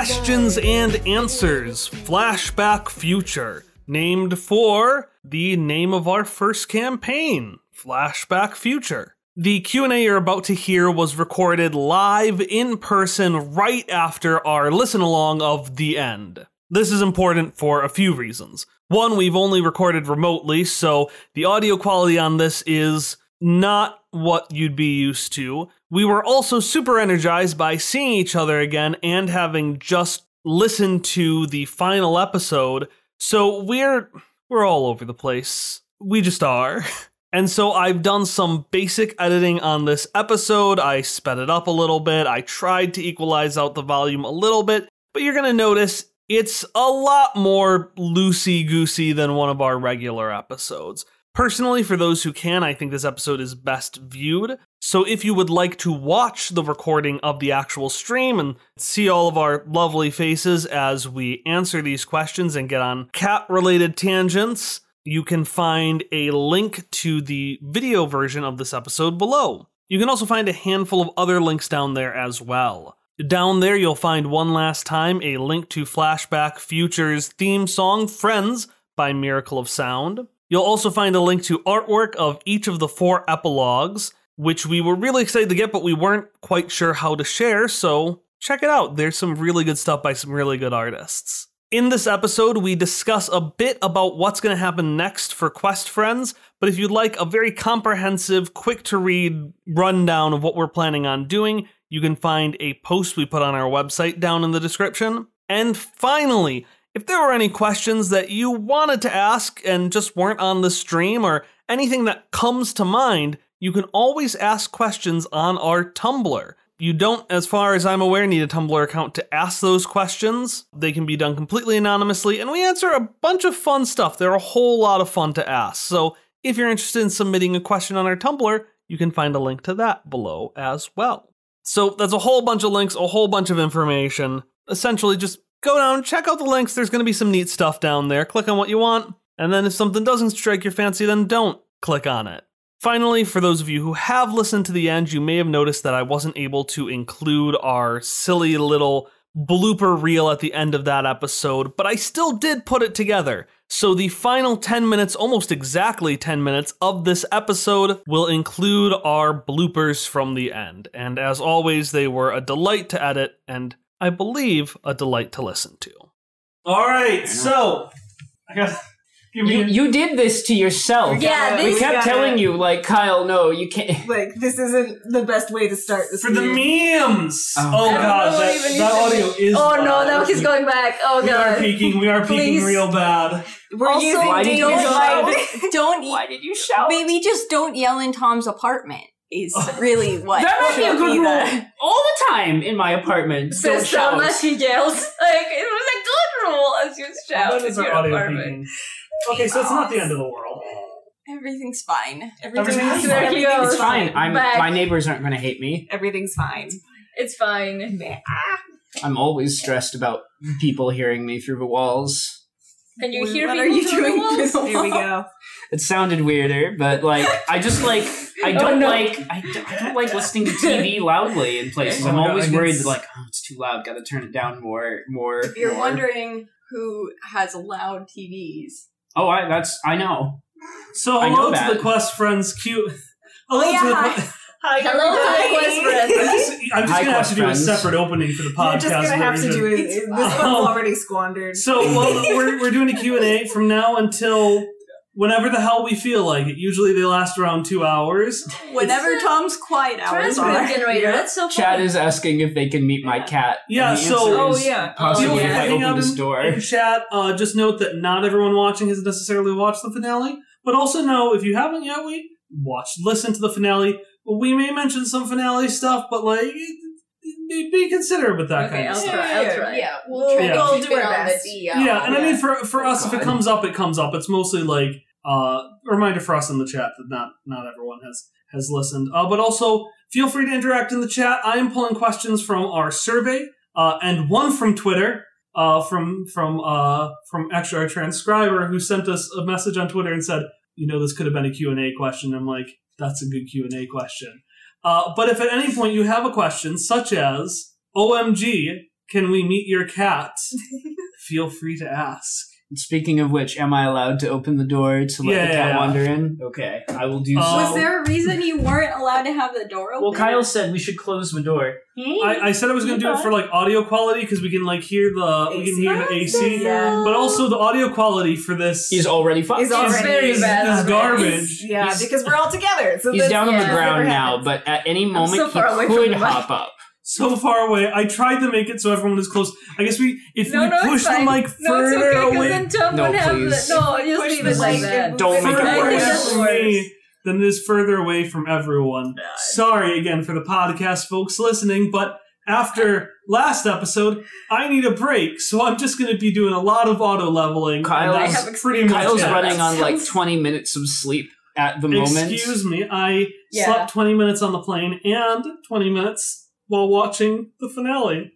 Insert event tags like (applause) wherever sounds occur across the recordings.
Questions and Answers Flashback Future, named for the name of our first campaign, Flashback Future. The Q&A you're about to hear was recorded live in person right after our listen along of The End. This is important for a few reasons. One, we've only recorded remotely, so the audio quality on this is not what you'd be used to. We were also super energized by seeing each other again and having just listened to the final episode. So we're we're all over the place. We just are. (laughs) And so I've done some basic editing on this episode. I sped it up a little bit. I tried to equalize out the volume a little bit, but you're going to notice it's a lot more loosey goosey than one of our regular episodes. Personally, for those who can, I think this episode is best viewed. So if you would like to watch the recording of the actual stream and see all of our lovely faces as we answer these questions and get on cat related tangents, you can find a link to the video version of this episode below. You can also find a handful of other links down there as well. Down there, you'll find one last time a link to Flashback Future's theme song, Friends, by Miracle of Sound. You'll also find a link to artwork of each of the four epilogues, which we were really excited to get, but we weren't quite sure how to share, so check it out. There's some really good stuff by some really good artists. In this episode, we discuss a bit about what's going to happen next for Quest Friends, but if you'd like a very comprehensive, quick to read rundown of what we're planning on doing, you can find a post we put on our website down in the description. And finally, if there were any questions that you wanted to ask and just weren't on the stream or anything that comes to mind, you can always ask questions on our Tumblr. You don't, as far as I'm aware, need a Tumblr account to ask those questions. They can be done completely anonymously, and we answer a bunch of fun stuff. They're a whole lot of fun to ask. So if you're interested in submitting a question on our Tumblr, you can find a link to that below as well. So that's a whole bunch of links, a whole bunch of information. Essentially, just go down, check out the links. There's going to be some neat stuff down there. Click on what you want. And then if something doesn't strike your fancy, then don't click on it. Finally, for those of you who have listened to the end, you may have noticed that I wasn't able to include our silly little blooper reel at the end of that episode, but I still did put it together. So the final 10 minutes, almost exactly 10 minutes of this episode, will include our bloopers from the end. And as always, they were a delight to edit and I believe a delight to listen to. All right, so I got give me You, you did this to yourself. Yeah, we kept gotta- telling you, like Kyle, no, you can't. (laughs) Like this isn't the best way to start this. for the meeting. memes. Oh. Oh, I don't god, know that, even that if audio is. Oh no, bad. now he's going back. Oh god. We are god. peaking. We are peaking Please. real bad. We're Also, using why did you (laughs) don't shout? like- don't Why did you shout? maybe just don't yell in Tom's apartment is oh. really (laughs) what that might be a good rule all the time in my apartment. Don't so shout. much he yells. Like it was a good rule as you shout in your apartment. Okay, so it's not the end of the world. Everything's fine. Everything's Everything's fine. there he Everything's goes. It's fine. I'm, Back. my neighbors aren't going to hate me. Everything's fine. It's fine. I'm always stressed about people hearing me through the walls. Can you hear what me are you through the doing? walls? the Here we go. It sounded weirder, but like I just like I (laughs) Oh, don't no. like I don't, I don't like listening to TV (laughs) loudly in places. Oh I'm my God, always worried that like oh it's too loud. Got to turn it down more more. If you're more. wondering who has loud TVs, oh I that's I know. So I know hello to the Quest Friends cute. Oh, hello Oh, yeah, to the. (laughs) hi. Hi, hello to the Quest I'm just, I'm just Hi, gonna have Quest to do a Friends. separate opening for the podcast You're just gonna have to version. do it. This fine. one's Oh. already squandered. So well, we're we're doing a Q and A from now until whenever the hell we feel like it. Usually they last around two hours. whenever Tom's quiet hours Transcript are. generator. Yeah. That's so funny. Chad is asking if they can meet my cat. Yeah, And the so- answer Oh, is yeah. Possibly Oh, if yeah. I Hang open out this in- door. in chat. Uh, just note that not everyone watching has necessarily watched the finale, but also know if you haven't yet, we watch, listen to the finale. We may mention some finale stuff, but like be, be considerate with that Okay, kind of I'll stuff. try. I'll try. Yeah, we'll We'll- try we'll do our best. the DL. Yeah, and I mean for for us, if it comes up, it comes up. It's mostly like uh, a reminder for us in the chat that not not everyone has has listened. Uh, but also feel free to interact in the chat. I am pulling questions from our survey uh, and one from Twitter. Uh, from from uh, from actually our transcriber who sent us a message on Twitter and said, you know, this could have been a Q and A question. I'm like, that's a good Q and A question. Uh, but if at any point you have a question such as, OMG, can we meet your cat? (laughs) Feel free to ask. Speaking of which, am I allowed to open the door to let Yeah, the cat yeah. wander in? Okay, I will do Uh, so. Was there a reason you weren't allowed to have the door open? Well, Kyle said we should close the door. I, I said I was going to do it for like audio quality because we can like hear the we can hear the AC, Yeah. but also the audio quality for this He's already fucked. He's already- very is, bad is at it. garbage. Yeah, He's- because we're all together. So He's that's- down on the ground now, but at any moment so he could hop up. So far away. I tried to make it so everyone is close. I guess we if No, we no, push the mic No, it's further okay, 'cause away, then Tom No, would have please. the, no, just Push leave the it like mic that. Don't make it worse. that's from worse. me than it is further away from everyone. Sorry again for the podcast folks listening, but after last episode, I need a break, so I'm just going to be doing a lot of auto leveling. Kyle's- and I that's pretty much Kyle's it. running on like 20 minutes of sleep at the moment. Excuse me, I Yeah. slept 20 minutes on the plane and 20 minutes while watching the finale.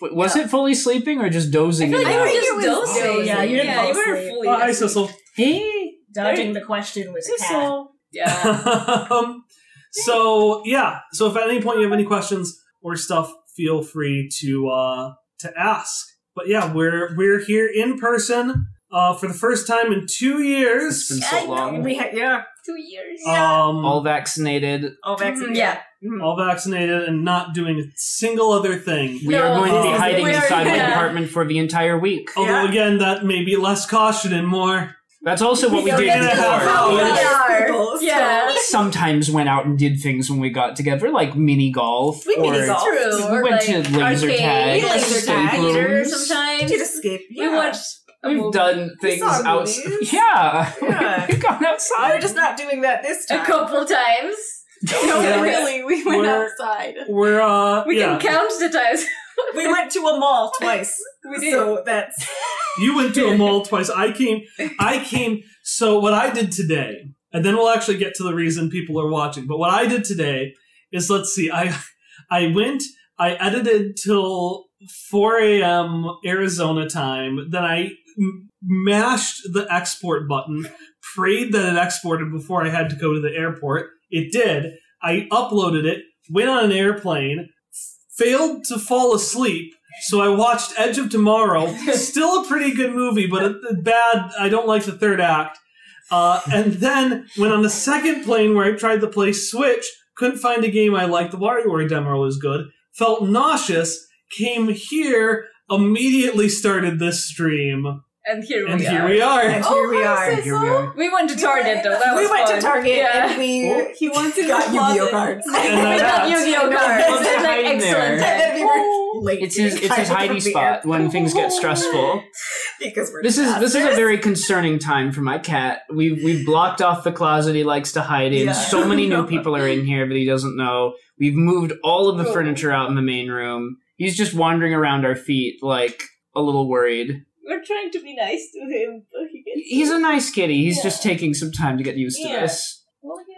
Wait, was it fully sleeping or just dozing? I feel in like and you were out? just it was dosing. dozing. Yeah, you didn't Yeah, you were fully. Uh, hi, Cecil. Hey, Dodging the question with a cat. Yeah. (laughs) um, so yeah, so if at any point you have any questions or stuff, feel free to uh, to ask. But yeah, we're we're here in person uh, for the first time in two it's been years. so long. We ha- yeah, Two years. Um, All vaccinated. all vaccinated. Yeah. Mhm. all vaccinated and not doing a single other thing. We are going to be hiding weird. inside my (laughs) Yeah. apartment for the entire week. Although Yeah. again, that may be less caution and more. That's also what we Yeah, did yeah, yeah. before. How we are people, so- Yeah. We sometimes went out and did things when we got together, like mini golf. We or mini golf. True. We or went like to laser arcade, tag, like laser escape tag. theater rooms. sometimes. Did escape. We yeah. watched a We've movie done things saw outside. movies. (laughs) Yeah. Yeah. (laughs) We've gone outside. We're just not doing that this time. a couple times. (laughs) No, Yeah. really, we went We're- outside. We're uh, We yeah. can count the times. We went to a mall twice. (laughs) We did. So that's You went to a (laughs) mall twice. I came. I came. So what I did today, and then we'll actually get to the reason people are watching. But what I did today is, let's see. I I went. I edited till 4 a.m. Arizona time. Then I m- mashed the export button. Prayed that it exported before I had to go to the airport. It did. I uploaded it. Went on an airplane. Failed to fall asleep. So I watched Edge of Tomorrow. (laughs) Still a pretty good movie, but a, a bad. I don't like the third act. Uh, and then went on the second plane where I tried to play Switch. Couldn't find a game I liked. The WarioWare demo was good. Felt nauseous. Came here. Immediately started this stream, And here and we here are. we are. and here we oh, are. Here we are. We went to Target though. That we was went fun. to Target Yeah. and we Oh. He wants to got Yu-Gi-Oh cards. (laughs) And we I got got- Yu-Gi-Oh cards. What's It's like hiding there? excellent. We were oh. late. It's his it's his hidey spot when things get stressful. (laughs) because we're This is this is a very concerning time for my cat. We've we've blocked off the closet he likes to hide in. Yeah. So many new (laughs) people are in here, but he doesn't know. We've moved all of the Cool. furniture out in the main room. He's just wandering around our feet, like a little worried. We're trying to be nice to him, but he gets. He's a nice kitty. He's Yeah. just taking some time to get used to Yeah. this. Well, yeah.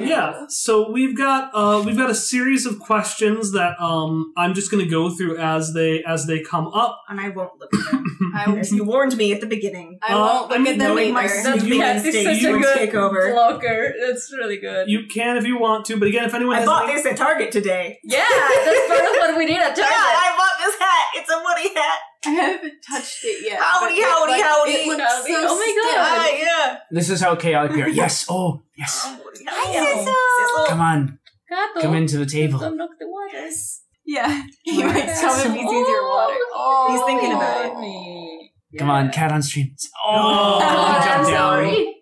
Yeah, so we've got uh, we've got a series of questions that um, I'm just going to go through as they as they come up. and I won't look at them. (laughs) I, As you warned me at the beginning. I Uh, won't I look mean, at them knowing my either. That Snooping cat is instinct such a good take over. blocker. That's really good. You can if you want to, but again, if anyone I has bought any- this at Target today. yeah, that's part of what we did at Target. (laughs) Yeah, Target. I bought this hat. It's a Woody hat. (laughs) I haven't touched it yet. Howdy, it, howdy, like, howdy. It looks Howdy. so Oh my. God. Ah, yeah. This is how chaotic we are. (laughs) Yes. Oh, yes. Hi, Cecil. Cecil. Come on. Gato, Come into the table. Don't knock the water. Yeah, (laughs) he Oh, might tell if he sees your water. Oh, He's thinking about it. me. Come on, cat on stream. Oh, Oh, I'm down. sorry.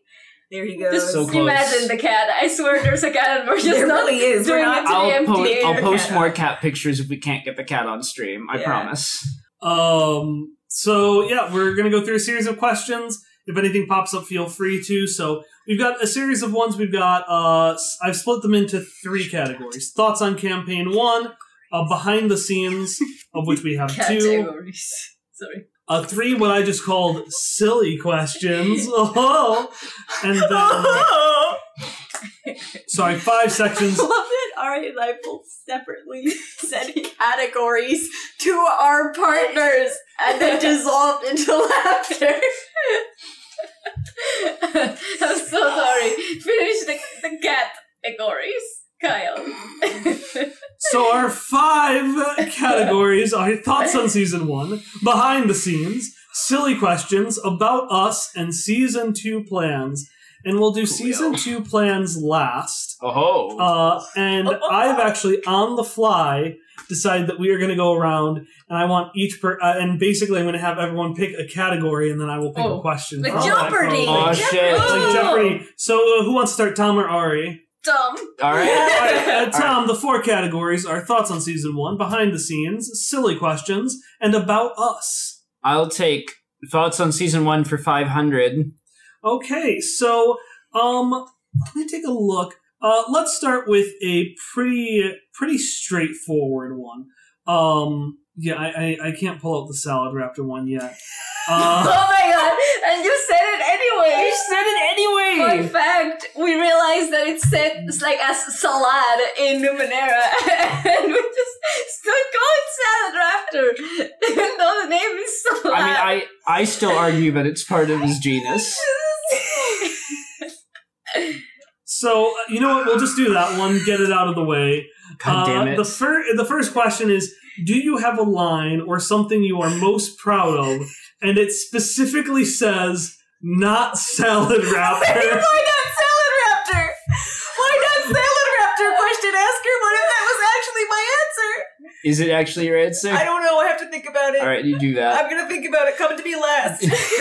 There he goes. Just So close. imagine the cat. I swear there's a cat and we're just there not really is. We're not. it to I'll, the po- I'll post cat. more cat pictures if we can't get the cat on stream. I Yeah. promise. Um. So yeah, we're gonna go through a series of questions. If anything pops up, feel free to. So we've got a series of ones. We've got. Uh, I've split them into three categories: thoughts on campaign one, uh, behind the scenes, of which we have (laughs) two. Categories. Sorry. Uh, three, what I just called silly questions. (laughs) (laughs) Oh, and then sorry, five sections. I (laughs) love that Ari and I both separately (laughs) said categories to our partners and then (laughs) dissolved into laughter. I'm so sorry. Finish the, the cat categories, Kyle. So our five categories are thoughts on season one, behind the scenes, silly questions about us, and season two plans. And we'll do season two plans last. Oh. Uh, and I've actually on the fly decided that we are going to go around, and I want each per uh, and basically I'm going to have everyone pick a category, and then I will pick a Oh, question. like from that Jeopardy! category. oh shit! Like Jeopardy. So uh, who wants to start, Tom or Ari? Dumb. All All right. right, (laughs) uh, Tom, the four categories are thoughts on season one, behind the scenes, silly questions, and about us. I'll take thoughts on season one for five hundred. Okay, so um, let me take a look. Uh, let's start with a pretty pretty straightforward one. Um, yeah, I, I, I can't pull out the salad raptor one yet. (laughs) Uh, oh my god! And you said it anyway. You said it Fun anyway. fact: We realized that it's said it's like as salad in Numenera, (laughs) and we just still call it salad raptor, (laughs) even though the name is salad. I mean, I I still argue that it's part of his genus. So you know what? We'll just do that one. Get it out of the way. God damn Uh, it! The, fir- the first question is Do you have a line or something you are most proud of? And it specifically says, not salad Why (laughs) raptor. not salad raptor? Why not salad raptor? Question asker. What if that was actually my answer? Is it actually your answer? I don't know. I have to think about it. All right, you do that. I'm gonna think about it. Come to me last. (laughs)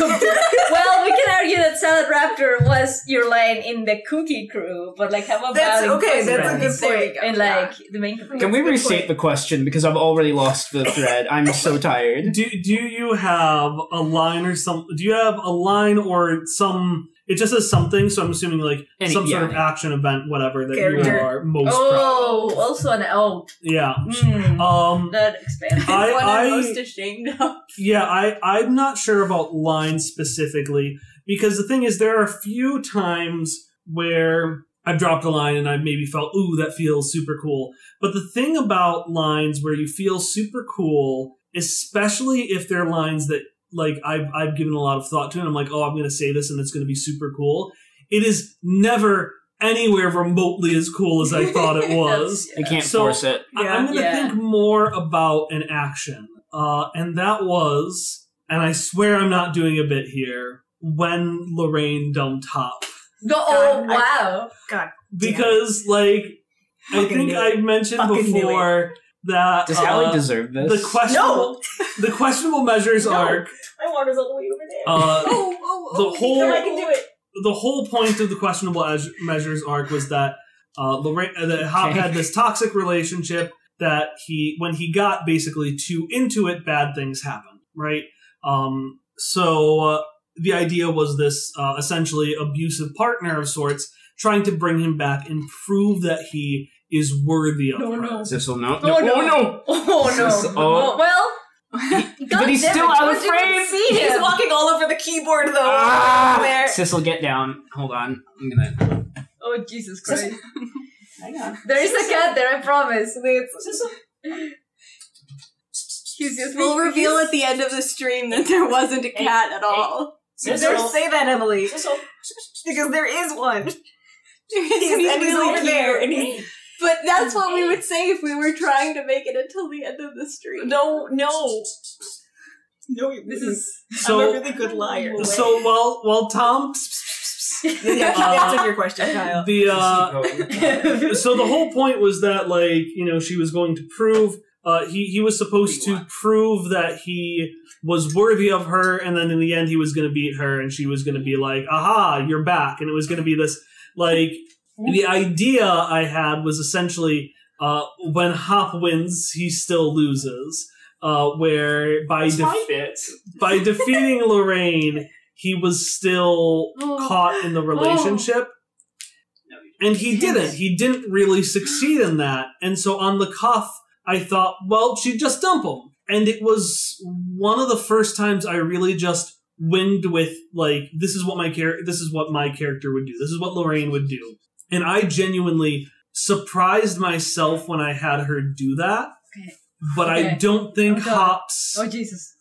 well, we can argue that salad raptor was your line in the Cookie Crew, but like, how about That's- in okay, Fuzzy that's a Friends? good point. And like the main. Can we restate point. the question because I've already lost the thread? I'm so tired. do, do you have a line or some? Do you have a line or some? It just says something, so I'm assuming like Any- some sort yeah. of action event, whatever that you Character. are most Oh, also an proud. Yeah. mm, Um. that expands. I- (laughs) what I- I'm most ashamed of. Yeah, I, I'm not sure about lines specifically because the thing is, there are a few times where I've dropped a line and I've maybe felt, ooh, that feels super cool. But the thing about lines where you feel super cool, especially if they're lines that like I've, I've given a lot of thought to and I'm like, oh, I'm going to say this and it's going to be super cool, it is never anywhere remotely as cool as I thought it (laughs) was. I can't So- force it. I- I'm going to Yeah. think more about an action. Uh, and that was, and I swear I'm not doing a bit here, when Lorraine dumped Hop. Go, oh, God, I- wow. Because, like, I think I it. mentioned Fucking knew before that Does uh, Hallie deserve this? the questionable, (laughs) the questionable measures No. arc, My water's all the way over there. uh, (laughs) oh, oh, the oh. whole- No, I can do it. the whole point of the questionable as- measures arc was that uh, Lorraine, uh, that Hop Okay. had this toxic relationship that he, when he got basically too into it, bad things happened, right? Um, so uh, the idea was this uh, essentially abusive partner of sorts trying to bring him back and prove that he is worthy of No, her. no. Sissel, no. Oh, no. Oh, no. Oh no! (laughs) This- oh. well, (laughs) But he's still out of frame. See He's walking all over the keyboard though. Ah! There. Sissel, get down. Hold on. I'm gonna. Oh Jesus Christ! (laughs) Hang on. There is a cat there. I promise. Sissel. He's just We'll he's- reveal at the end of the stream that there wasn't a cat at all. Don't say that, Emily. Sissel. Because there is one. He's, He's, and he's really over there. And he's, But that's what we would say if we were trying to make it until the end of the stream. no, no. No, you This is So, I'm a really good liar. so while while Tom, (laughs) yeah, keep Uh, answering your question, Kyle. the uh, (laughs) so the whole point was that like you know she was going to prove uh, he he was supposed to prove that he was worthy of her and then in the end he was going to beat her and she was going to be like aha you're back and it was going to be this like the idea i had was essentially uh, when hop wins he still loses uh, where by That's def- by defeating (laughs) lorraine he was still Oh. caught in the relationship and he didn't. He didn't really succeed in that. And so on the cuff, I thought, well, she'd just dump him. And it was one of the first times I really just winged with like, this is what my character, this is what my character would do. This is what Lorraine would do. And I genuinely surprised myself when I had her do that. Okay. But I don't think Oh, Hops. oh Jesus!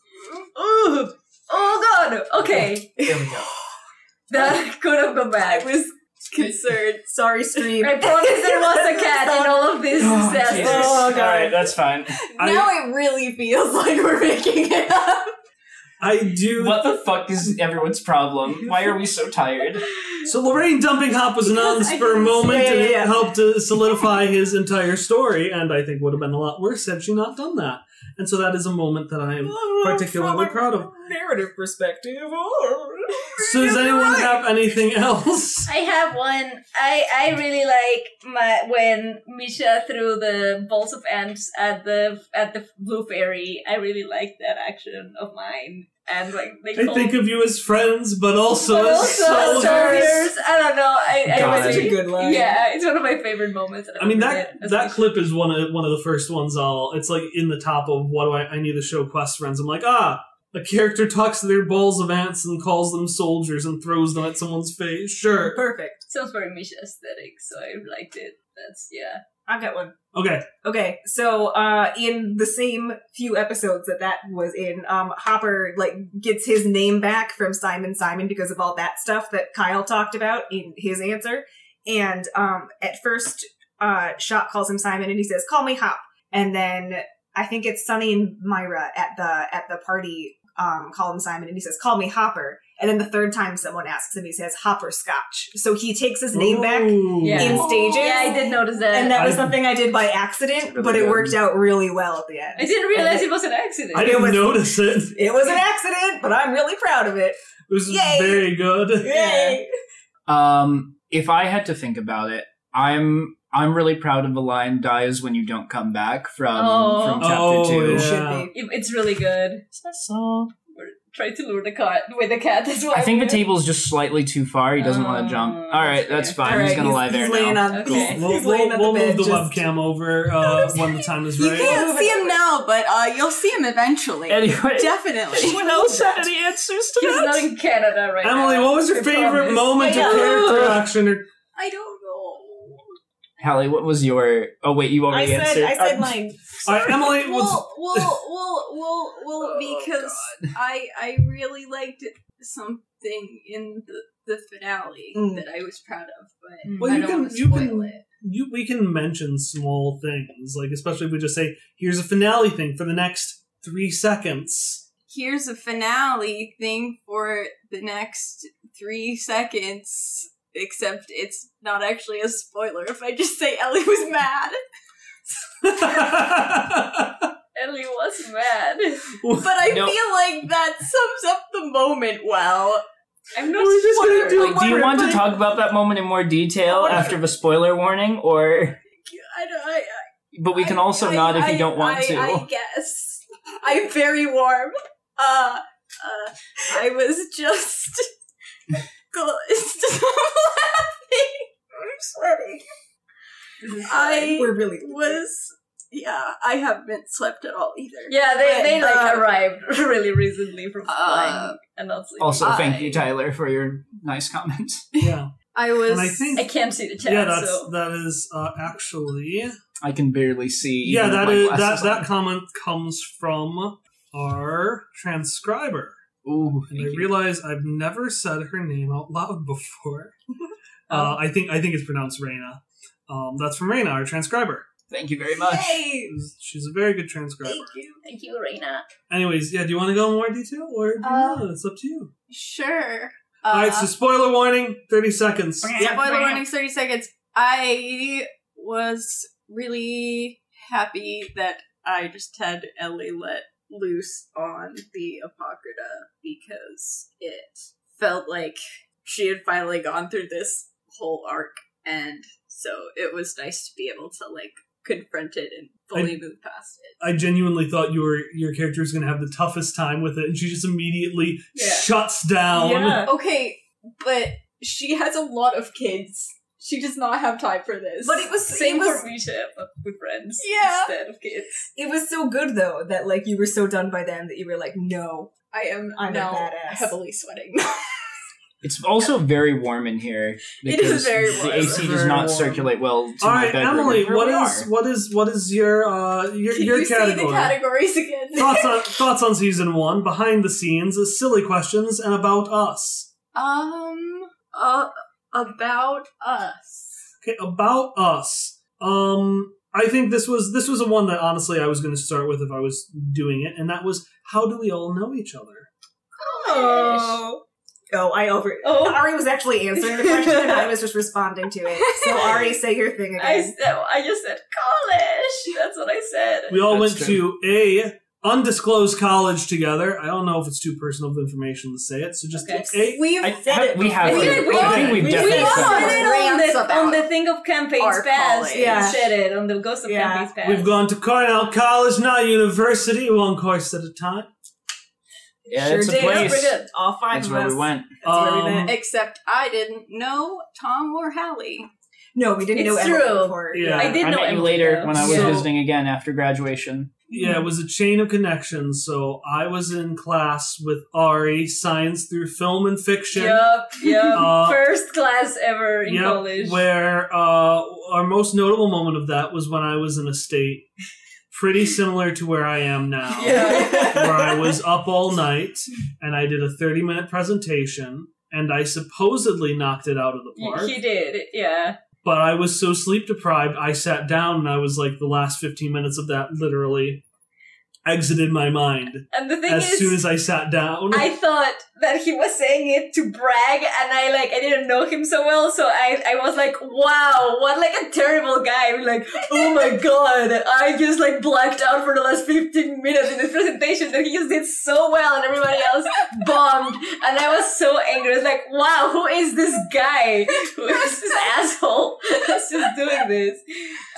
Oh, oh God! Okay, There we go. (laughs) that could have gone bad. I was concerned. Sorry, stream. I promise there was a cat in all of this Oh, disaster. Jesus. Oh, God. All right, that's fine. I- now it really feels like we're making it up. I do. What the fuck is everyone's problem? Why are we so tired? So Lorraine dumping Hop was an on the spur didn't- moment, yeah, and it helped to solidify his entire story. And I think would have been a lot worse had she not done that. And so that is a moment that I am particularly From a proud of. Narrative perspective. Or... So does anyone have anything else? (laughs) I have one. I I really like my when Misha threw the balls of ants at the at the blue fairy. I really like that action of mine. And like they I think of you as friends, but also but as also soldiers. soldiers. I don't know. I, I God. really, Such a good line. Yeah, it's one of my favorite moments. I mean that it that clip is one of one of the first ones I'll it's like in the top of what do I I need to show quest friends. I'm like, ah, a character talks to their balls of ants and calls them soldiers and throws them at someone's face. Sure. Perfect. sounds very Misha aesthetic, so I liked it. That's yeah. I've got one. Okay. Okay, so uh in the same few episodes that that was in, um Hopper like gets his name back from Simon Simon because of all that stuff that Kyle talked about in his answer. And um at first uh Shock calls him Simon and he says, "Call me Hop." And then I think it's Sunny and Myra at the at the party um call him Simon and he says, "Call me Hopper." And then the third time someone asks him, he says, "Hopper Scotch." So he takes his name back Yeah. in stages. Yeah, I did notice that. And that was I- something I did by accident, really but it good. worked out really well at the end. I didn't realize it was an accident. I didn't was- notice it. It was an accident, but I'm really proud of it. It was Yay. very good. Yay! Um, if I had to think about it, I'm I'm really proud of the line "dies when you don't come back" from Oh. from chapter Oh, two. yeah. Should be. It- it's really good. Try to lure the cat with the cat as well. I think the table's just slightly too far. He doesn't want Oh, to jump. All right, that's fine. All he's gonna lie there he's laying now. on. Okay. He's, We'll, he's laying we'll, on we'll bed. move the just- webcam over uh, (laughs) when the time is right. You can't see him now, but uh, you'll see him eventually. Anyway, Definitely. anyone else have any answers to He's that? not in Canada right Emily, now. what was your I favorite promise. moment I of character action? Or I don't know. Hallie, what was your? Oh wait, you I already said, answered. I said Uh, mine. All right, Emily, what's, Well, well, well, well, well, Oh, because I I really liked something in the the finale Mm. that I was proud of, but Well, I you don't can- want you spoil can- it. you we can mention small things, like especially if we just say, "Here's a finale thing for the next three seconds." Here's a finale thing for the next three seconds. Except it's not actually a spoiler if I just say Ellie was mad. (laughs) Ellie was mad. But I No. feel like that sums up the moment well. I'm not We're just gonna do- Like, do you want to talk about that moment in more detail wanna- after the spoiler warning, or? I, don't- I, But we can I- also I- not if I- you don't want I, to. I guess. I'm very warm. Uh, uh, I was just. Go- (laughs) Stop laughing. I'm sweating. (laughs) I We're really. was. Yeah, I haven't slept at all either. Yeah, they, they like Uh, arrived (laughs) really recently from uh, flying and not sleeping. also, thank you, Tyler, for your nice comments. yeah, I was. and I think I can't see the chat, yeah, that's so that is uh, actually I can barely see. yeah, even with that my that glasses that on. comment comes from our transcriber. Ooh, And thank I you. realize I've never said her name out loud (laughs) before. (laughs) uh, I think I think it's pronounced Raina. Um, that's from Raina, our transcriber. Thank you very much. Yay! She's a very good transcriber. Thank you. thank you, Reina. Anyways, yeah, do you want to go in more detail or do you Uh. It's up to you. Sure. Uh, All right, so spoiler warning, 30 seconds. Spoiler warning, 30 seconds. I was really happy that I just had Ellie let loose on the Apocrypha because it felt like she had finally gone through this whole arc and so it was nice to be able to like confront it and fully move past it. I genuinely thought you were your character was going to have the toughest time with it, and she just immediately Yeah. shuts down. Yeah. Okay, but she has a lot of kids. She does not have time for this. But it was Same it was for Misha, but with friends Yeah. instead of kids. it was so good though that like you were so done by them that you were like, no. I am I'm a now badass. heavily sweating. (laughs) It's also very warm in here It is because very the. AC does not warm. circulate well to All my right, bedroom. Emily, Here what we is are. what is what is your uh your Can your you say category? the categories again? thoughts on (laughs) thoughts on season one, behind the scenes, silly questions, and about us. um. Uh. About us. Okay, about us. Um, I think this was this was a one that honestly I was going to start with if I was doing it, and that was how do we all know each other? Oh. Oh, I over. Oh. Ari was actually answering the question, and I was just responding to it. So (laughs) Ari, say your thing I, again. said, I just said college. That's what I said. We all That's went to a undisclosed college together. I don't know if it's too personal of information to say it, so just Okay. a. We've I, said it we have. before. to- think we- I think we've we- definitely we said said said it. on the, on the thing of campaigns past. college. We Yeah. said it on the Ghost of Yeah. Campaigns past. We've gone to Cornell College, not university, one course at a time. Yeah, Sure it's a did. place. Pretty good. All five That's of where us. we went. That's where we Um, met. Except I didn't know Tom or Hallie. No, we didn't It's know Emily true. before. Yeah. I did I know met you later though. when I was So- visiting again after graduation. Yeah, it was a chain of connections. So I was in class with Ari, science through film and fiction. Yup, yup. (laughs) Uh, First class ever in Yep, college. Where uh, our most notable moment of that was when I was in a state pretty similar to where I am now. (laughs) Yeah. where I was up all night and I did a 30 minute presentation and I supposedly knocked it out of the park. He did, yeah. But I was so sleep deprived, I sat down and I was like, the last 15 minutes of that literally exited my mind And the thing is as is, soon as I sat down. I thought that he was saying it to brag, and I like I didn't know him so well, so I I was like, wow, what like a terrible guy. I'm like, oh my god, I just like blacked out for the last 15 minutes in this presentation that he just did so well, and everybody else bombed, and I was so angry. I was like, wow, who is this guy? Who is this asshole that's just doing this?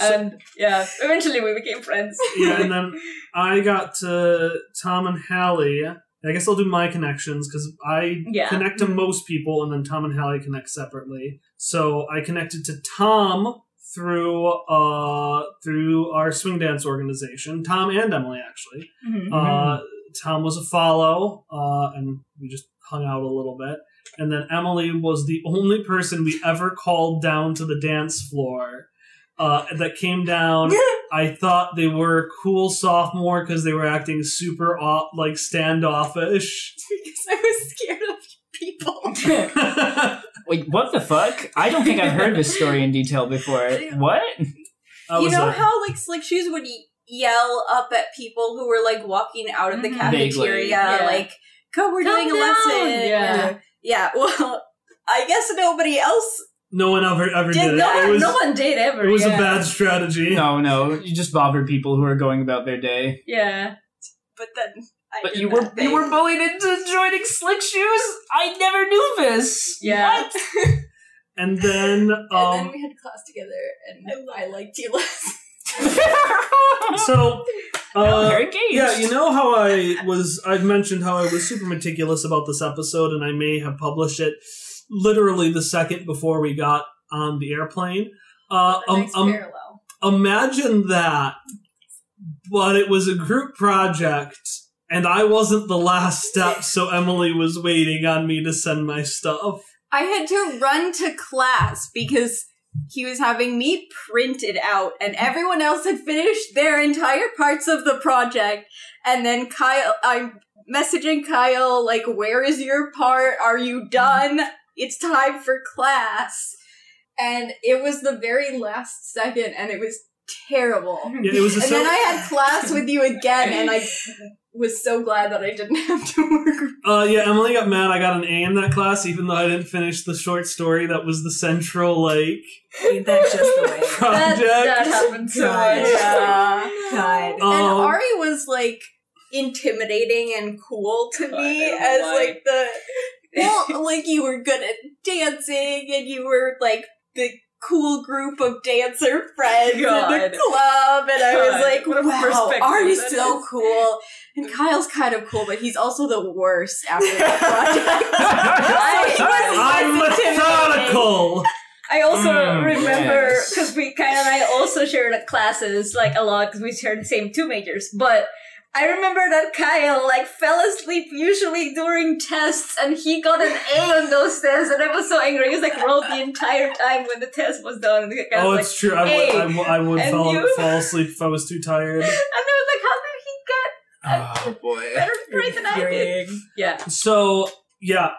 And yeah, eventually we became friends. yeah, and then I got to Tom and Hallie. I guess I'll do my connections because I Yeah. connect to most people, and then Tom and Hallie connect separately. So I connected to Tom through uh through our swing dance organization. Tom and Emily actually. Mhm. Uh, Tom was a follow, uh, and we just hung out a little bit. And then Emily was the only person we ever called down to the dance floor. Uh, that came down. I thought they were a cool sophomore because they were acting super off, like standoffish. (laughs) because I was scared of people. I (laughs) Wait, what the fuck? I don't think I've heard this story in detail before. (laughs) What? you know a- how like Slick Shoes would y- yell up at people who were like walking out of the Mhm. cafeteria, Vaguely. Yeah. like, "Come, we're Come doing a lesson." Yeah. yeah. (laughs) Well, I guess nobody else. no one ever ever Did did no, it one, was, no one did ever. it was yeah. a bad strategy. No, no. You just bothered people who are going about their day. Yeah. But then, I But you were that you were bullied into joining Slick Shoes. I never knew this. Yeah. What? And then, (laughs) and then um, we had class together, and I liked you less. So, (laughs) uh, Very engaged. Yeah, you know how I was. I've mentioned how I was super meticulous about this episode, and I may have published it literally the second before we got on the airplane. Uh, um, nice um, parallel. imagine that, but it was a group project, and I wasn't the last step, (laughs) so Emily was waiting on me to send my stuff. I had to run to class because he was having me printed out, and everyone else had finished their entire parts of the project. And then Kyle, I'm messaging Kyle, like, where is your part? Are you done? It's time for class. And it was the very last second, and it was terrible. Yeah, it was And then I had class with you again, and I was so glad that I didn't (laughs) have to work. Uh, yeah, Emily got mad. I got an A in that class, even though I didn't finish the short story that was the central like Ain't that just the way? That, project. that happened so God. much. Yeah. God. and Um, Ari was like intimidating and cool to God, me as know why. like the well, like you were good at dancing and you were like the cool group of dancer friends in the club and I was God, like, what a wow, perspective Ari's that so is." cool. And Kyle's kind of cool, but he's also the worst after that (laughs) project. I'm was methodical. I also Mm, remember yes. because we kind of I also shared classes like a lot because we shared the same two majors. But I remember that Kyle like fell asleep usually during tests, and he got an A on those tests, and I was so angry. He was like wrote the entire time when the test was done. And the Oh, was it's true. I would, I would, I would fall, you- fall asleep if I was too tired. (laughs) and I was like, how did he Oh (laughs) boy. get better grade than I did? Yeah. So, yeah,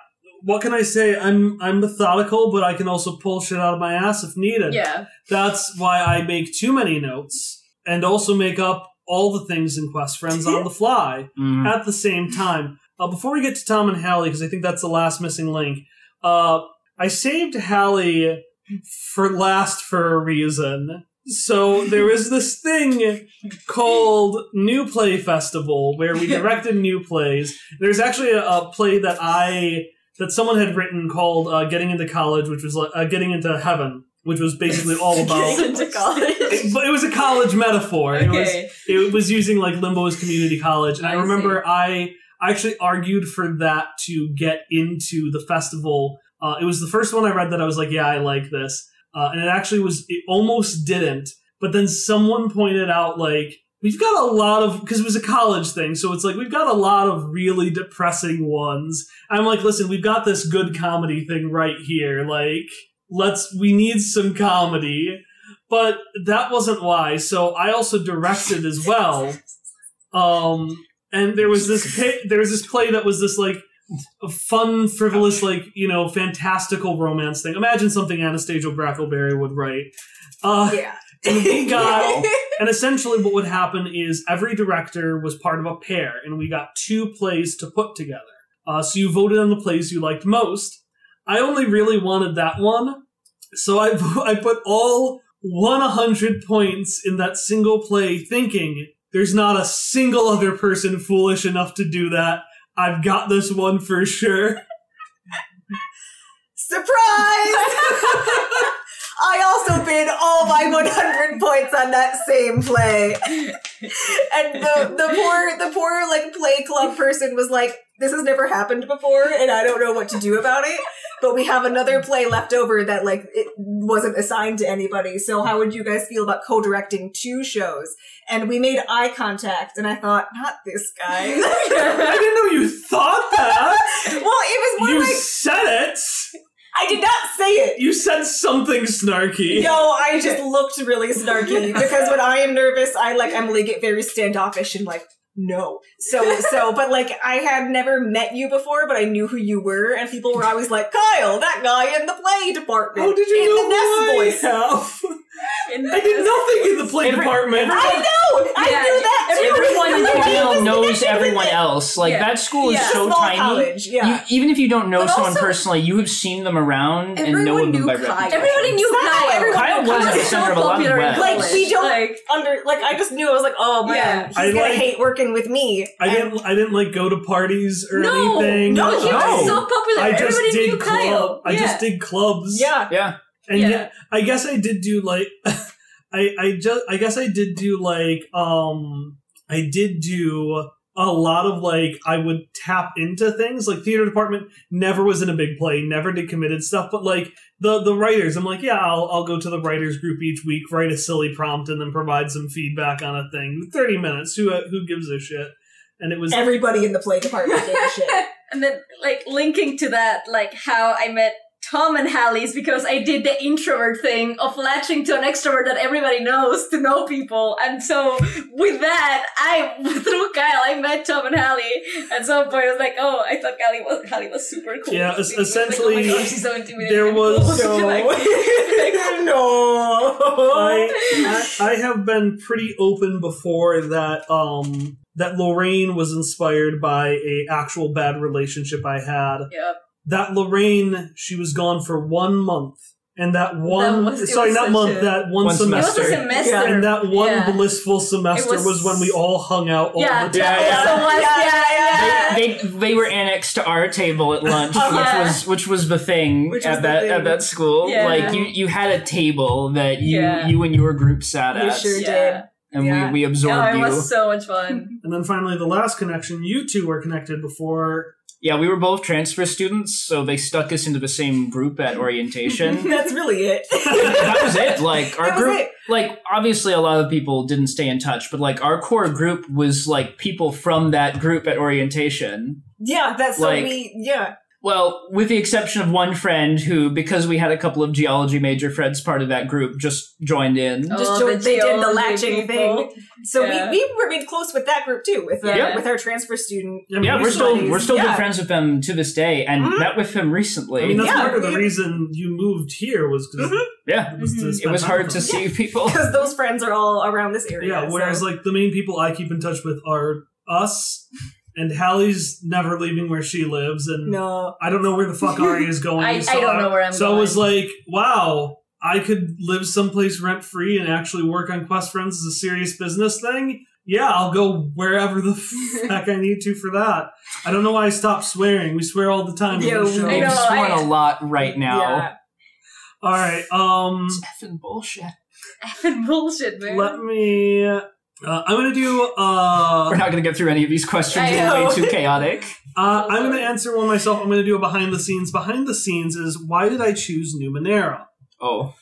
what can I say? I'm I'm methodical, but I can also pull shit out of my ass if needed. Yeah. That's why I make too many notes and also make up all the things in Quest Friends on the fly (laughs) Mm. at the same time. Uh, before we get to Tom and Hallie, because I think that's the last missing link, uh, I saved Hallie for last for a reason. So there was this thing called New Play Festival where we (laughs) directed new plays. There's actually a, a play that I that someone had written called uh, "Getting into College," which was like uh, "Getting into Heaven," which was basically all (laughs) about. into college. (laughs) but it was a college metaphor. It was Okay. it was using like limbo as community college and i, I remember i actually argued for that to get into the festival uh, it was the first one i read that i was like yeah i like this uh, and it actually was it almost didn't but then someone pointed out like we've got a lot of because it was a college thing so it's like we've got a lot of really depressing ones i'm like listen we've got this good comedy thing right here like let's we need some comedy but that wasn't why. So I also directed as well. (laughs) Um, and there was this there was this play that was this like fun, frivolous, like you know, fantastical romance thing. Imagine something Anastasia Brackelberry would write. Uh, Yeah. and we got and essentially what would happen is every director was part of a pair, and we got two plays to put together. Uh, so you voted on the plays you liked most. I only really wanted that one, so I (laughs) I put all 100 points in that single play, thinking there's not a single other person foolish enough to do that. I've got this one for sure. Surprise! (laughs) I also bid all my 100 points on that same play. And the, the poor the poor like play club person was like, this has never happened before and I don't know what to do about it. But we have another play left over that like it wasn't assigned to anybody. So how would you guys feel about co-directing two shows? And we made eye contact and I thought, not this guy. (laughs) I didn't know you thought that. well, it was more you like said it. I did not say it. You said something snarky. No, I just looked really snarky (laughs) because when I am nervous, I like Emily get very standoffish and like no. So so, but like I had never met you before, but I knew who you were, and people were always like, "Kyle, that guy in the play department." Oh, did you in know the who Nest I voice? (laughs) have? In I did nothing in the play Every- department. I know. I Yeah, knew that too. Everyone in But the nobody knows everyone else. Like Yeah. that school is Yeah. It's a so small tiny. college, yeah. You, even if you don't know But someone also- personally, you have seen them around and know Everyone of them knew by Kyle. reputation. Everybody knew Somehow Kyle. everyone Kyle knew was at the so center of a lot of popular in web. Like college. we don't Like- under like I just knew I was like, oh man, Yeah. he's I gonna like- hate working with me. I And- didn't. I didn't like go to parties or No, anything. no, he was so popular. I just Everybody did knew club. Kyle. I yeah. just did clubs. Yeah. Yeah. And Yeah. yeah, I guess I did do like, (laughs) I I just I guess I did do like um I did do a lot of like I would tap into things like theater department never was in a big play never did committed stuff but like the the writers I'm like yeah I'll I'll go to the writers group each week write a silly prompt and then provide some feedback on a thing 30 minutes who uh, who gives a shit and it was Everybody in the play department gave a shit. (laughs) And then, like, linking to that, like, how I met Tom and Hallie's because I did the introvert thing of latching to an extrovert that everybody knows to know people. And so, with that, I, (laughs) through Kyle, I met Tom and Hallie. At some point, I was like, oh, I thought Hallie was, Hallie was super cool. Yeah, was essentially, like, oh my God, so there (laughs) was-. No. Like, (laughs) no. I, I I have been pretty open before that um that Lorraine was inspired by a actual bad relationship I had. yeah. That Lorraine, she was gone for one month, and that one was- sorry, was not month, a- that one, One It was semester. a semester. Yeah, And that one Yeah. blissful semester was, was- when we all hung out all Yeah, the time. Yeah, yeah. Yeah, yeah, yeah. They, they they were annexed to our table at lunch, Uh-huh. which was which was the thing Which at was the that thing. at that school. Yeah. Like you you had a table that you Yeah. you and your group sat You at, sure Yeah. did. and Yeah. we we Oh, absorbed it you. was so much fun. And then finally, the last connection, you two were connected before. Yeah, we were both transfer students, so they stuck us into the same group at orientation. (laughs) That's really it. (laughs) that was it. Like our group, it. like obviously a lot of people didn't stay in touch, but like our core group was like people from that group at orientation. Yeah, that's so Like- we. Yeah, Well, with the exception of one friend who, because we had a couple of geology major friends part of that group, just joined in. Oh, Just the joined- they did the latching people. thing. So Yeah. we, we remained close with that group too, with uh, Yeah. with our transfer student. I mean, yeah, we we're still we're still Yeah. good friends with them to this day, and Mhm. met with him recently. I mean, that's Yeah, part of the reason you moved here was because Mhm. yeah, it was, to Mhm. it was hard to them. see people. (laughs) Because those friends are all around this area. Yeah, whereas so- like the main people I keep in touch with are us, and Hallie's never leaving where she lives, and no, I don't know where the fuck Ari is (laughs) going. I- I don't know where I'm So I was like, wow, I could live someplace rent free and actually work on Quest Friends as a serious business thing. Yeah, I'll go wherever the (laughs) fuck I need to for that. I don't know why I stopped swearing. We swear all the time. Yeah, we- show. I We've sworn I- a lot right now. Yeah. All right. Um, It's effing bullshit. (laughs) Effing bullshit, man. let me. Uh, I'm gonna do. Uh, We're not going to get through any of these questions. I They're know. way too chaotic. (laughs) Uh, I'm going to answer one myself. I'm going to do a behind the scenes. Behind the scenes is why did I choose Numenera? Oh,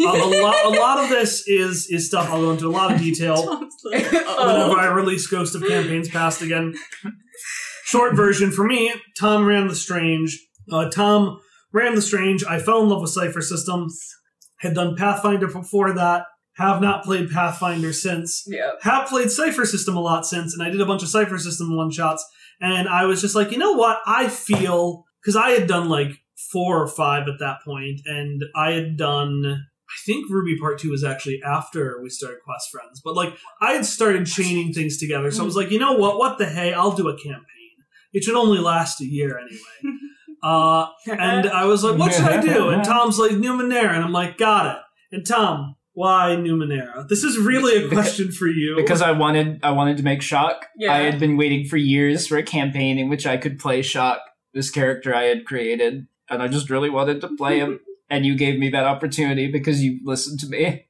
Uh, a lot, a lot of this is is stuff I'll go into a lot of detail (laughs) (laughs) whenever. I release Ghost of Campaigns Past again. Short version for me: Tom ran the Strange. Uh, Tom ran the Strange. I fell in love with Cypher Systems. Had done Pathfinder before that. Have not played Pathfinder since Yeah. have played Cypher System a lot since, and I did a bunch of Cypher System one shots, and I was just like, you know what? I feel because I had done like four or five at that point, and I had done. I think Ruby Part Two was actually after we started Quest Friends, but like I had started chaining things together, so I was like, you know what? What the hey? I'll do a campaign. It should only last a year anyway. (laughs) Uh, and I was like, what should I do? And (laughs) Tom's like, Numenera. And I'm like, got it. And Tom, why Numenera? This is really a question for you. because I wanted I wanted to make Shock. Yeah. I had been waiting for years for a campaign in which I could play Shock, this character I had created, and I just really wanted to play him. (laughs) and you gave me that opportunity because you listened to me.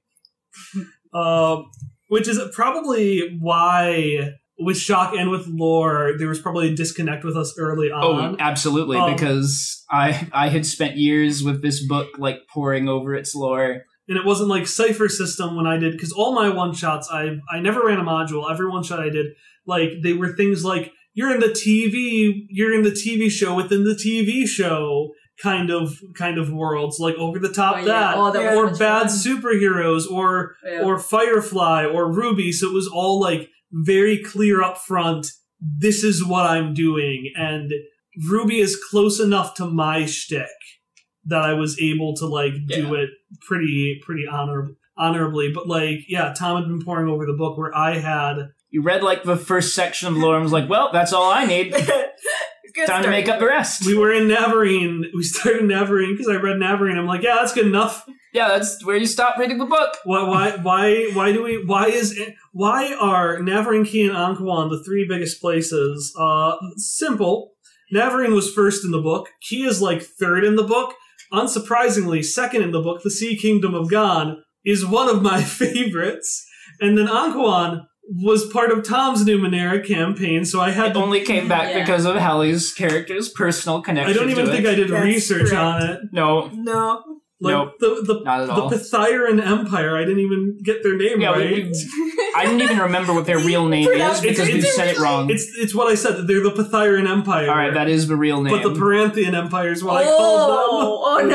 uh, (laughs) which is probably why with Shock and with Lore, there was probably a disconnect with us early on Oh, on. absolutely, Um, because I I had spent years with this book like poring over its lore. And it wasn't like Cypher System when I did, because all my one shots, I I never ran a module. Every one shot I did, like they were things like you're in the TV, you're in the TV show within the TV show kind of kind of worlds, like over the top Oh, yeah. that, Oh, that or bad fun. superheroes, or Yeah. or Firefly or Ruby. So it was all like very clear up front. This is what I'm doing, and Ruby is close enough to my shtick that I was able to like do it pretty pretty honor honorably. But like, yeah, Tom had been pouring over the book where I had You read like the first section of lore and was like, well, that's all I need. (laughs) Good Time to make up the rest. we were in Navarene. We started Navarene because I read Navarene. I'm like, yeah, that's good enough. Yeah, that's where you stop reading the book. Why, why, why, why do we? Why is it? Why are Navarene, Qi, and Ankawan the three biggest places? Uh, simple. Navarene was first in the book. Qi is like third in the book. Unsurprisingly, second in the book, the Sea Kingdom of Ghan is one of my (laughs) favorites. And then Ankawan was part of Tom's Numenera campaign, so I had It to. only came back Yeah. because of Hallie's character's personal connection. I don't even to think it. I did That's research correct. on it. No, No. Like Nope. the the not at all. the Pytharon Empire, I didn't even get their name Yeah, right. we- I didn't even remember what their (laughs) real name is because it we said it wrong. It's it's what I said. They're the Pytharon Empire. All right, that is the real name. But the Peranthian Empire is what I called them. oh, oh (laughs)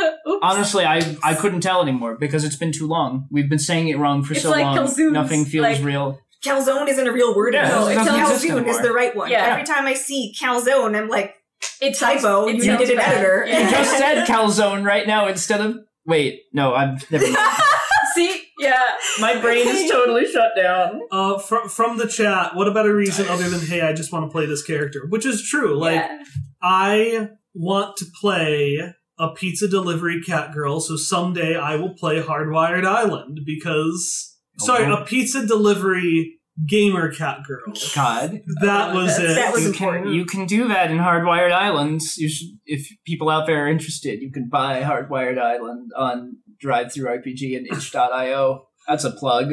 no. Oops. Honestly, I I couldn't tell anymore because it's been too long. We've been saying it wrong for It's so like long. Calzoons, Nothing feels like- real. Calzone isn't a real word Yeah, anymore. it Calzone is the right one. Yeah. Every time I see calzone, I'm like, It sounds- typo, it you sounds needed an bad. editor. Yeah. You just said (laughs) calzone right now instead of wait. No, I'm never mind. (laughs) See? Yeah. My brain is totally shut down. Uh, from from the chat, what about a reason other than hey, I just want to play this character, which is true. Like yeah. I want to play a pizza delivery cat girl, so someday I will play Hardwired Island because sorry, a pizza delivery gamer cat girl. God, That Oh, was it. that was you can important. you can do that in Hardwired Islands. You should, if people out there are interested, you can buy Hardwired Island on DriveThruRPG and itch.io. That's a plug.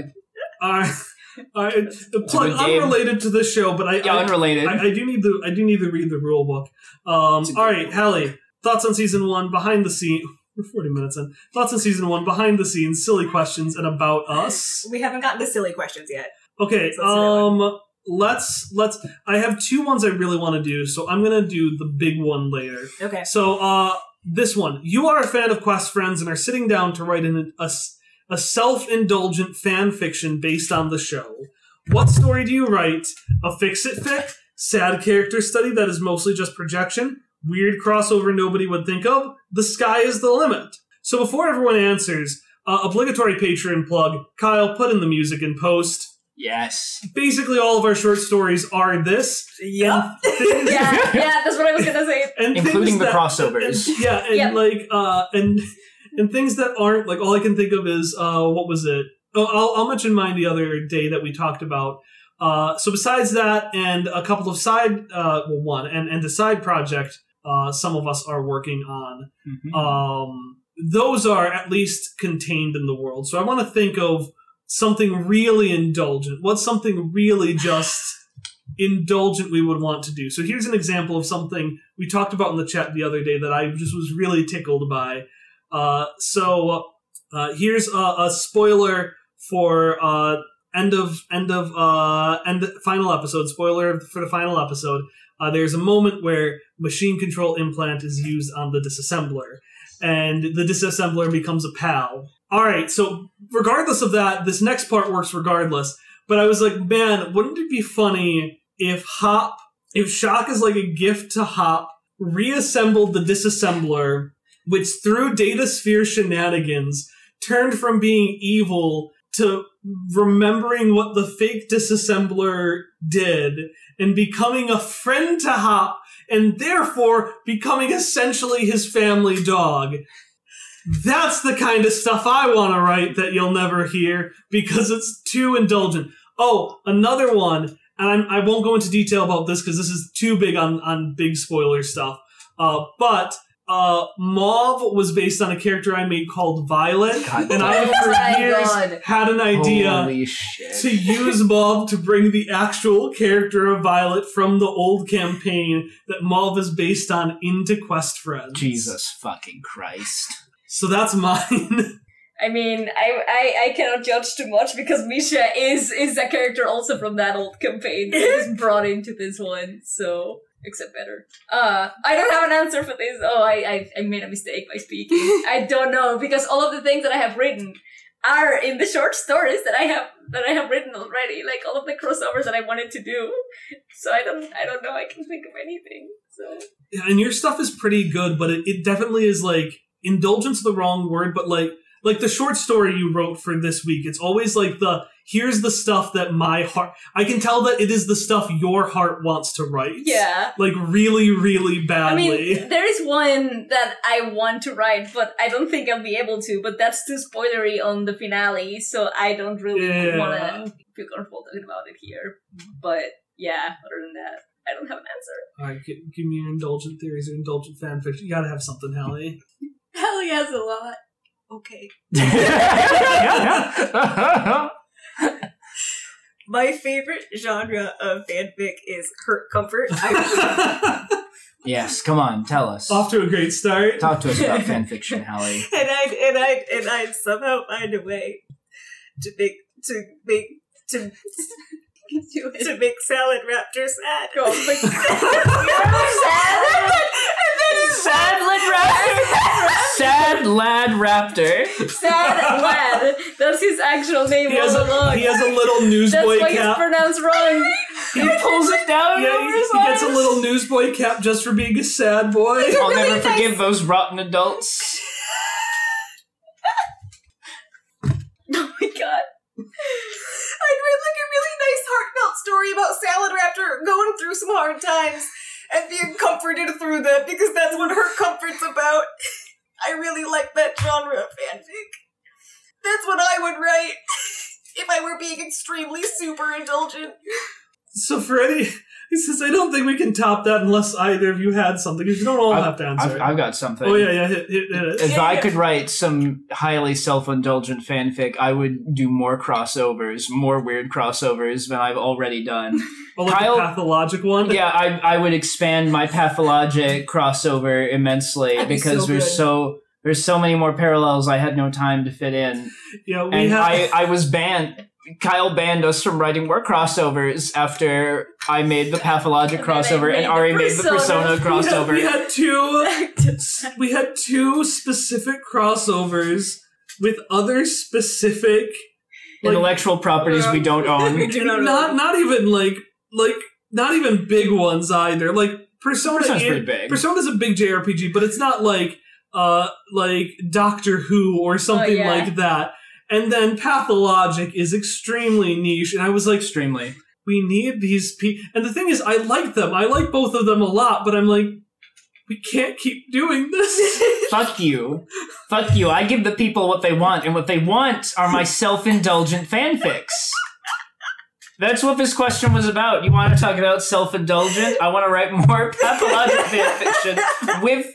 Uh, uh, the plug unrelated to this show, but I, Yeah, I, unrelated. I, I do need to I do need to read the rule book. Um, It's a all right, Hallie, thoughts on season one, behind the scene. (laughs) We're forty minutes in. Thoughts on season one, behind the scenes, silly questions, and about us. we haven't gotten to silly questions yet. Okay, So let's um, let's let's. I have two ones I really want to do, so I'm gonna do the big one later. Okay. So, uh, this one. You are a fan of Quest Friends and are sitting down to write in a, a self indulgent fan fiction based on the show. What story do you write? A fix it fic? Sad character study that is mostly just projection? Weird crossover nobody would think of? The sky is the limit. So, before everyone answers, uh, obligatory Patreon plug Kyle, put in the music in post. Yes. Basically, all of our short stories are this. Yep. (laughs) Things- Yeah, yeah, that's what I was gonna say. (laughs) and Including the that- crossovers. and- (laughs) yeah, and Yep. like uh and and things that aren't like all I can think of is uh what was it? Oh, I'll, I'll mention mine the other day that we talked about. Uh, so besides that, and a couple of side, uh, well, one and and the side project, uh, some of us are working on. Mhm. Um, those are at least contained in the world. So I want to think of something really indulgent. What's something really just indulgent we would want to do? So here's an example of something we talked about in the chat the other day that I just was really tickled by. Uh, so uh, here's a, a spoiler for uh, end of end of uh, end final episode. Spoiler for the final episode. Uh, there's a moment where machine control implant is used on the disassembler, and the disassembler becomes a pal. All right, so regardless of that, this next part works regardless. But I was like, man, wouldn't it be funny if Hop, if Shock is like a gift to Hop, reassembled the disassembler, which through data sphere shenanigans turned from being evil to remembering what the fake disassembler did and becoming a friend to Hop and therefore becoming essentially his family dog. That's the kind of stuff I want to write that you'll never hear because it's too indulgent. Oh, another one, and I'm, I won't go into detail about this because this is too big on, on big spoiler stuff. Uh, but uh, Mauve was based on a character I made called Violet, God and I for years God. had an idea to use Mauve to bring the actual character of Violet from the old campaign that Mauve is based on into Quest Friends. Jesus fucking Christ. So that's mine. (laughs) I mean, I, I I cannot judge too much because Misha is is a character also from that old campaign that was (laughs) brought into this one, so except better. Uh, I don't have an answer for this. Oh, I, I I made a mistake by speaking. (laughs) I don't know because all of the things that I have written are in the short stories that I have that I have written already. Like all of the crossovers that I wanted to do. So I don't I don't know. I can think of anything. So Yeah, and your stuff is pretty good, but it, it definitely is like indulgence the wrong word, but like like the short story you wrote for this week, it's always like the here's the stuff that my heart I can tell that it is the stuff your heart wants to write. yeah. Like really, really badly. I mean, there is one that I want to write, but I don't think I'll be able to. But that's too spoilery on the finale, so I don't really Yeah. want to feel comfortable talking about it here. But yeah, other than that, I don't have an answer. Alright, give, give me your indulgent theories or indulgent fanfiction. You gotta have something, Hallie. (laughs) Hallie has a lot. Okay. (laughs) (laughs) My favorite genre of fanfic is hurt comfort. I, (laughs) yes, come on, tell us. Off to a great start. Talk to us about fanfiction, Hallie. and I and I and I'd somehow find a way to make to make to to make Salad Raptor sad. Go on, like- Sad lad raptor. Sad lad raptor. Sad lad. That's his actual name He has all a, along. he has a little newsboy cap That's why it's cap. pronounced wrong. He pulls it down Yeah, over he, his he gets a eyes. little newsboy cap just for being a sad boy. I'll never forgive those rotten adults. (laughs) oh my god. I'd read like a really nice heartfelt story about Salad Raptor going through some hard times and being comforted through that because that's what her comfort's about. I really like that genre of fanfic. That's what I would write if I were being extremely super indulgent. So for any, he says, I don't think we can top that unless either of you had something. Because you don't all I've- have to answer. I've, I've got something. oh yeah, yeah, hit, hit, hit it. If Yeah, I yeah. could write some highly self-indulgent fanfic, I would do more crossovers, more weird crossovers than I've already done. Oh, like Kyle- the pathologic one. yeah, I I would expand my pathologic crossover immensely That'd be because so there's good. so there's so many more parallels I had no time to fit in. yeah. We And have. I, I was banned Kyle banned us from writing more crossovers after I made the pathologic And then I crossover and made Ari made the persona Persona. (laughs) crossover. We had, we had two. (laughs) we had two specific crossovers with other specific like, Intellectual properties we don't own. (laughs) We own. do not. not not even like like not even big ones either. Like Persona Persona's and- pretty big. Persona's a big JRPG, but it's not like uh like Doctor Who or something yeah. like that. And then Pathologic is extremely niche, and I was like, Extremely. we need these people. And the thing is, I like them. I like both of them a lot, but I'm like, we can't keep doing this. (laughs) Fuck you. Fuck you. I give the people what they want, and what they want are my self indulgent fanfics. That's what this question was about. You want to talk about self indulgent? I want to write more (laughs) pathologic fanfiction with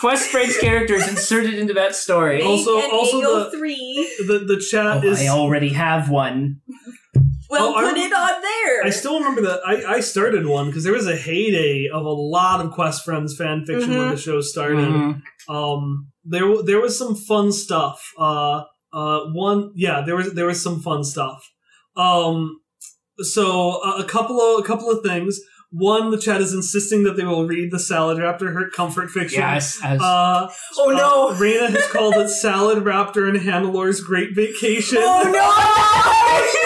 Quest Friends' characters inserted into that story. Also- and also the- three. the the chat is. Oh, I already have one. Well, Oh, I put rem- it on there. I still remember that I, I started one because there was a heyday of a lot of Quest Friends fan fiction when the show started. Mhm. Um, there w- there was some fun stuff. Uh, uh, one yeah, there was there was some fun stuff. Um, so uh, a couple of a couple of things. One, the chat is insisting that they will read the Salad Raptor Hurt Comfort fiction. Yes. As, Uh, Oh no! uh, Raina has called it Salad Raptor and Hannelore's Great Vacation. oh no! (laughs)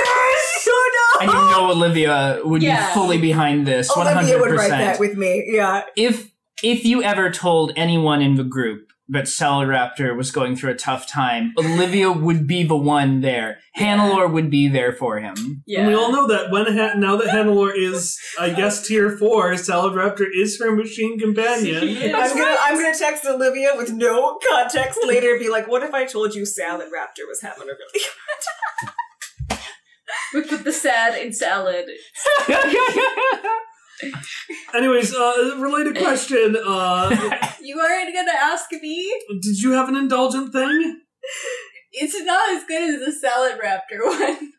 oh and no! you know Olivia would Yeah. be fully behind this. One Olivia hundred would write that percent. with me. Yeah. If if you ever told anyone in the group that Salad Raptor was going through a tough time, Olivia would be the one there. Hannelore would be there for him. Yeah. And we all know that when ha- now that Hannelore is, I guess, tier four, Salad Raptor is her machine companion. I'm gonna I'm gonna text Olivia with no context later and be like, what if I told you Salad Raptor was having a really good time?" (laughs) we put the sad in salad. (laughs) Anyways, uh, related question: uh, you aren't gonna ask me? Did you have an indulgent thing? It's not as good as the Salad Raptor one.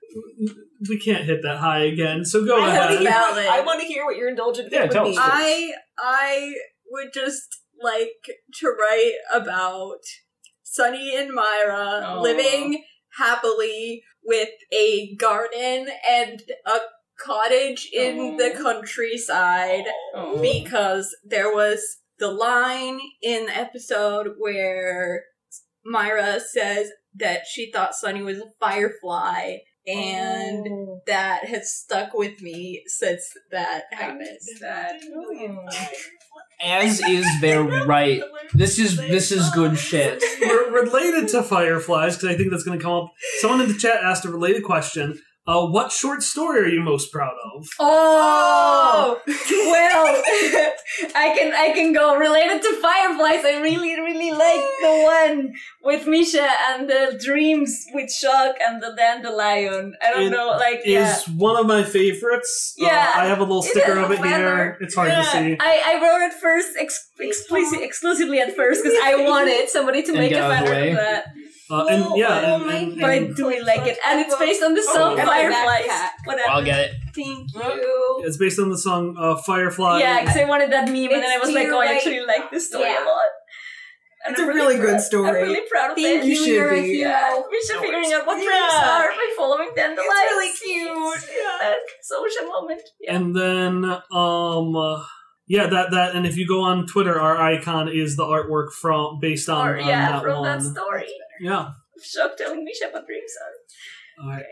We can't hit that high again, so go I wanna ahead. hear- I want to hear what your indulgent Yeah, thing tell would be. I I would just like to write about Sunny and Myra Aw. living happily with a garden and a cottage in the countryside Oh. because there was the line in the episode where Myra says that she thought Sunny was a firefly and Oh. that has stuck with me since that happened. That. Oh. As is their (laughs) right. This is this is good shit. (laughs) We're related to fireflies because I think that's going to come up. Someone in the chat asked a related question. Uh, what short story are you most proud of? Oh (laughs) well, (laughs) I can I can go related to fireflies. I really really like the one with Misha and the dreams with Shock and the dandelion. I don't It know, like yeah. Is one of my favorites. Uh, Yeah, I have a little sticker is of it clever. here. It's hard Yeah, to see. I, I wrote it first ex- exclusi- exclusively at first because (laughs) I wanted somebody to And make a get out banner of that. Uh, and yeah, Oh and, my and- But I and do like it, and it's based on the song and my Fireflies. Whatever. I'll get it. Thank you. it's based on the song uh, Firefly. Yeah, because I wanted that meme, and then I was like, to oh, I actually like this story Yeah. a lot. And It's I'm a really good proud- story. I'm really proud of Thank it. You you, should you're a be. hero. Yeah, we should figuring out what dreams Yeah. are by following dandelions. It's really cute. Yeah, social moment. Yeah. And then, um, uh, yeah, that that, and if you go on Twitter, our icon is the artwork from based on, or on yeah, that from one. that story. Yeah. Shock telling me what dreams are. Alright.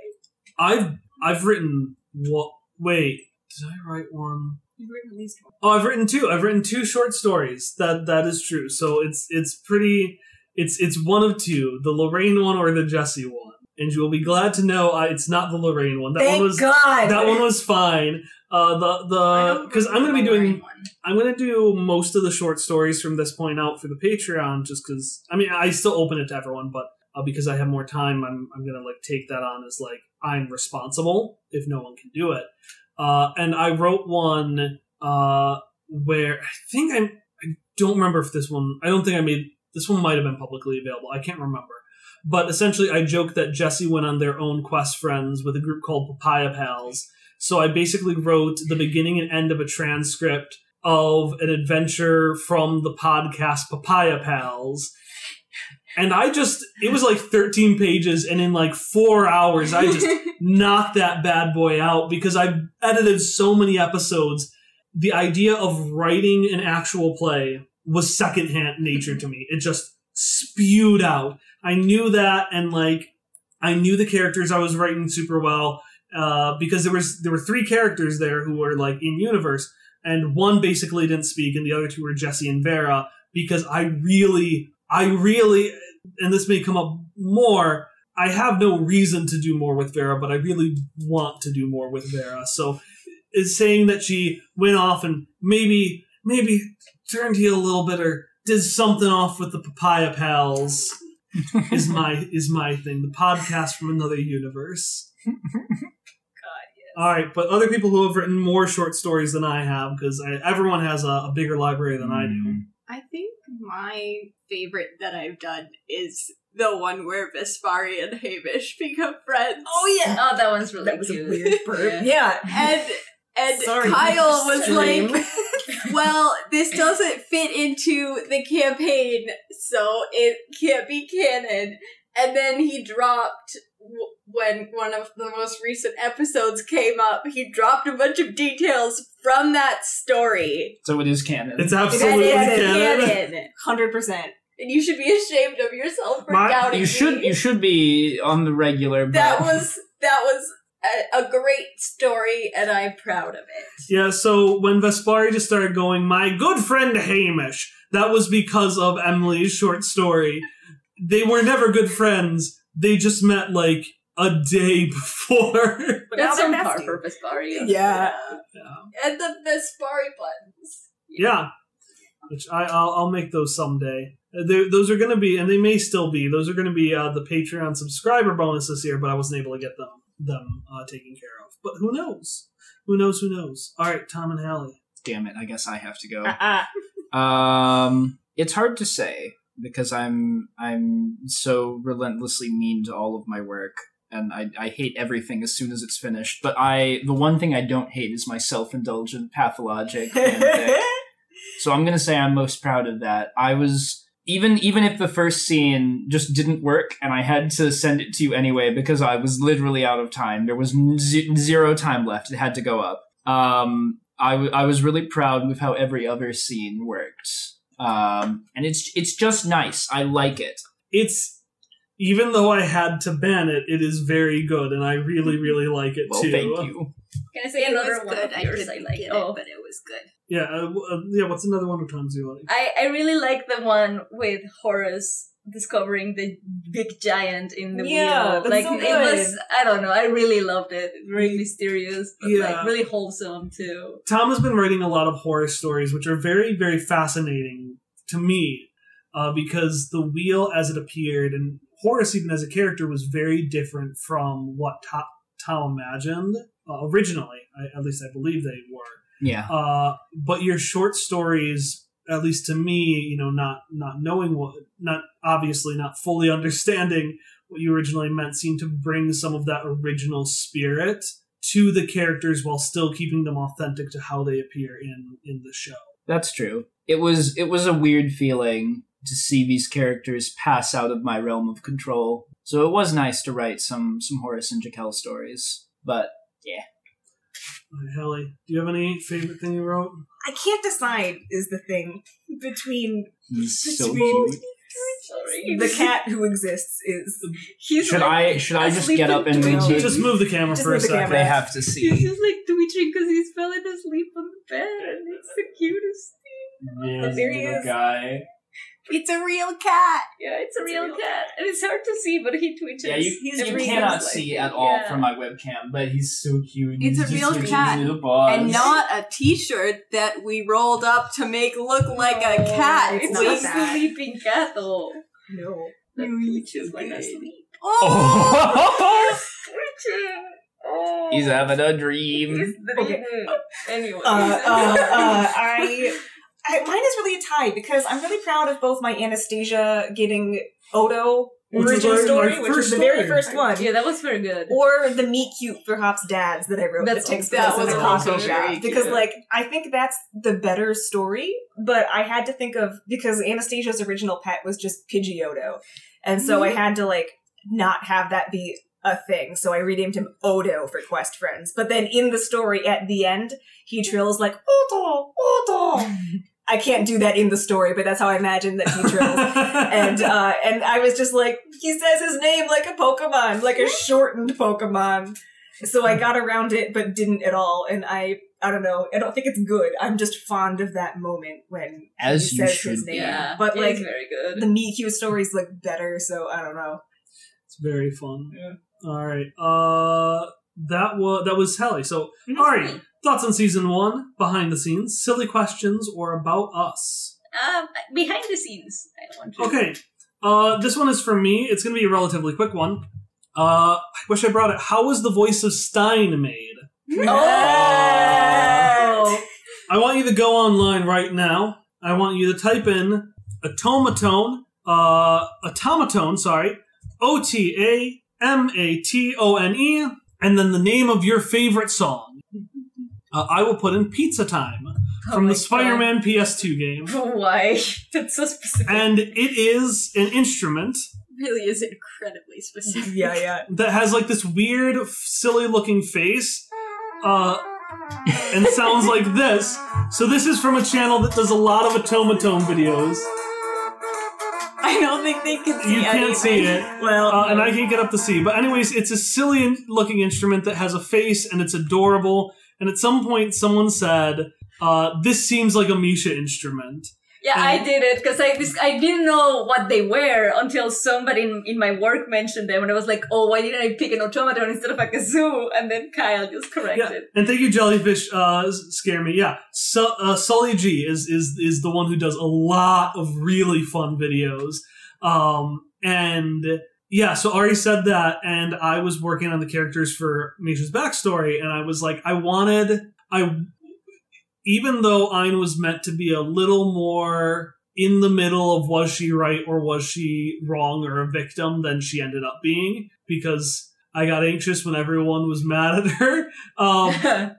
I've I've written what? Wait, did I write one? You've written at least one. Oh, I've written two. I've written two short stories. That that is true. So it's it's pretty. It's it's one of two: the Lorraine one or the Jesse one. And you will be glad to know I, it's not the Lorraine one. That Thank one was God. that one was fine. Uh, the the because I'm gonna be doing I'm gonna do most of the short stories from this point out for the Patreon, just because I mean I still open it to everyone, but uh, because I have more time, I'm I'm gonna like take that on as like I'm responsible if no one can do it. Uh, and I wrote one uh, where I think I'm I don't remember if this one I don't think I made this one might have been publicly available. I can't remember. But essentially, I joked that Jesse went on their own quest friends with a group called Papaya Pals. So I basically wrote the beginning and end of a transcript of an adventure from the podcast Papaya Pals. And I just, it was like 13 pages, and in like four hours, I just (laughs) knocked that bad boy out because I've edited so many episodes. The idea of writing an actual play was secondhand nature to me. It just spewed out. I knew that, and like, I knew the characters I was writing super well uh, because there was there were three characters there who were like in universe, and one basically didn't speak, and the other two were Jesse and Vera. Because I really, I really, and this may come up more. I have no reason to do more with Vera, but I really want to do more with Vera. So, is saying that she went off and maybe, maybe turned heel a little bit or did something off with the Papaya Pals (laughs) is my is my thing. The podcast from another universe. (laughs) All right, but other people who have written more short stories than I have, because everyone has a, a bigger library than I do. Hmm. I think my favorite that I've done is the one where Vespari and Hamish become friends. Oh yeah, Oh, that one's really that was cute. a weird (laughs) burp. Yeah. And and Sorry, Kyle was stream. like, (laughs) "Well, this doesn't fit into the campaign, so it can't be canon." And then he dropped w- when one of the most recent episodes came up. He dropped a bunch of details from that story. So it is canon. It's absolutely is canon. canon. hundred percent. And you should be ashamed of yourself for My- doubting you should me. you should be on the regular. But that was that was a, a great story, and I'm proud of it. Yeah, so when Vespari just started going, my good friend Hamish, that was because of Emily's short story. They were never good friends. They just met like a day (laughs) before. But now That's they're on par besties. for Vespari. Yeah. And the Vespari buttons. yeah. Which I, I'll, I'll make those someday. Uh, they're- those are going to be, and they may still be, those are going to be uh, the Patreon subscriber bonus this year, but I wasn't able to get them them uh, taken care of. But who knows? Who knows? Who knows? All right, Tom and Hallie. damn it. I guess I have to go. Uh-uh. (laughs) Um, it's hard to say because I'm I'm so relentlessly mean to all of my work, and I I hate everything as soon as it's finished. But I the one thing I don't hate is my self indulgent pathologic. (laughs) so I'm gonna say I'm most proud of that. I was even even if the first scene just didn't work and I had to send it to you anyway because I was literally out of time. There was z- zero time left. It had to go up. Um, I, w- I was really proud with how every other scene worked. Um, and it's it's just nice. I like it. It's even though I had to ban it, it is very good, and I really, really like it Well, too. thank you. Can I say It another was one good. of I yours I couldn't like? get Oh, it, but it was good. Yeah, uh, uh, yeah. What's another one of Tom's you like? I, I really like the one with Horace discovering the big giant in the Yeah, wheel. Like so it was I don't know, I really loved it. Really mysterious, but Yeah. like really wholesome too. Tom has been writing a lot of horror stories, which are very, very fascinating to me, uh, because the wheel as it appeared and Horace even as a character was very different from what Ta- Tom imagined uh, originally. I, at least I believe they were. Yeah. Uh, but your short stories, at least to me, you know, not not knowing what, not obviously not fully (laughs) understanding what you originally meant, seemed to bring some of that original spirit to the characters while still keeping them authentic to how they appear in in the show. That's true. It was it was a weird feeling to see these characters pass out of my realm of control. So it was nice to write some some Horace and Jekyll stories. But All right, Hallie, do you have any favorite thing you wrote? I can't decide is the thing between so Between- Sorry. the cat who exists is He's Should like, I should I just get up and twitching. move? Just move the camera Just for a the second. camera. They have to see. He's see. just like twitching because he's falling asleep on the bed and it's the cutest. Yes, There he little is. guy. It's a real cat. Yeah, it's a It's a real real cat. And it's hard to see, but he twitches. Yeah, you, He's you cannot like see at all Yeah. from my webcam, but he's so cute. It's He's a real cat. his little paws. And not a t-shirt that we rolled up to make look like a cat. it's It's not a that. sleeping cat, though. no. That No, he's twitches so when good. asleep. Oh! Twitching. Oh. he's having a dream. He's Okay. dreaming. Anyway. Uh, uh, uh, (laughs) I, I, mine is really a tie because I'm really proud of both my Anastasia getting Odo Which was origin our- story, which first was the very story. first one. Yeah, that was very good. Or the meet cute for Hop's dads that I wrote That's that takes also- place in a coffee also shop. Because like I think that's the better story, but I had to think of because Anastasia's original pet was just Pidgeotto. And so I mm-hmm. had to like not have that be a thing. So I renamed him Odo for Quest Friends. But then in the story at the end, he trills like Odo, Odo. (laughs) I can't do that in the story, but that's how I imagine that he trills. (laughs) and uh, and I was just like, he says his name like a Pokemon, like a shortened Pokemon. So I got around it, but didn't at all. And I, I don't know. I don't think it's good. I'm just fond of that moment when As he you says should his name. yeah, but it like is very good. the Mewtwo stories look better, so I don't know. It's very fun. Yeah. All right. Uh, that was that was Hallie. So. Ari, thoughts on season one, behind the scenes, silly questions, or about us? Um, behind the scenes, I want to. Okay. Uh, this one is for me. It's going to be a relatively quick one. Uh, I wish I brought it. How was the voice of Stein made? Oh, I want you to go online right now. I want you to type in Otamatone, uh, Otamatone, sorry, O T A M A T O N E, and then the name of your favorite song. Uh, I will put in Pizza Time Oh from my the Spider Man PS2 game. (laughs) Why? That's so specific. And it is an instrument really is incredibly specific. Yeah, yeah. that has like this weird, silly looking face. Uh, and sounds like this. So this is from a channel that does a lot of Otamatone videos. I don't think they can see You can't anything. see it. Well, Uh, and I can't get up to see. But anyways, it's a silly looking instrument that has a face and it's adorable. And at some point, someone said, uh, "This seems like a Misha instrument." yeah, I did it because I this, I didn't know what they were until somebody in, in my work mentioned them, and I was like, oh, why didn't I pick an Otamatone instead of a kazoo? And then Kyle just corrected. Yeah, and thank you, Jellyfish. Uh, scare me. Yeah, so, uh, Sully G is is is the one who does a lot of really fun videos. Um, and yeah, so Ari said that, and I was working on the characters for Misha's backstory, and I was like, I wanted, I, even though Ein was meant to be a little more in the middle of was she right or was she wrong or a victim than she ended up being, because I got anxious when everyone was mad at her. (laughs) Um,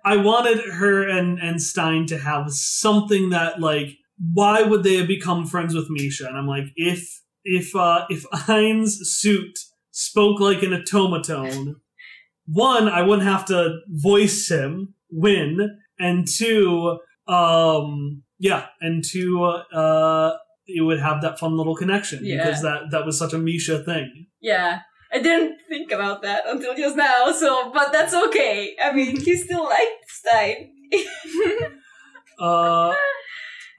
I wanted her and and Stein to have something that like why would they have become friends with Misha? And I'm like, if if uh if (laughs) Ein's suit spoke like an Otamatone, one, I wouldn't have to voice him, win, and two, um yeah, and two, uh it would have that fun little connection Yeah. because that that was such a Misha thing. yeah. I didn't think about that until just now, so but that's okay. I mean, he still (laughs) liked Stein. (laughs) Uh,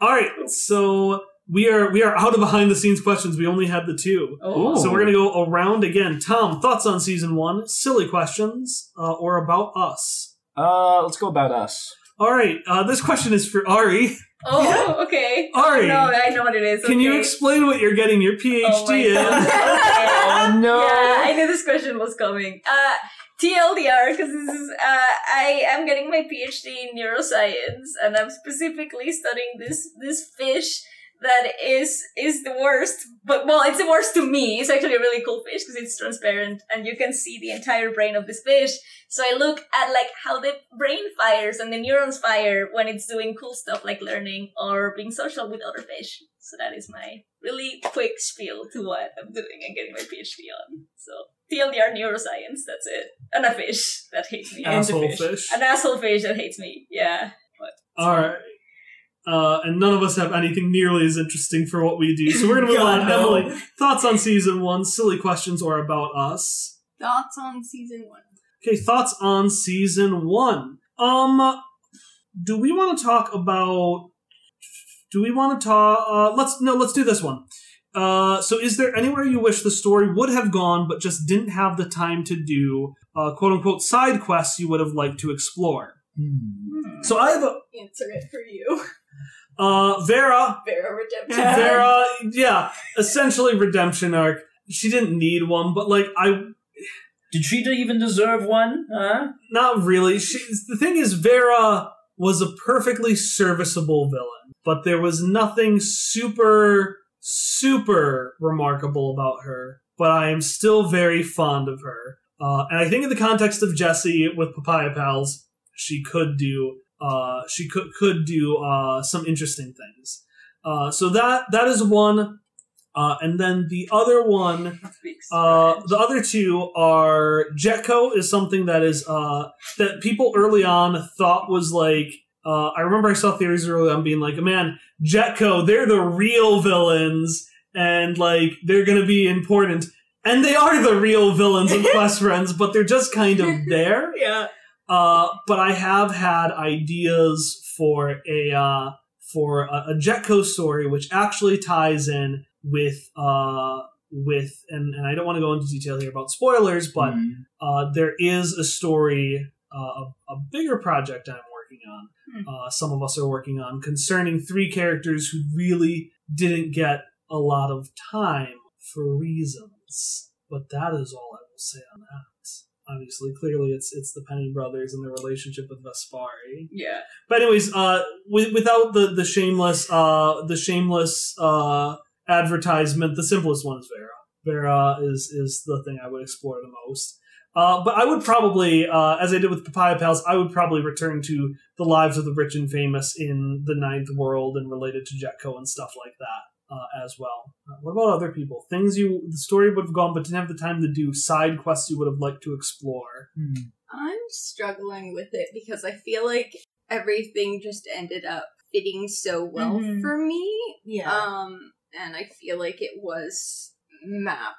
all right, so we are we are out of behind the scenes questions. We only had the two, Oh. so we're gonna go around again. Tom, thoughts on season one? Silly questions uh, or about us? Uh, let's go about us. All right, uh, this question is for Ari. Oh, (laughs) (laughs) okay. Ari, No, I know what it is. can you explain what you're getting your PhD Oh in? (laughs) Oh, no. Yeah, I knew this question was coming. Uh, TLDR, because this is, uh, I am getting my PhD in neuroscience, and I'm specifically studying this this fish that is is the worst. But well, it's the worst to me. It's actually a really cool fish because it's transparent, and you can see the entire brain of this fish. So I look at like how the brain fires and the neurons fire when it's doing cool stuff like learning or being social with other fish. So that is my really quick spiel to what I'm doing and getting my PhD on. So TLDR neuroscience, that's it. And a fish that hates me. Asshole fish. An asshole fish that hates me. Yeah. All right. Uh, and none of us have anything nearly as interesting for what we do. So we're gonna move on. (laughs) no. Emily, thoughts on season one? Silly questions or about us? Thoughts on season one? Okay, thoughts on season one. Um, do we want to talk about? Do we want to talk? Uh, let's no. Let's do this one. Uh, so is there anywhere you wish the story would have gone, but just didn't have the time to do? Uh, quote unquote side quests you would have liked to explore. Hmm. So I have a, Answer it for you. (laughs) uh, Vera. Vera Redemption. (laughs) Vera, yeah, essentially redemption arc. She didn't need one, but like I Did she even deserve one? Huh? Not really. She, the thing is, Vera was a perfectly serviceable villain, but there was nothing super, super remarkable about her. but I am still very fond of her. Uh, and I think in the context of Jesse with Papaya Pals, she could do uh, she could could do uh, some interesting things. Uh, so that that is one, uh, and then the other one uh, the other two are Jetco is something that is uh, that people early on thought was like. Uh, I remember I saw theories early on being like, "Man, Jetco, they're the real villains, and like they're gonna be important." And they are the real villains of (laughs) Quest Friends, but they're just kind of (laughs) there. Yeah. Uh, but I have had ideas for a uh, for a, a Jetco story, which actually ties in with uh, with and, and I don't want to go into detail here about spoilers, but Mm. uh, there is a story, uh, a, a bigger project I'm working on. Hmm. Uh, some of us are working on concerning three characters who really didn't get a lot of time for reasons. But that is all I will say on that. Obviously, clearly, it's it's the Penny brothers and their relationship with Vespari. yeah. But anyways, uh, with, without the the shameless uh the shameless uh advertisement, the simplest one is Vera. Vera is is the thing I would explore the most. Uh, but I would probably, uh, as I did with Papaya Pals, I would probably return to the lives of the rich and famous in the Ninth World and related to Jetco and stuff like that uh, as well. Uh, what about other people? Things you the story would have gone, but didn't have the time to do. Side quests you would have liked to explore. I'm struggling with it because I feel like everything just ended up fitting so well Mhm. for me. Yeah. Um, and I feel like it was mapped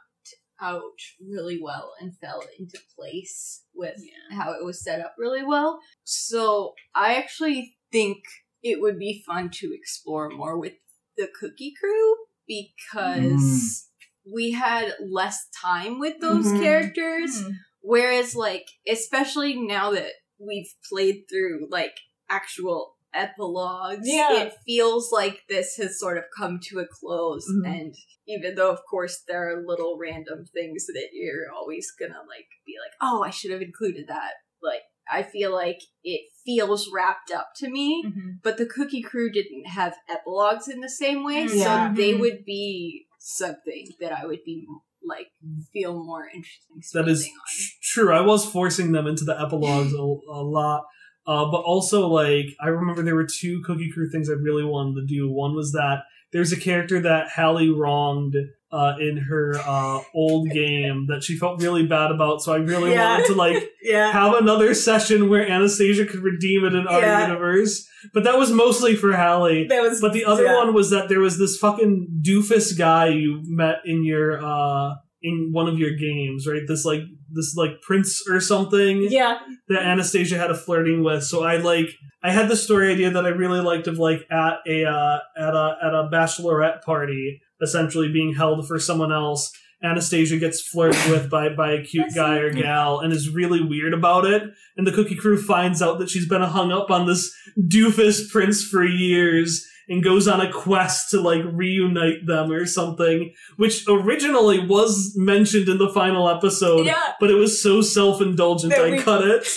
out really well and fell into place with Yeah. how it was set up really well. So I actually think it would be fun to explore more with the Cookie Crew because we had less time with those Mhm. characters. Hmm. Whereas, like, especially now that we've played through like actual epilogues, Yeah. it feels like this has sort of come to a close. Mhm. And even though, of course, there are little random things that you're always gonna like be like, oh, I should have included that. Like, I feel like it feels wrapped up to me. Mhm. But the Cookie Crew didn't have epilogues in the same way, Yeah. so they Mhm. would be something that I would be like feel more interesting. That is spending on. tr- true. I was forcing them into the epilogues a, a lot. Uh, but also, like, I remember there were two Cookie Crew things I really wanted to do. One was that there's a character that Hallie wronged uh, in her uh, old game that she felt really bad about. So I really Yeah. wanted to, like, (laughs) yeah. have another session where Anastasia could redeem it in our Yeah. universe. But that was mostly for Hallie. That was. But the other one was that there was this fucking doofus guy you met in your uh in one of your games, right? This like this like prince or something Yeah. that Anastasia had a flirting with. So I like I had the story idea that I really liked of like at a uh at a at a bachelorette party, essentially being held for someone else. Anastasia gets flirted with by by a cute guy or gal and is really weird about it. And the Cookie Crew finds out that she's been hung up on this doofus prince for years and goes on a quest to like reunite them or something, which originally was mentioned in the final episode, Yeah. but it was so self indulgent I we- cut it. (laughs)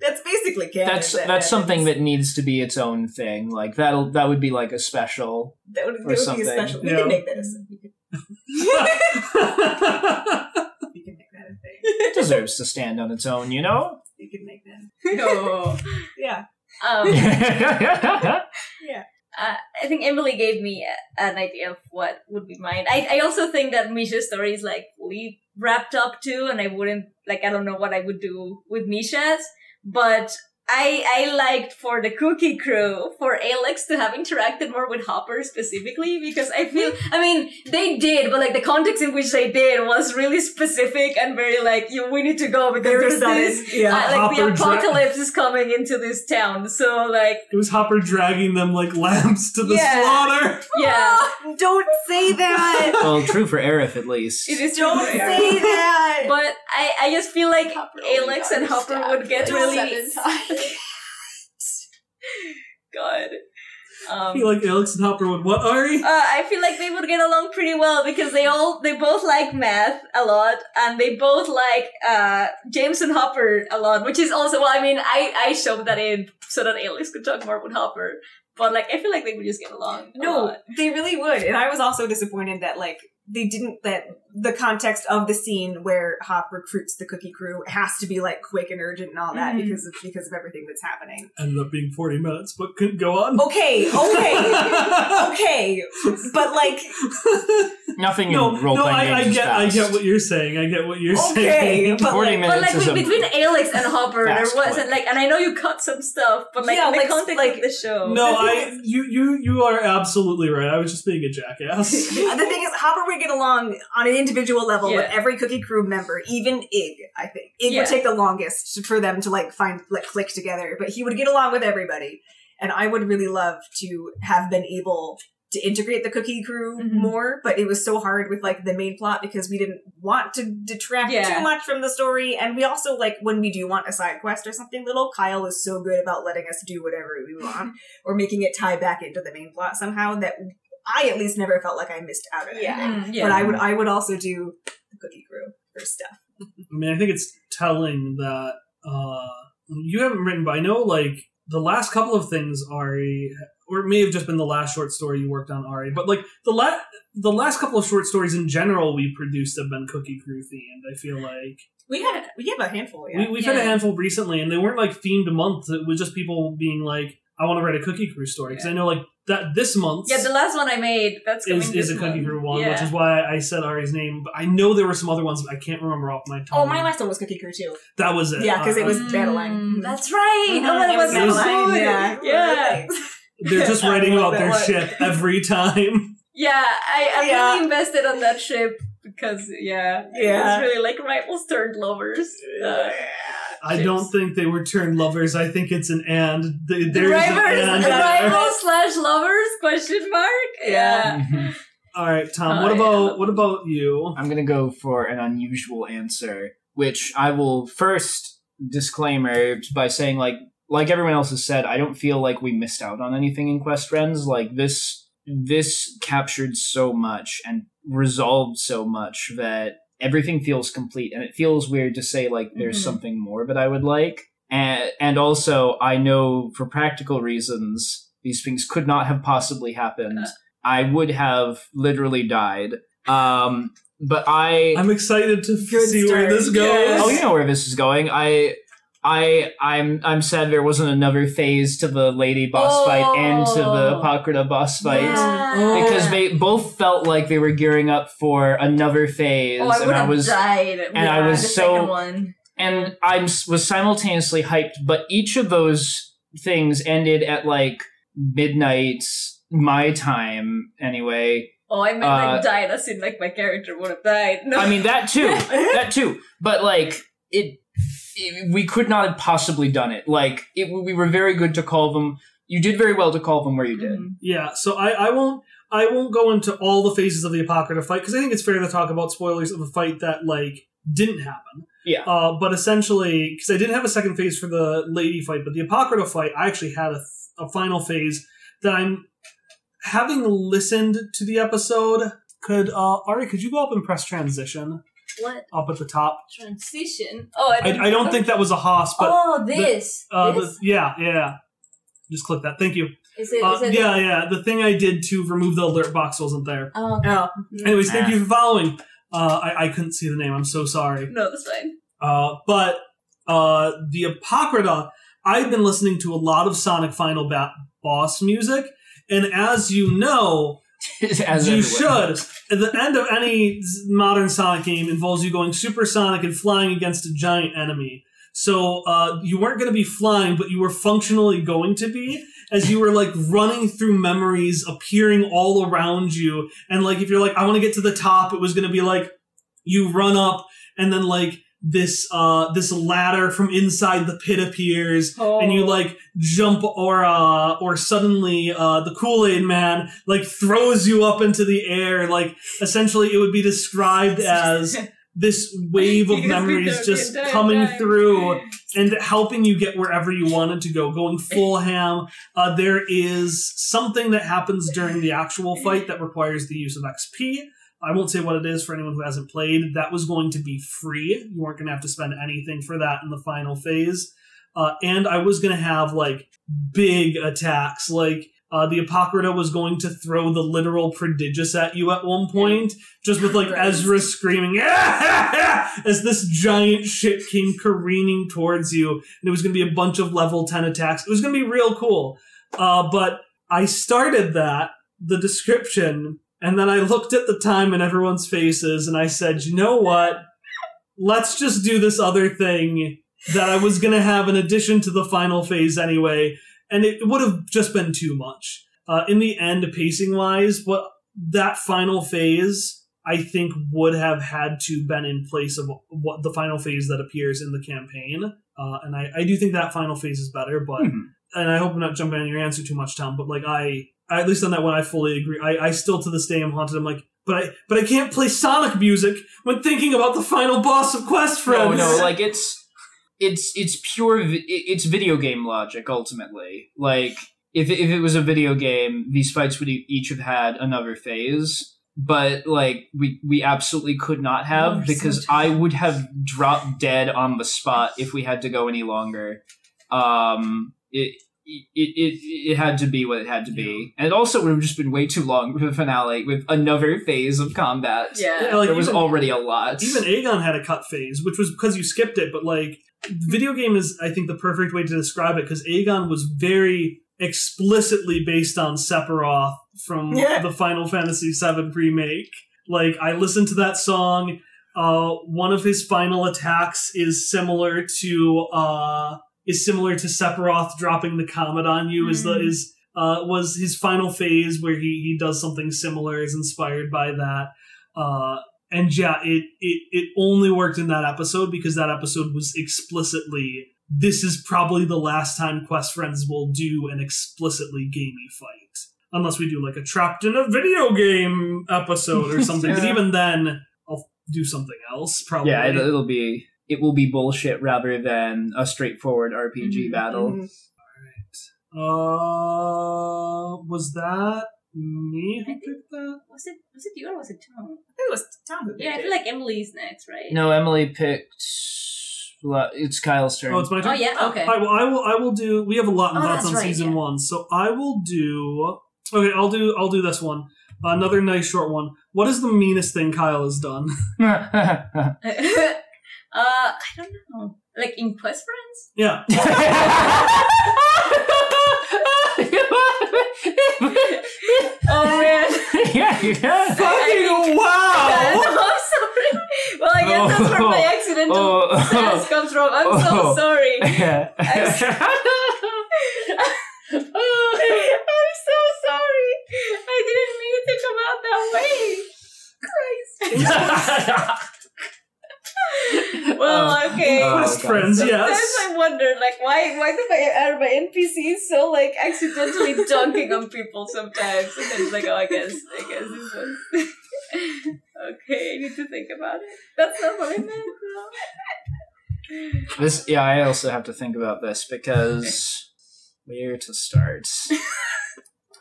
Yeah. That's basically canon. That's that's something that needs to be its own thing. Like that'll that would be like a special. that would, that or would be a something. special. We Yeah. can make that a we can, (laughs) we can make that a thing. It deserves to stand on its own, you know. We can make that. No. (laughs) Yeah. Um, (laughs) yeah. uh, I think Emily gave me a, an idea of what would be mine. I, I also think that Misha's story is like fully wrapped up too, and I wouldn't like I don't know what I would do with Misha's, but I I liked for the Cookie Crew for Alex to have interacted more with Hopper specifically because I feel I mean they did, but like the context in which they did was really specific and very like you we need to go because Very there's this Yeah. uh, like the Hopper dra- apocalypse is coming into this town, so like it was Hopper dragging them like lambs to the Yeah. slaughter. (laughs) yeah. (laughs) Don't say that. (laughs) well, true for Aerith at least. It is Don't true. say that. But I, I just feel like Hopper Alex and Hopper would get really seven times. (laughs) God. I Um, feel like Alex and Hopper would what Ari? uh, I feel like they would get along pretty well because they all they both like math a lot and they both like uh, James and Hopper a lot, which is also well. I mean, I I shoved that in so that Alex could talk more with Hopper, but like I feel like they would just get along. a No, lot. they really would. And I was also disappointed that like they didn't that the context of the scene where Hop recruits the Cookie Crew has to be like quick and urgent and all that Mhm. because of because of everything that's happening. Ended up being 40 minutes, but couldn't go on. Okay, okay, (laughs) okay, but like Nothing no, in role no, playing I, I games is get, I get what you're saying. I get what you're okay, saying. but 40 like, minutes But like is be- a between Alex and Hopper, there wasn't clip. like, and I know you cut some stuff, but like Yeah, in the like- context like- of the show, No, I you you you are absolutely right. I was just being a jackass. (laughs) the thing is, Hopper would get along on an individual level with every Cookie Crew member, even Ig. I think Ig Yeah. would take the longest for them to like find like click together, but he would get along with everybody. And I would really love to have been able to integrate the Cookie Crew Mhm. more, but it was so hard with like the main plot because we didn't want to detract Yeah. too much from the story, and we also like when we do want a side quest or something little. Kyle is so good about letting us do whatever we want (laughs) or making it tie back into the main plot somehow that I at least never felt like I missed out on Yeah. anything. Mm, yeah. But I would I would also do the Cookie Crew for stuff. I mean, I think it's telling that uh, you haven't written, but I know like the last couple of things Ari, or it may have just been the last short story you worked on Ari, but like the la- the last couple of short stories in general we produced have been Cookie Crew themed. I feel like We have we have a handful, yeah. we, we've had a handful recently, and they weren't like themed months. It was just people being like, "I want to write a Cookie Crew story," because I know like that this month. yeah, the last one I made that's is, is a Cookie month. Crew one, yeah. which is why I said Ari's name. But I know there were some other ones I can't remember off my tongue. oh, my last one was Cookie Crew too. That was it. Yeah, 'cause it Uh, was Mm, Battleline. That's right. Mhm, Oh, that it was, was so yeah. yeah. They're just (laughs) writing about their one. ship every time. Yeah, I, I'm Yeah. really invested on that ship because yeah, Yeah. it's really like rivals turned lovers. Uh, I don't think they were turned lovers. I think it's an and. They- the There's an rivals, and rivals slash lovers? Question mark. Yeah. Mhm. (laughs) All right, Tom. Oh, what yeah. about what about you? I'm gonna go for an unusual answer, which I will first disclaimer by saying like like everyone else has said, I don't feel like we missed out on anything in Quest Friends. Like this this captured so much and resolved so much that everything feels complete and it feels weird to say like there's Mhm. something more that I would like. And and also I know for practical reasons these things could not have possibly happened. I would have literally died. Um but I I'm excited to Good see where this goes. Yes. Oh, you know where this is going. I, I, I'm, I'm sad there wasn't another phase to the lady boss fight and to the Oh. Apocrypha boss fight Yeah. because they both felt like they were gearing up for another phase, Oh, I and I have was, died. and I was so- second one. and I was simultaneously hyped. But each of those things ended at like midnight my time, anyway. Oh, I meant Uh, like died as in like my character would have died. No. I mean that too, (laughs) that too. But like it, it, we could not have possibly done it. Like it, we were very good to call them. You did very well to call them where you did. Mhm. Yeah, so I, I won't I won't go into all the phases of the Apocrypha fight because I think it's fair to talk about spoilers of a fight that like didn't happen. Yeah. Uh, but essentially, because I didn't have a second phase for the lady fight, but the Apocrypha fight, I actually had a, a final phase that I'm having listened to the episode. Could uh, Ari, could you go up and press transition What up at the top? transition? Oh, I, I, I don't think that was a Haas, but oh, this. uh, this? the, yeah, yeah. Just click that. Thank you. is it? Uh, is it yeah, yeah. The thing I did to remove the alert box wasn't there. Oh, okay. Oh, Anyways, thank Ah. you for following. Uh, I, I couldn't see the name. I'm so sorry. no, that's fine. Uh, but uh, the Apocrypha, I've been listening to a lot of Sonic Final ba- Boss music, and as you know, (laughs) As you everyone. should. At the end of any modern Sonic game involves you going supersonic and flying against a giant enemy. So uh, you weren't going to be flying, but you were functionally going to be, as you were like running through memories, appearing all around you, and like if you're like, I want to get to the top, it was going to be like you run up, and then like this uh this ladder from inside the pit appears Oh. and you like jump or uh or suddenly uh the Kool-Aid man like throws you up into the air like essentially it would be described (laughs) as this wave of (laughs) memories just coming time. through (laughs) and helping you get wherever you wanted to go going full ham uh, there is something that happens during the actual fight that requires the use of xp I won't say what it is for anyone who hasn't played. That was going to be free. You weren't going to have to spend anything for that in the final phase. Uh, and I was going to have like big attacks. Like uh, the Apocrypha was going to throw the literal prodigious at you at one point, just with like. Ezra screaming as this giant ship came careening towards you, and it was going to be a bunch of level 10 attacks. It was going to be real cool. Uh, but I started that, the description, and then I looked at the time and everyone's faces, and I said, you know what? Let's just do this other thing that I was going to have in addition to the final phase anyway, and it would have just been too much. Uh, in the end, pacing wise, what that final phase, I think, would have had to been in place of what the final phase that appears in the campaign. Uh, and I, I do think that final phase is better, but Mhm. and I hope I'm not jumping on your answer too much, Tom. But like I, at least on that one, I fully agree. I, I still to this day am haunted. I'm like, but I, but I can't play Sonic music when thinking about the final boss of Quest No, Friends. no, like it's it's it's pure vi- it's video game logic ultimately. Like if if it was a video game, these fights would each have had another phase, but like we we absolutely could not have Oh, so because I would have dropped dead on the spot if we had to go any longer. Um, it. It, it, it had to be what it had to be. And it also would have just been way too long for the finale with another phase of combat. Yeah. Yeah, like there was even- already a lot. Even Aegon had a cut phase, which was because you skipped it, but like video game is I think the perfect way to describe it because Aegon was very explicitly based on Sephiroth from Yeah. the Final Fantasy VII remake. Like I listened to that song. Uh, one of his final attacks is similar to uh, is similar to Sephiroth dropping the comet on you. Is the Mm. is uh, was his final phase where he he does something similar is inspired by that. Uh, and yeah, it, it it only worked in that episode because that episode was explicitly this is probably the last time Quest Friends will do an explicitly gamey fight. Unless we do like a trapped in a video game episode or something. But (laughs) even then, I'll do something else, probably. Yeah, it'll, it'll be it will be bullshit rather than a straightforward RPG Mhm, battle. mhm. uh was that me who think- picked that? Was it was it you or was it Tom? I think it was Tom who Yeah, I feel it. like Emily's next, right? No, Emily picked. well, It's Kyle's turn. Oh, it's my turn. Oh yeah. Okay. All right, well, I will. I will do. We have a lot in Oh, thoughts on right, season yeah. one, so I will do. Okay, I'll do. I'll do this one. Another nice short one. What is the meanest thing Kyle has done? (laughs) (laughs) (laughs) uh, I don't know. Like in Quest Friends? yeah. (laughs) (laughs) Oh man. yeah, yeah. (laughs) Fucking wow! I'm sorry. Well, I guess that's where my accidental Oh. sass comes from. I'm so Oh. sorry. Yeah. I'm so sorry. I didn't mean to come out that way. Christ. Well, uh, okay. Uh, oh, Quest God. friends, Sometimes yes. I wonder, like, why why do my are my NPCs so like accidentally (laughs) dunking on people sometimes? And then it's like, oh, I guess, I guess this was (laughs) okay. I need to think about it. That's not what I meant. though. This, yeah, I also have to think about this because where to start? (laughs)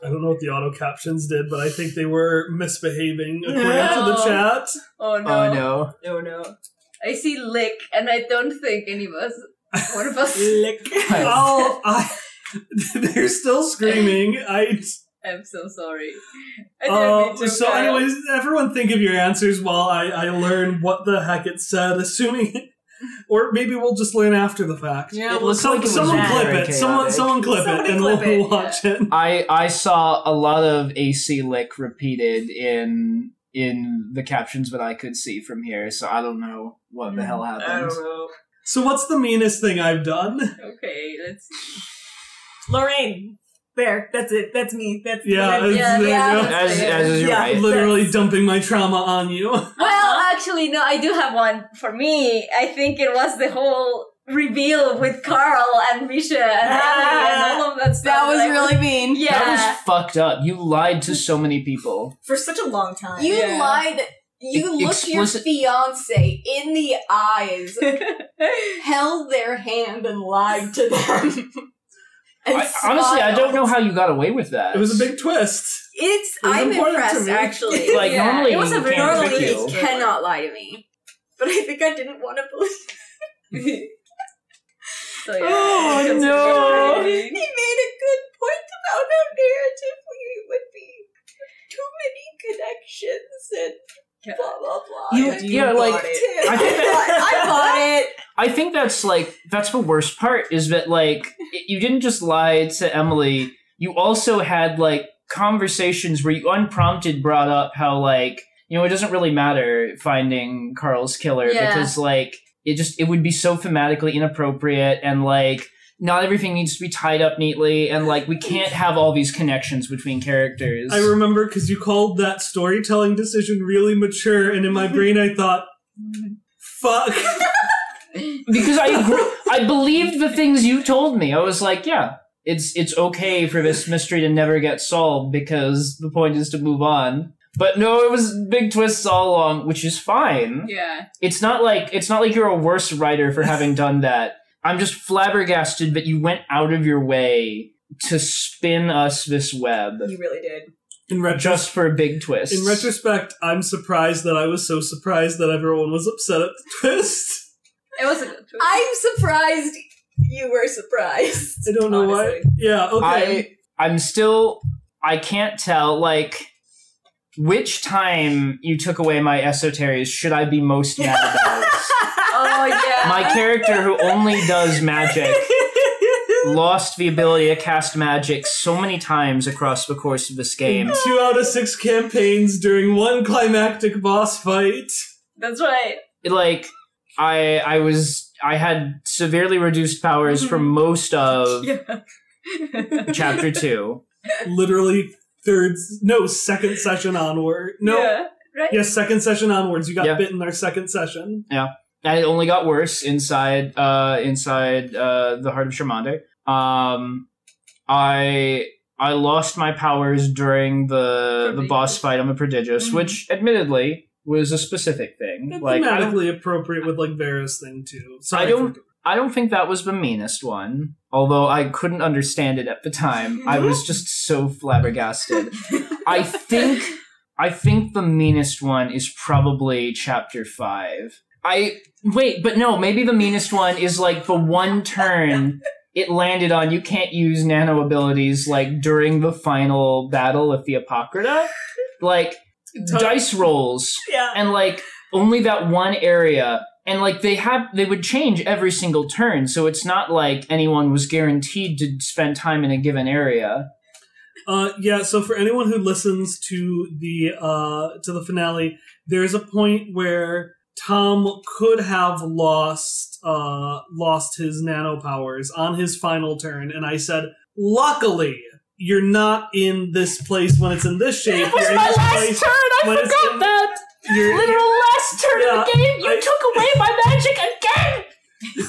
I don't know what the auto captions did, but I think they were misbehaving according to the chat. Oh no. Oh no! Oh no. I see lick, and I don't think any of us, one of us. (laughs) Lick. Oh, I, (laughs) (laughs) they're still screaming. I. I'm so sorry. I didn't Uh, so, Kyle. anyways, everyone think of your answers while I, I learn what the heck it said, assuming. Or maybe we'll just learn after the fact. Yeah, It well, looks Some, like it someone clip it. Someone, chaotic. someone clip Somebody it, and clip we'll it, watch it. I I saw a lot of AC lick repeated in in the captions that I could see from here, so I don't know what the hell hmm. I happened. don't know. So, what's the meanest thing I've done? Okay, let's see. Lorraine. There. That's it. That's me. That's Yeah, that's- it's- Yeah, there you yeah, go. that's As, as you're Yeah. right. Literally dumping my trauma on you. Well, actually, no, I do have one. For me, I think it was the whole reveal with Carl and Misha and Ellie and all of that stuff. That was Like, really mean. Yeah. That was fucked up. You lied to so many people. For such a long time. You Yeah. lied. You E- looked your explicit- fiance in the eyes, (laughs) held their hand, and lied to them. (laughs) I, honestly, I don't know how you got away with that. It was a big twist. It's. It I'm important impressed, actually. (laughs) Like, Yeah, normally it was a you very can't Normally, trick you you. cannot lie to me, but I think I didn't want to believe. So, yeah, Oh, (laughs) no. really- He made a good point about how narratively it would be too many connections and blah blah blah. You- And yeah, like, bought it. (laughs) I think that- I bought it. I think that's like that's the worst part is that like it- you didn't just lie to Emily. You also had like conversations where you unprompted brought up how like you know it doesn't really matter finding Carl's killer Yeah. because like it just it would be so thematically inappropriate and like not everything needs to be tied up neatly and like we can't have all these connections between characters. I remember because you called that storytelling decision really mature, and in my (laughs) brain I thought, "Fuck." (laughs) because I agree, I (laughs) believed the things you told me. I was like, yeah, it's it's okay for this mystery to never get solved because the point is to move on. But no, it was big twists all along, which is fine. Yeah. It's not like it's not like you're a worse writer for having done (laughs) that. I'm just flabbergasted that you went out of your way to spin us this web You really did. In retro- just for a big twist. in retrospect, I'm surprised that I was so surprised that everyone was upset at the (laughs) twist. It was a good twist. I'm surprised you were surprised. I don't know why. Yeah. Okay. I I'm still I can't tell like which time you took away my esoteries should I be most mad about? (laughs) oh yeah. my character who only does magic (laughs) lost the ability to cast magic so many times across the course of this game. (laughs) Two out of six campaigns during one climactic boss fight. That's right. Like I I was I had severely reduced powers for mm-hmm. most of Yeah. chapter 2. Literally third, no, second session onward. No, Yeah. Right. yes, second session onwards. You got Yeah. bit in our second session. Yeah, and it only got worse inside uh inside uh the heart of Charmander. Um I I lost my powers during the the boss fight on the prodigious, Mhm. which admittedly was a specific thing. It's like don't, thematically appropriate with like Vera's thing too. Sorry I don't- for- I don't think that was the meanest one. Although I couldn't understand it at the time. I was (laughs) just so flabbergasted. I think I think the meanest one is probably chapter five. I wait, but no, maybe the meanest one is like the one turn it landed on. You can't use nano abilities like during the final battle with the Apocrypha. Like dice rolls Yeah. and like only that one area and like they have they would change every single turn so it's not like anyone was guaranteed to spend time in a given area Uh, yeah. So for anyone who listens to the uh to the finale, there's a point where Tom could have lost uh lost his nano powers on his final turn, and I said, luckily. You're not in this place when it's in this shape. You're in this place turn I forgot that You're, last turn Yeah, game I- took away my magic again (laughs)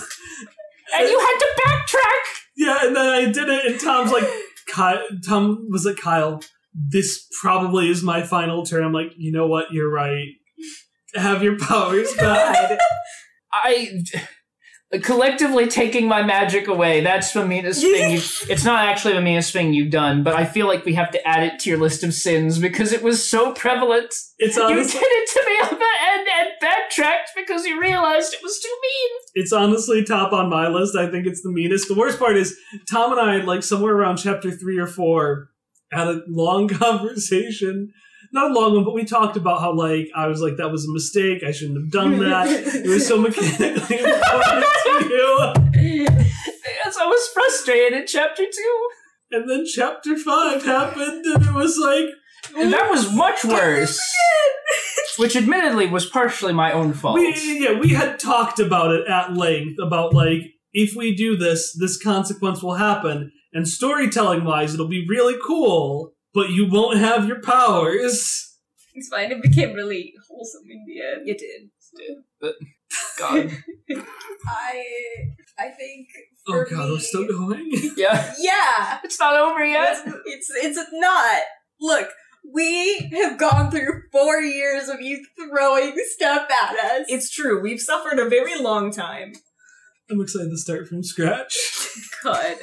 and you had to backtrack Yeah, and then I did it, and Tom's like, Kyle, Tom was like, Kyle, this probably is my final turn. I'm like, you know what? You're right. Have your powers back. i (laughs) collectively taking my magic away that's the meanest thing you (laughs) it's not actually the meanest thing you've done but i feel like we have to add it to your list of sins because it was so prevalent It's you honestly, did it to me on the end and backtracked because you realized it was too mean it's honestly top on my list. I think it's the meanest. The worst part is Tom and I, like somewhere around chapter three or four, had a long (laughs) conversation. Not a long one, but we talked about how like I was like that was a mistake. I shouldn't have done that. it was so mechanically important to you. Yes, I was frustrated in chapter two. And then chapter five happened, and it was like And that was much worse. Which admittedly was partially my own fault. we yeah we had talked about it at length about like if we do this, this consequence will happen, and storytelling wise, it'll be really cool, but you won't have your powers. It's fine. It became really wholesome in the end. It did. Still. (laughs) But God. I I think Oh god, me, we're still going. (laughs) Yeah. Yeah, It's not over yet. it's, it's it's not. Look, we have gone through four years of you throwing stuff at us. It's true. We've suffered a very long time. I'm excited to start from scratch. (laughs) God.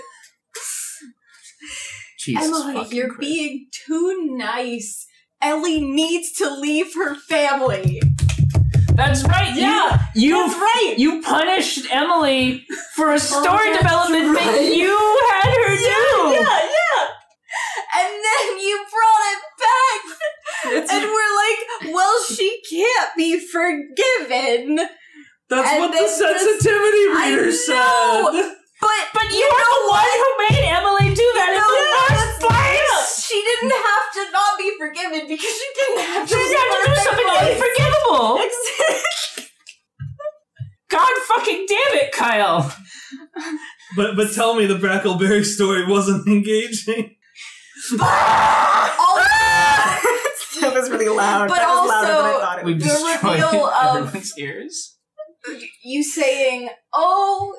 Jesus Emily, fucking you're Christ. being too nice. Ellie needs to leave her family. That's right. Yeah, You, you, That's right. you punished Emily for a oh, story that's development right. that you had her do. Yeah, yeah. and then you brought it back, and we're like, well, she can't be forgiven. That's And what the then just- sensitivity I reader know. said. But But you are the one who made Emily do that in No, the first place. She didn't have to not be forgiven because she didn't have to. She had to do something life. unforgivable. God fucking damn it, Kyle. But but tell me the Brackleberry story wasn't engaging. (laughs) Also, that was really loud. But that was louder than I also- thought it We've. The destroyed reveal of- everyone's ears. you saying, "Oh,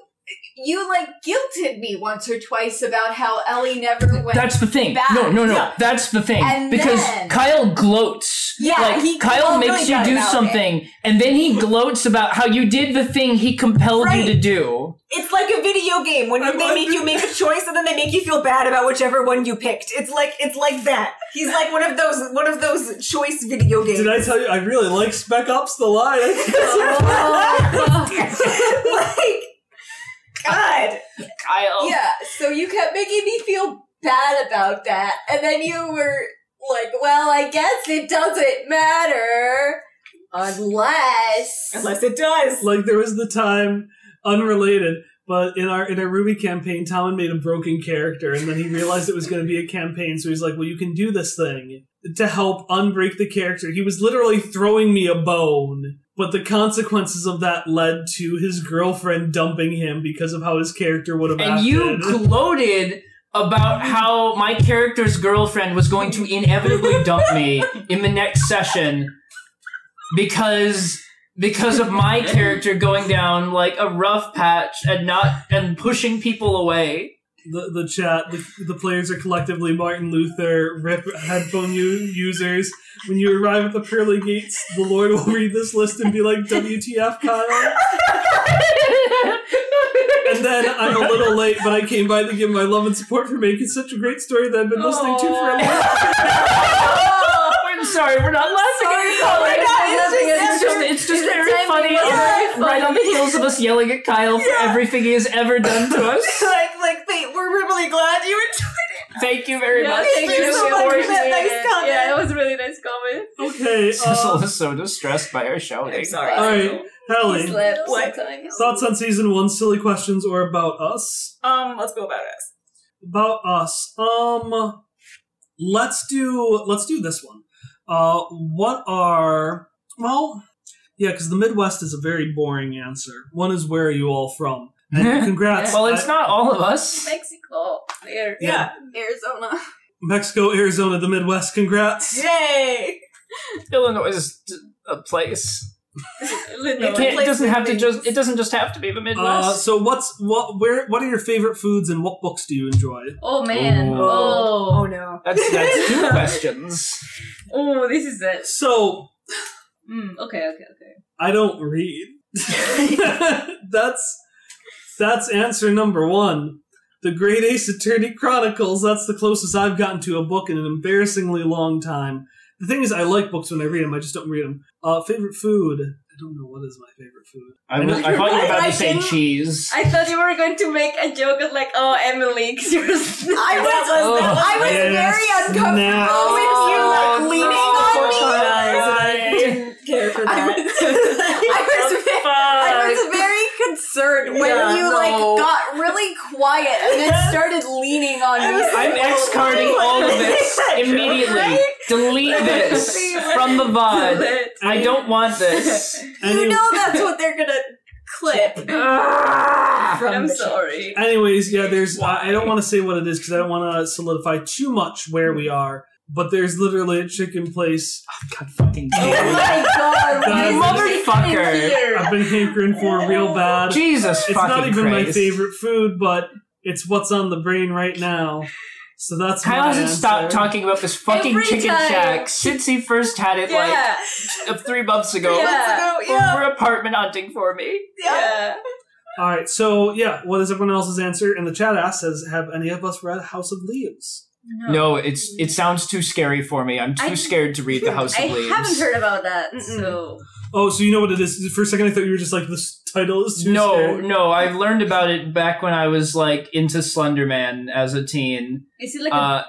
you like guilted me once or twice about how Ellie never went." That's the thing. back. No, no, no. Yeah. That's the thing. And because then- Kyle gloats. Yeah, like he- Kyle makes you do about something, and then he gloats about how you did the thing he compelled Right. you to do. It's like a video game when I they make you make a choice and then they make you feel bad about whichever one you picked. It's like it's like that. He's like one of those one of those choice video games. Did I tell you I really like Spec Ops the Line? (laughs) (laughs) like God. Kyle. Yeah, so you kept making me feel bad about that, and then you were like, "Well, I guess it doesn't matter unless." Unless it does. like there was the time unrelated but in our in our ruby campaign talon made a broken character and then he realized it was going to be a campaign so he's like well you can do this thing to help unbreak the character he was literally throwing me a bone but the consequences of that led to his girlfriend dumping him because of how his character would have been. And acted. you gloated about how my character's girlfriend was going to inevitably (laughs) dump me in the next session because because of my character going down like a rough patch and not and pushing people away. The, the chat the, the players are collectively martin luther rip headphone u- users when you arrive at the pearly gates the lord will read this list and be like wtf kyle and then i'm a little late but i came by to give my love and support for making such a great story that i've been listening to for a long (laughs) I'm sorry, we're not laughing Sorry, at Kyle. we're not. It's just, it's just very timing funny. was very Right on the heels of us yelling at Kyle for everything he has ever done to (laughs) us. like like they, we're really glad you enjoyed it. Thank you very Yeah, much. thank you you so much for that nice it. comment. Yeah, it was a really nice comment. okay (laughs) Cecil uh, is so distressed by our shouting. I'm sorry. all right He Hallie, slept What? thoughts on season one silly questions or about us Um, let's go about us. about us um let's do let's do this one uh what are well yeah because the midwest is a very boring answer one is where are you all from and (laughs) congrats Well, it's I- not all of us. (laughs) Mexico. There. Yeah. Arizona. mexico arizona the midwest congrats Yay! (laughs) Illinois is a place. Illinois. It, it doesn't have to just. It doesn't just have to be the uh, Midwest. so what's what where what are your favorite foods and what books do you enjoy Oh man. Ooh. Oh Oh. no. that's that's two questions. Oh, this is it. so Mm, okay, okay, okay. I don't read (laughs) that's that's answer number one the great ace attorney chronicles that's the closest i've gotten to a book in an embarrassingly long time the thing is i like books when i read them i just don't read them uh favorite food i don't know what is my favorite food I, was, I thought you were about to say cheese. I thought you were going to make a joke of like, oh, Emily, because you're. (laughs) I was, Oh. I was Yes, very uncomfortable now. with you like leaning no. on me. I care for I that. was, (laughs) I was, ve- I was very concerned when Yeah, you no. like got really quiet and then started leaning on me. I'm X carding all of (laughs) this immediately. Right? Delete this from the VOD. I don't want this. (laughs) You know that's what they're gonna clip. Ah! I'm sorry. Anyways, yeah, there's. I I don't want to say what it is because I don't want to solidify too much where we are. But there's literally a chicken place God fucking Oh damn it. my god, (laughs) That why is- is this in Motherfucker. I've been hankering for real bad. Jesus It's fucking not even my favorite food, but it's what's on the brain right now. So that's Kyle my hasn't answer. stopped talking about this fucking Every chicken time. shack since he first had it Yeah. like uh, three months ago. Yeah. yeah. For apartment hunting for me. Yeah. All right, so yeah, what is everyone else's answer? And the chat asks, "Has have any of us read House of Leaves?" No, it's it sounds too scary for me. I'm too I- scared to read the (laughs) House I of Leaves. I haven't heard about that. Mm-mm. So Oh, so you know what it is? For a second, I thought you were just like this title is too No, scary. no, I've learned about it back when I was like into Slenderman as a teen. is it like Uh,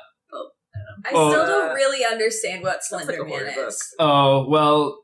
I Oh. still don't really understand what Sounds like a Slender Man book. is. Oh, well,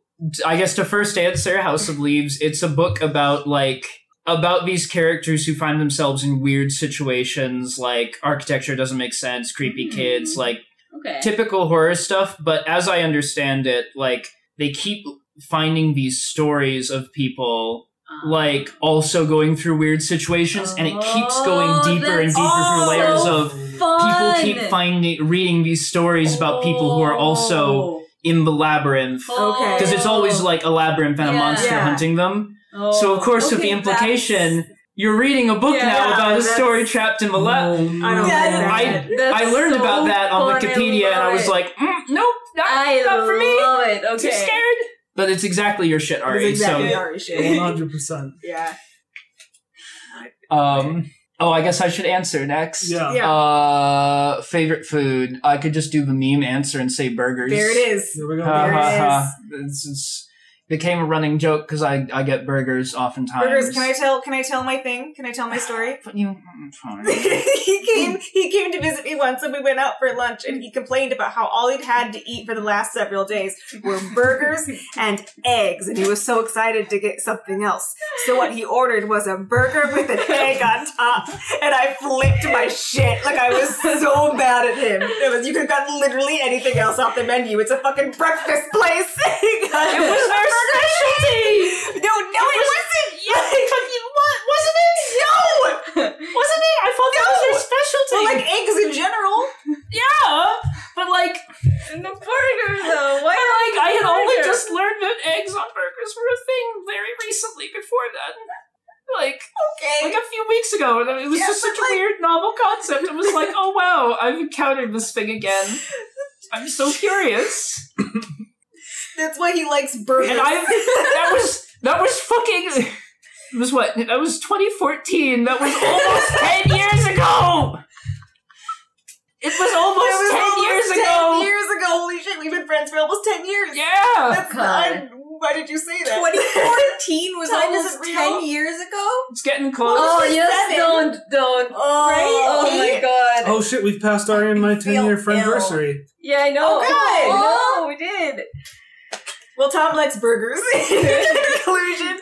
I guess to first answer House of Leaves, it's a book about like about these characters who find themselves in weird situations like architecture doesn't make sense, creepy kids, like Okay. typical horror stuff, but as I understand it, like they keep finding these stories of people Um, like also going through weird situations and it keeps going Oh, deeper and deeper through layers of fun. people keep finding reading these stories about people who are also in the labyrinth Okay. because it's always like a labyrinth and a monster Yeah. hunting them. Oh. So of course, with the Okay, implication, you're reading a book Yeah, now about a story trapped in the lab. I don't Yeah, like I- that. That's I learned so about that on Wikipedia, and I was it. like, mm, nope, not, I not for me. love it. Okay. Too scared. But it's exactly your shit, It's Ari. exactly So, Ari shit. 100%. (laughs) Yeah. um, oh, I guess I should answer next. Yeah. Yeah. Uh, favorite food? I could just do the meme answer and say burgers. There it is. Here we go. Ha There it ha is. ha. It's, it's became a running joke because I, I get burgers oftentimes. Burgers, can I tell can I tell my thing? Can I tell my story? (laughs) But you, (laughs) he came he came to visit me once and we went out for lunch and he complained about how all he'd had to eat for the last several days were burgers (laughs) and eggs and he was so excited to get something else. So what he ordered was a burger with an egg on top and I flipped my shit. Like I was so mad at him. It was you could have gotten literally anything else off the menu. It's a fucking breakfast place. It was their specialty. No, no, it wasn't. (laughs) (laughs) what wasn't it? No. (laughs) Wasn't it? I thought that was their specialty. Well, like eggs in general. yeah, but like, And the burger though. Why but like, I had only just learned that eggs on burgers were a thing very recently. Before then, like Okay. like a few weeks ago, and it was Yeah, just but such a weird novel concept. It was like, oh wow, I've encountered this thing again. I'm so curious. That's why he likes burgers. And I that was that was fucking it was what? That was 2014. That was almost (laughs) 10 years ago. It was almost It was 10 almost years 10 ago. years ago. Holy shit, we've been friends for almost 10 years. Yeah. That's God. I, why did you say that? 2014 was (laughs) Time almost 10 years ago? It's getting close. Oh was yes, seven. don't, don't. Oh, Right? Oh, oh my god. Oh shit, we've passed our and my 10 year feel friendversary. Yeah, I know. Oh, good. Oh, we did. Well, Tom likes burgers. (laughs) Conclusion.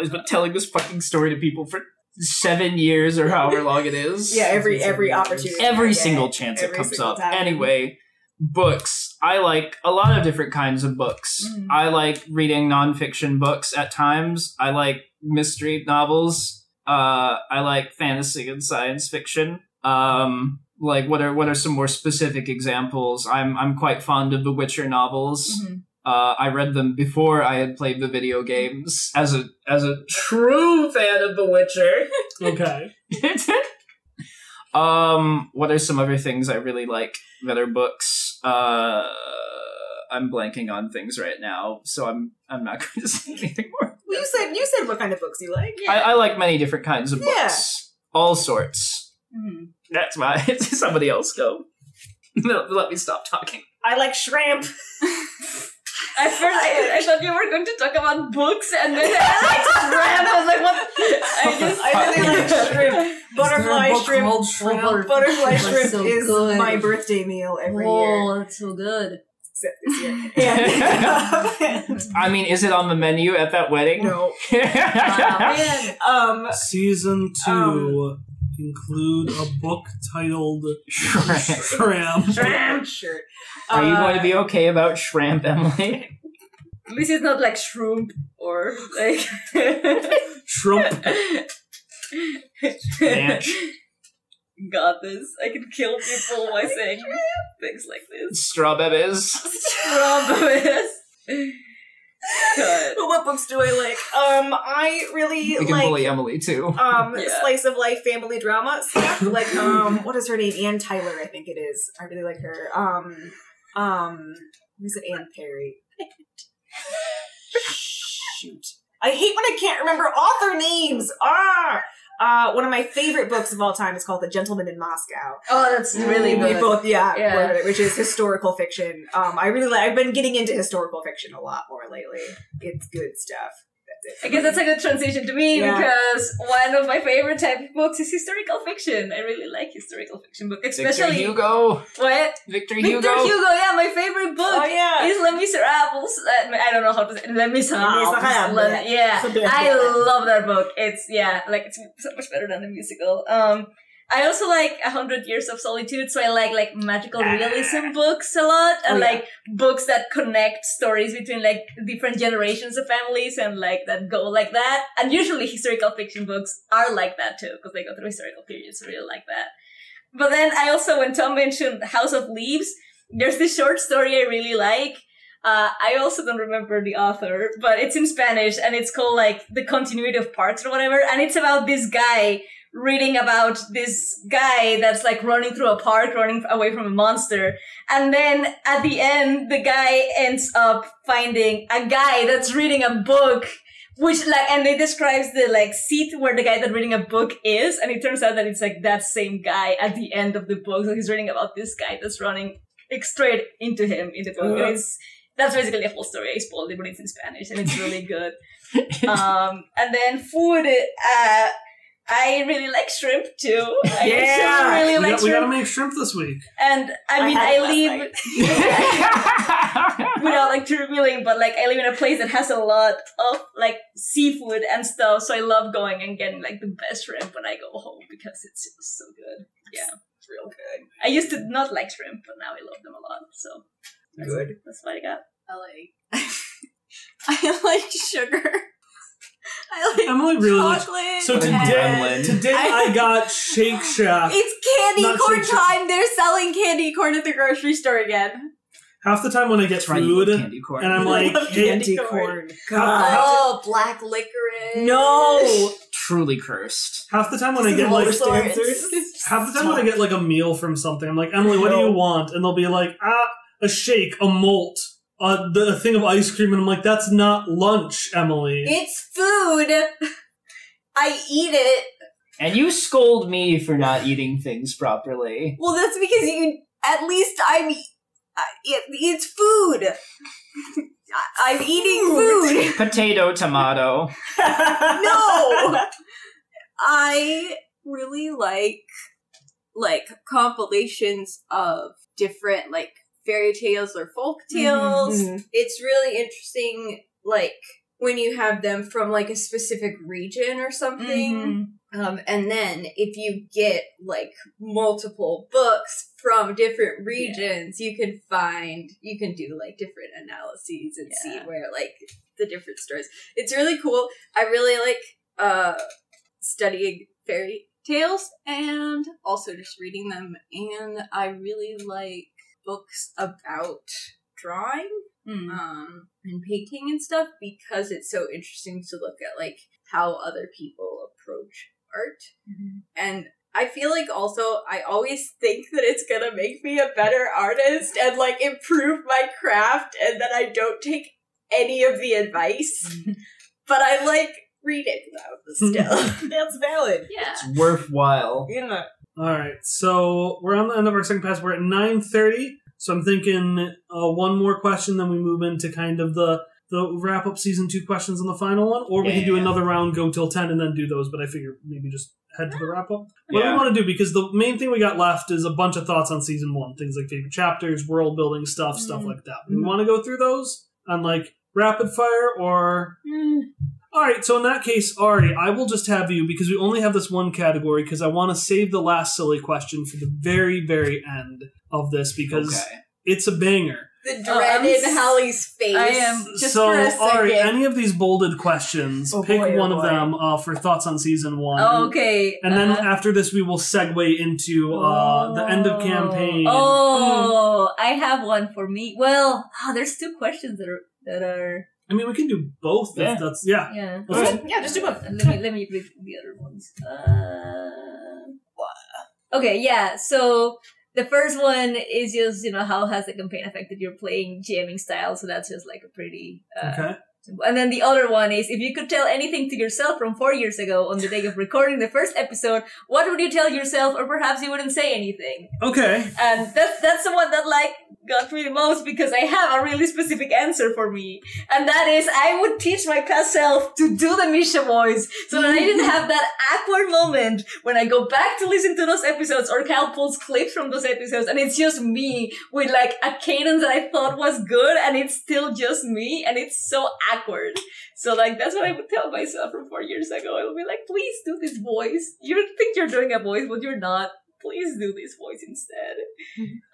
He's been telling this fucking story to people for seven years or however long it is. Yeah, every every opportunity. Every Yeah, single chance it comes up. time. Anyway, books. I like a lot of different kinds of books. Mhm. I like reading nonfiction books at times. I like mystery novels. Uh, I like fantasy and science fiction. Um, like what are what are some more specific examples? I'm I'm quite fond of the Witcher novels. Mhm. Uh, I read them before I had played the video games. As a as a true fan of The Witcher. (laughs) Okay. (laughs) um, what are some other things I really like that are books? Uh, I'm blanking on things right now, so I'm I'm not (laughs) going to say anything more. Well, you said you said what kind of books you like. Yeah. I, I like many different kinds of Yeah. books, all sorts. Mhm. That's why somebody else go. No, let me stop talking. I like shrimp. At first, I, I thought you were going to talk about books, and then I like (laughs) shrimp. I was like, what? I just, I really like shrimp. (laughs) Butterfly book shrimp. called Shrimp? Butterfly shrimp so is good. my birthday meal every year. Oh, that's so good. Except this year. And, (laughs) I mean, is it on the menu at that wedding? no. Ah. Um, Season 2 Um, include a book titled Shrimp. Shrimp. shrimp shirt. Are you Uh, going to be okay about shrimp, Emily? (laughs) At least it's not like shrimp or like. (laughs) Shrimp. Ranch. Got this. I can kill people by saying things like this. Strawberries. Strawberries. God. (laughs) But what books do I like? Um, I really You can like bully Emily too. um Yeah. slice of life family drama stuff. Like um, what is her name? Anne Tyler, I think it is. I really like her. Um, um, who's it? Anne Perry. Shoot, I hate when I can't remember author names. Ah. Uh, one of my favorite books of all time is called The Gentleman in Moscow. Oh, that's really We good. both, yeah, Yeah. it, which is historical fiction. Um, I really like. I've been getting into historical fiction a lot more lately. It's good stuff. I guess that's a good transition to me Yeah. because one of my favorite type of books is historical fiction. I really like historical fiction books, Victor especially Hugo. what Victor, Victor Hugo. Hugo. Yeah, my favorite book Oh, yeah. is Les Miserables. Uh, I don't know how to say Les Miserables. Miserables. Le- yeah, It's a bit I love that book. It's yeah, like it's so much better than the musical. Um, I also like A Hundred Years of Solitude, so I like like magical realism books a lot, and Oh, yeah. like books that connect stories between like different generations of families and like that go like that. And usually historical fiction books are like that too, because they go through historical periods. Really like that. But then I also, when Tom mentioned House of Leaves, there's this short story I really like. Uh, I also don't remember the author, but it's in Spanish and it's called like The Continuity of Parks or whatever. And it's about this guy reading about this guy that's like running through a park, running away from a monster. And then at the end, the guy ends up finding a guy that's reading a book which like and it describes the like seat where the guy that's reading a book is and it turns out that it's like that same guy at the end of the book. So he's reading about this guy that's running like, straight into him in the book. It's that's basically a whole story. I spoiled it but it's in spanish and it's really good. (laughs) Um and then food uh I really like shrimp too. I Yeah! actually really we, like got, we gotta make shrimp this week. And I mean, had I, it live (laughs) without like too revealing, but like I live in a place that has a lot of like seafood and stuff, so I love going and getting like the best shrimp when I go home because it's just so good. Yeah, It's real good. I used to not like shrimp, but now I love them a lot. So that's, Good. That's what I got. I like. (laughs) I like sugar. (laughs) I like Emily really likes- chocolate. So What and- today, gremlin. today I got (laughs) Shake Shack. It's candy Not corn Shake Shack. time. They're selling candy corn at the grocery store again. Half the time when I get That's food, love candy corn. and I'm like, Love hey, candy corn. corn. God. Oh, black licorice. No. truly cursed. half the time when I get like worst answers. (laughs) half the time when I get like a meal from something, I'm like, Emily, what do you want? And they'll be like, ah, a shake, a malt, uh, the thing of ice cream, and I'm like, that's not lunch, Emily. It's food. I eat it. And you scold me for not eating things properly. Well, that's because you. At least I'm. I- It, it's food. I- I'm eating food. (laughs) Potato, tomato. no (laughs) i really like like compilations of different like fairy tales or folk tales Mhm. it's really interesting like when you have them from like a specific region or something um, and then if you get like multiple books from different regions, you can find you can do like different analyses and see where like the different stories. It's really cool. I really like uh studying fairy tales and also just reading them and I really like books about drawing Mm. um, and painting and stuff because it's so interesting to look at like how other people approach art. And I feel like also I always think that it's gonna make me a better artist and like improve my craft, and that I don't take any of the advice. (laughs) but I like reading them still. (laughs) (laughs) That's valid. Yeah. It's worthwhile. Yeah. All right, so we're on the end of our second pass. We're at nine thirty. So I'm thinking uh, one more question, then we move into kind of the the wrap up season two questions on the final one, or we can do Yeah. another round, go till ten, and then do those. But I figure maybe just head to the wrap up. What do Yeah. we want to do? Because the main thing we got left is a bunch of thoughts on season one, things like favorite chapters, world building stuff, stuff Mhm. like that. We want to go through those on like rapid fire, or all right, so in that case, Ari, I will just have you because we only have this one category because I want to save the last silly question for the very, very end of this because Okay. it's a banger. the Oh, dread I'm in s- Hallie's face. I am- just so, for a second. Ari, any of these bolded questions, Oh pick boy, oh one of boy. them uh, for thoughts on season one. Oh, okay. And then uh, after this, we will segue into uh, the end of campaign. Oh, I have one for me. Well, ah, there's two questions that are that are I mean, we can do both. Yeah. If that's yeah. yeah. Let's- Yeah, just do both. Let me let me read the other ones. Uh, okay, yeah. So the first one is just you know how has the campaign affected your playing GMing style? So that's just like a pretty. Uh, Okay. simple- And then the other one is if you could tell anything to yourself from four years ago on the day of recording the first episode, what would you tell yourself, or perhaps you wouldn't say anything? Okay. And that's that's the one that like got me the most because I have a really specific answer for me. And that is I would teach my past self to do the Misha voice so that I didn't have that awkward moment when I go back to listen to those episodes or Cal pulls clips from those episodes and it's just me with like a cadence that I thought was good and it's still just me and it's so awkward. So like that's what I would tell myself from four years ago. I would be like, please do this voice. You think you're doing a voice, but you're not. Please do this voice instead.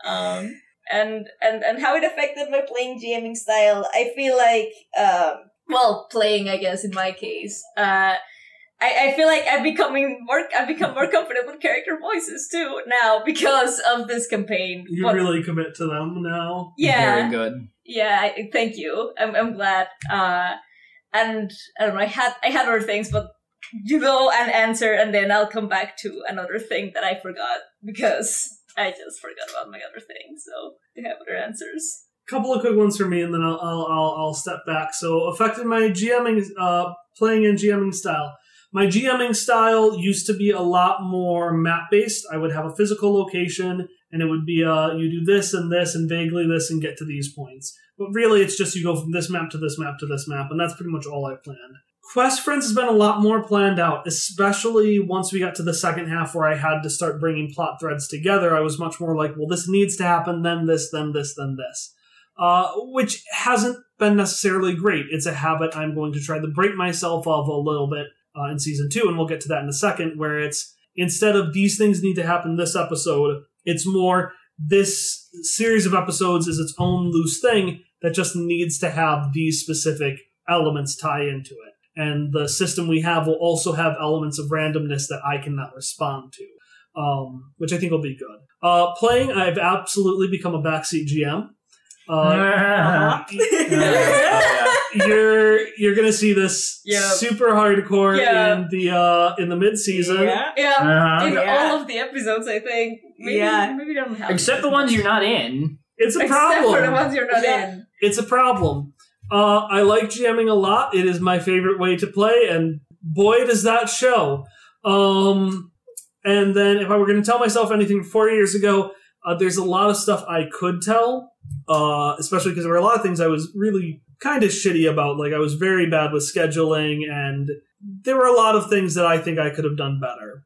um, and and and how it affected my playing GMing style. I feel like, um, well, playing, I guess in my case. Uh, I, I feel like I'm becoming more. I've become more confident with character voices too now because of this campaign. You But- really commit to them now. yeah, Very good. yeah, I, thank you. I'm I'm glad. Uh, and I don't know. I had I had other things, but you go and answer, and then I'll come back to another thing that I forgot because I just forgot about my other thing. So you have other answers. A couple of quick ones for me, and then I'll I'll I'll, I'll step back. So affected my GMing, uh, playing and GMing style. My GMing style used to be a lot more map based. I would have a physical location, and it would be uh, you do this and this and vaguely this and get to these points. But really, it's just you go from this map to this map to this map, and that's pretty much all I planned. Quest Friends has been a lot more planned out, especially once we got to the second half where I had to start bringing plot threads together. I was much more like, well, this needs to happen, then this, then this, then this uh, which hasn't been necessarily great. It's a habit I'm going to try to break myself of a little bit uh, in season two, and we'll get to that in a second, where it's instead of these things need to happen this episode, it's more this series of episodes is its own loose thing that just needs to have these specific elements tie into it. And the system we have will also have elements of randomness that I cannot respond to, um, which I think will be good. Uh, playing, I've absolutely become a backseat GM. Uh, (laughs) you're you're gonna see this Yep. super hardcore Yeah. in the uh in the mid season. Yeah. Yeah, Uh-huh. in Yeah. all of the episodes, I think. Maybe, Yeah. maybe don't have Except the ones you're not in. It's a Except problem. for the ones you're not Yeah. in. it's a problem. Uh, I like GMing a lot. It is my favorite way to play, and boy, does that show. Um, and then, if I were going to tell myself anything four years ago, uh, there's a lot of stuff I could tell, uh, especially because there were a lot of things I was really kind of shitty about. Like, I was very bad with scheduling, and there were a lot of things that I think I could have done better.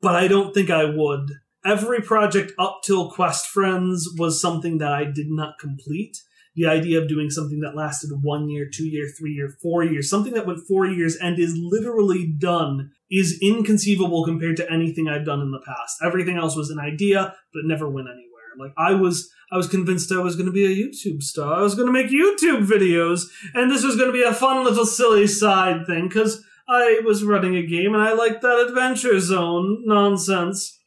But I don't think I would. Every project up till Quest Friends was something that I did not complete the idea of doing something that lasted one year, two year, three year, four years, something that went four years and is literally done is inconceivable compared to anything I've done in the past. Everything else was an idea, but it never went anywhere. Like I was I was convinced I was gonna be a YouTube star. I was gonna make YouTube videos, and this was gonna be a fun little silly side thing, because I was running a game and I liked that adventure zone nonsense.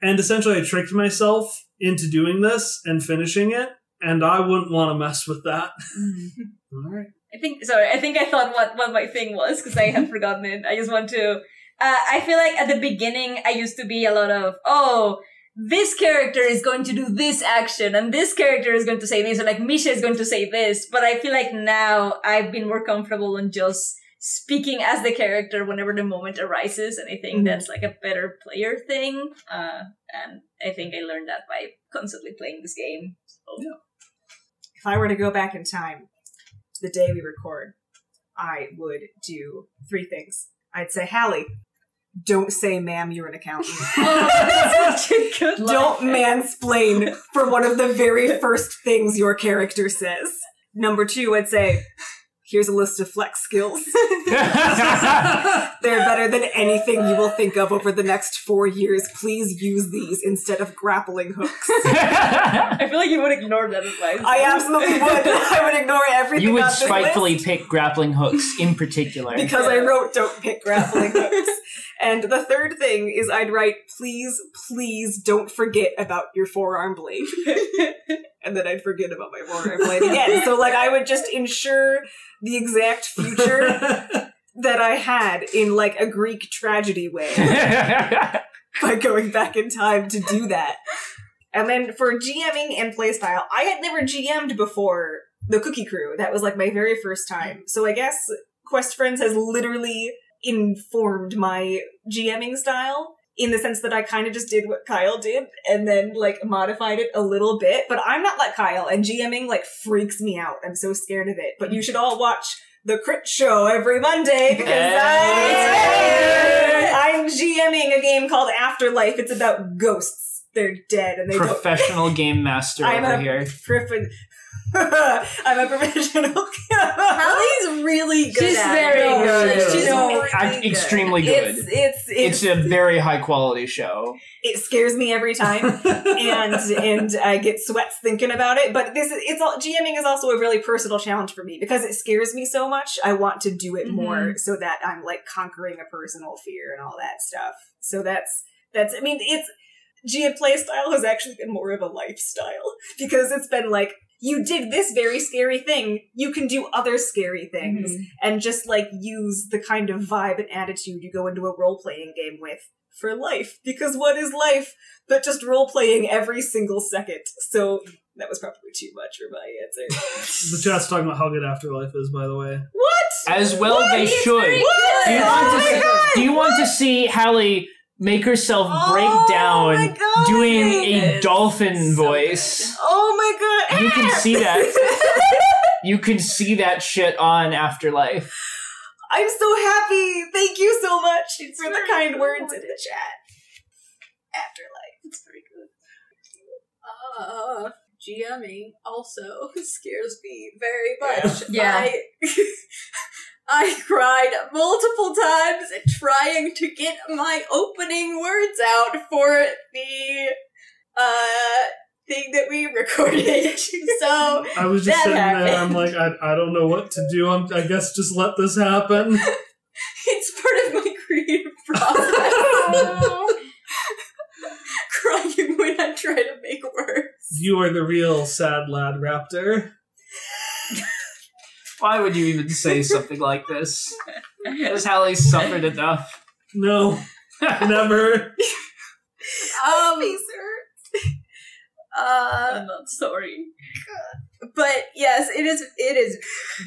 And essentially I tricked myself into doing this and finishing it and I wouldn't want to mess with that. (laughs) All right. I think sorry, I think I thought what, what my thing was because I have (laughs) forgotten it. I just want to uh, I feel like at the beginning I used to be a lot of oh this character is going to do this action and this character is going to say this or like Misha is going to say this but I feel like now I've been more comfortable in just speaking as the character whenever the moment arises and I think Mhm. that's like a better player thing uh, and I think I learned that by constantly playing this game. So. If I were to go back in time to the day we record, I would do three things. I'd say, Hallie, don't say, ma'am, you're an accountant. That's such a good line. don't mansplain for one of the very first things your character says. Number two, I'd say, here's a list of flex skills. (laughs) (laughs) They're better than anything you will think of over the next four years. Please use these instead of grappling hooks. (laughs) I feel like you would ignore that advice. I absolutely would. I would ignore everything you would spitefully list pick grappling hooks in particular. because I wrote "Don't pick grappling hooks." And the third thing is I'd write, "Please, please don't forget about your forearm blade." (laughs) and then I'd forget about my forearm blade again. So like I would just ensure the exact future (laughs) that I had in like a Greek tragedy way (laughs) by going back in time to do that. And then for GMing and playstyle, I had never GM'd before the Cookie Crew. That was like my very first time. So I guess Quest Friends has literally informed my GMing style. in the sense that I kind of just did what Kyle did and then like modified it a little bit. But I'm not like Kyle, and GMing like freaks me out. I'm so scared of it. But you should all watch the Crit Show every Monday because Hey. I, I'm GMing a game called Afterlife. It's about ghosts. They're dead and they don't. Professional (laughs) game master I'm over here. Profi- (laughs) I'm a professional. (laughs) Hallie's really good She's at very it. good. She's No, really I'm good. extremely good. It's it's It's it's, a very high quality show. it scares me every time, (laughs) and and I get sweats thinking about it. But this is it's all GMing is also a really personal challenge for me because it scares me so much. I want to do it Mhm. more so that I'm like conquering a personal fear and all that stuff. So that's that's I mean it's GM playstyle has actually been more of a lifestyle because it's been like you did this very scary thing, you can do other scary things Mhm. and just like use the kind of vibe and attitude you go into a role playing game with for life. Because what is life but just role playing every single second? So that was probably too much for my answer. (laughs) The chat's talking about how good Afterlife is, by the way. what? As well they It's should. What? Do you good. want Oh to my see, God. do you want to see Hallie make herself break Oh down my God. doing a dolphin so voice? Oh my god! You can see that. (laughs) You can see that shit on Afterlife. I'm so happy. Thank you so much for the kind good. words in the chat. Afterlife. It's very good. Uh, GMing also (laughs) scares me very much. Yeah. I, (laughs) I cried multiple times trying to get my opening words out for the uh thing that we (laughs) recorded. so I was just That sitting there. I'm like, I, I don't know what to do. I'm, I guess just let this happen. (laughs) it's part of my creative process. (laughs) Crying when I try to make words. You are the real sad lad raptor. Why would you even say something like this? Has Hallie suffered enough? No, never. (laughs) Um, Face hurts. uh, I'm not sorry. but yes, it is. It is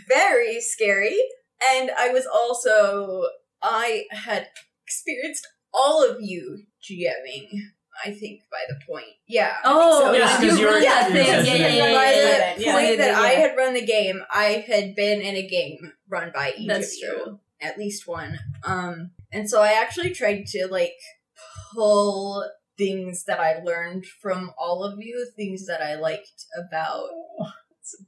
very scary, and I was also I had experienced all of you GMing. I think by the point, yeah. Oh, so. 'cause you you're- run yeah, that you're thing. Yeah, yeah, yeah, by the yeah. Yeah. point that I had run the game, I had been in a game run by each That's of you, true. at least one. Um, and so I actually tried to like pull things that I learned from all of you, things that I liked about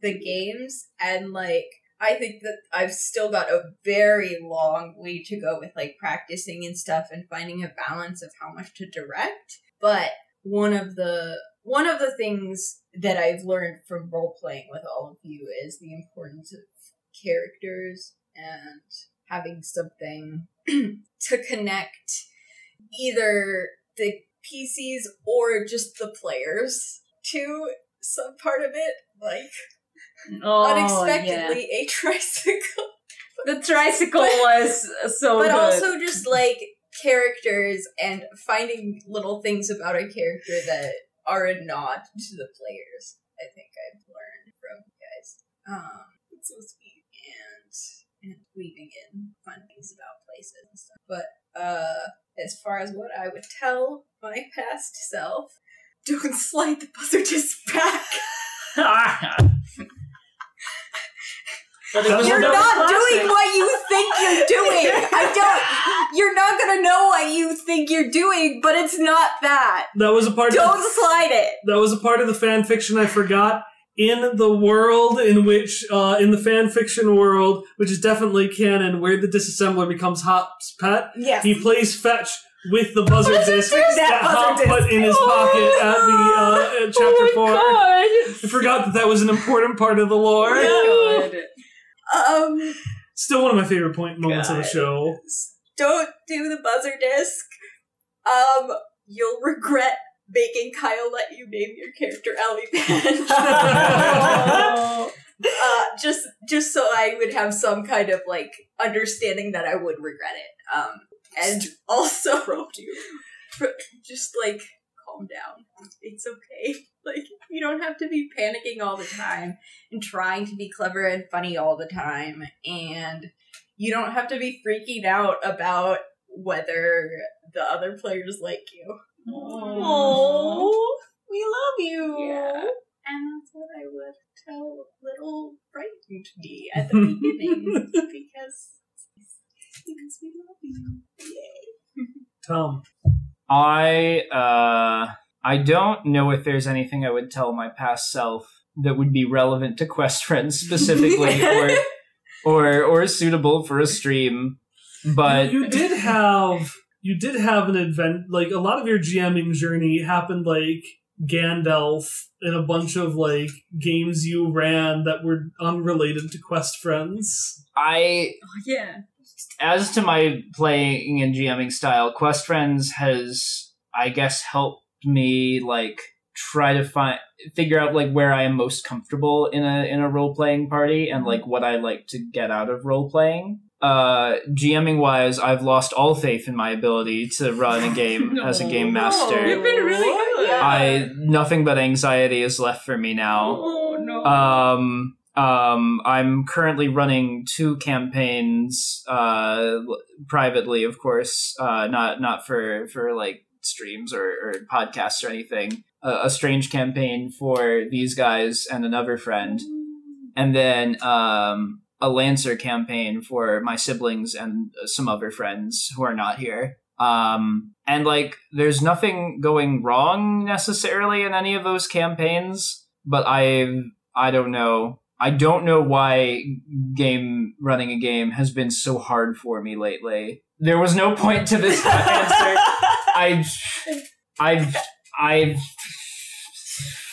the games, and like I think that I've still got a very long way to go with like practicing and stuff and finding a balance of how much to direct. But one of the one of the things that I've learned from role playing with all of you is the importance of characters and having something (clears throat) to connect either the PCs or just the players to some part of it, like Oh, unexpectedly a (laughs) tricycle. The tricycle was so but good. also just like characters and finding little things about a character that are a nod to the players. I think I've learned from you guys. Um, it's so sweet and and weaving in fun things about places and stuff. But uh, as far as what I would tell my past self, don't (laughs) slide the buzzer disc back. (laughs) (laughs) But You're not classic. doing what you think you're doing. (laughs) I don't. You're not gonna know what you think you're doing, but it's not that. That was a part. Don't Of, slide it. that was a part of the fan fiction I forgot. In the world in which, uh, in the fan fiction world, which is definitely canon, where the disassembler becomes Hop's pet, Yes. he plays fetch with the buzzer disc that, That Hop disc. put in his pocket at the uh, at chapter four. I forgot that that was an important part of the lore. Good. Um, Still one of my favorite point moments of the show. don't do the buzzer disc. Um, you'll regret making Kyle let you name your character Ellie. Oh. (laughs) uh, just just so I would have some kind of like understanding that I would regret it. Um, and also (laughs) just like calm down. It's okay. (laughs) Like you don't have to be panicking all the time and trying to be clever and funny all the time, and you don't have to be freaking out about whether the other players like you. Oh, we love you. Yeah. And that's what I would tell little frightened me at the beginning (laughs) because because we love you. Yay. Tom. I uh I don't know if there's anything I would tell my past self that would be relevant to quest friends (laughs) specifically or or or suitable for a stream. But you did have you did have an event like a lot of your GMing journey happened like Gandalf and a bunch of like games you ran that were unrelated to quest friends. I Oh, yeah. As to my playing and GMing style, Quest Friends has, I guess, helped me like try to find figure out like where I am most comfortable in a in a role playing party and like what I like to get out of role playing. Uh, GMing wise, I've lost all faith in my ability to run a game (laughs) as a game master. You've been really good. I nothing but anxiety is left for me now. Oh no. Um, um, I'm currently running two campaigns, uh, privately, of course, uh, not not for for like streams or, or podcasts or anything. A strange campaign for these guys and another friend, and then um, a Lancer campaign for my siblings and some other friends who are not here. Um, and like, there's nothing going wrong necessarily in any of those campaigns, but I, I don't know. I don't know why game running a game has been so hard for me lately. There was no point to this (laughs) answer. I, I've, I've,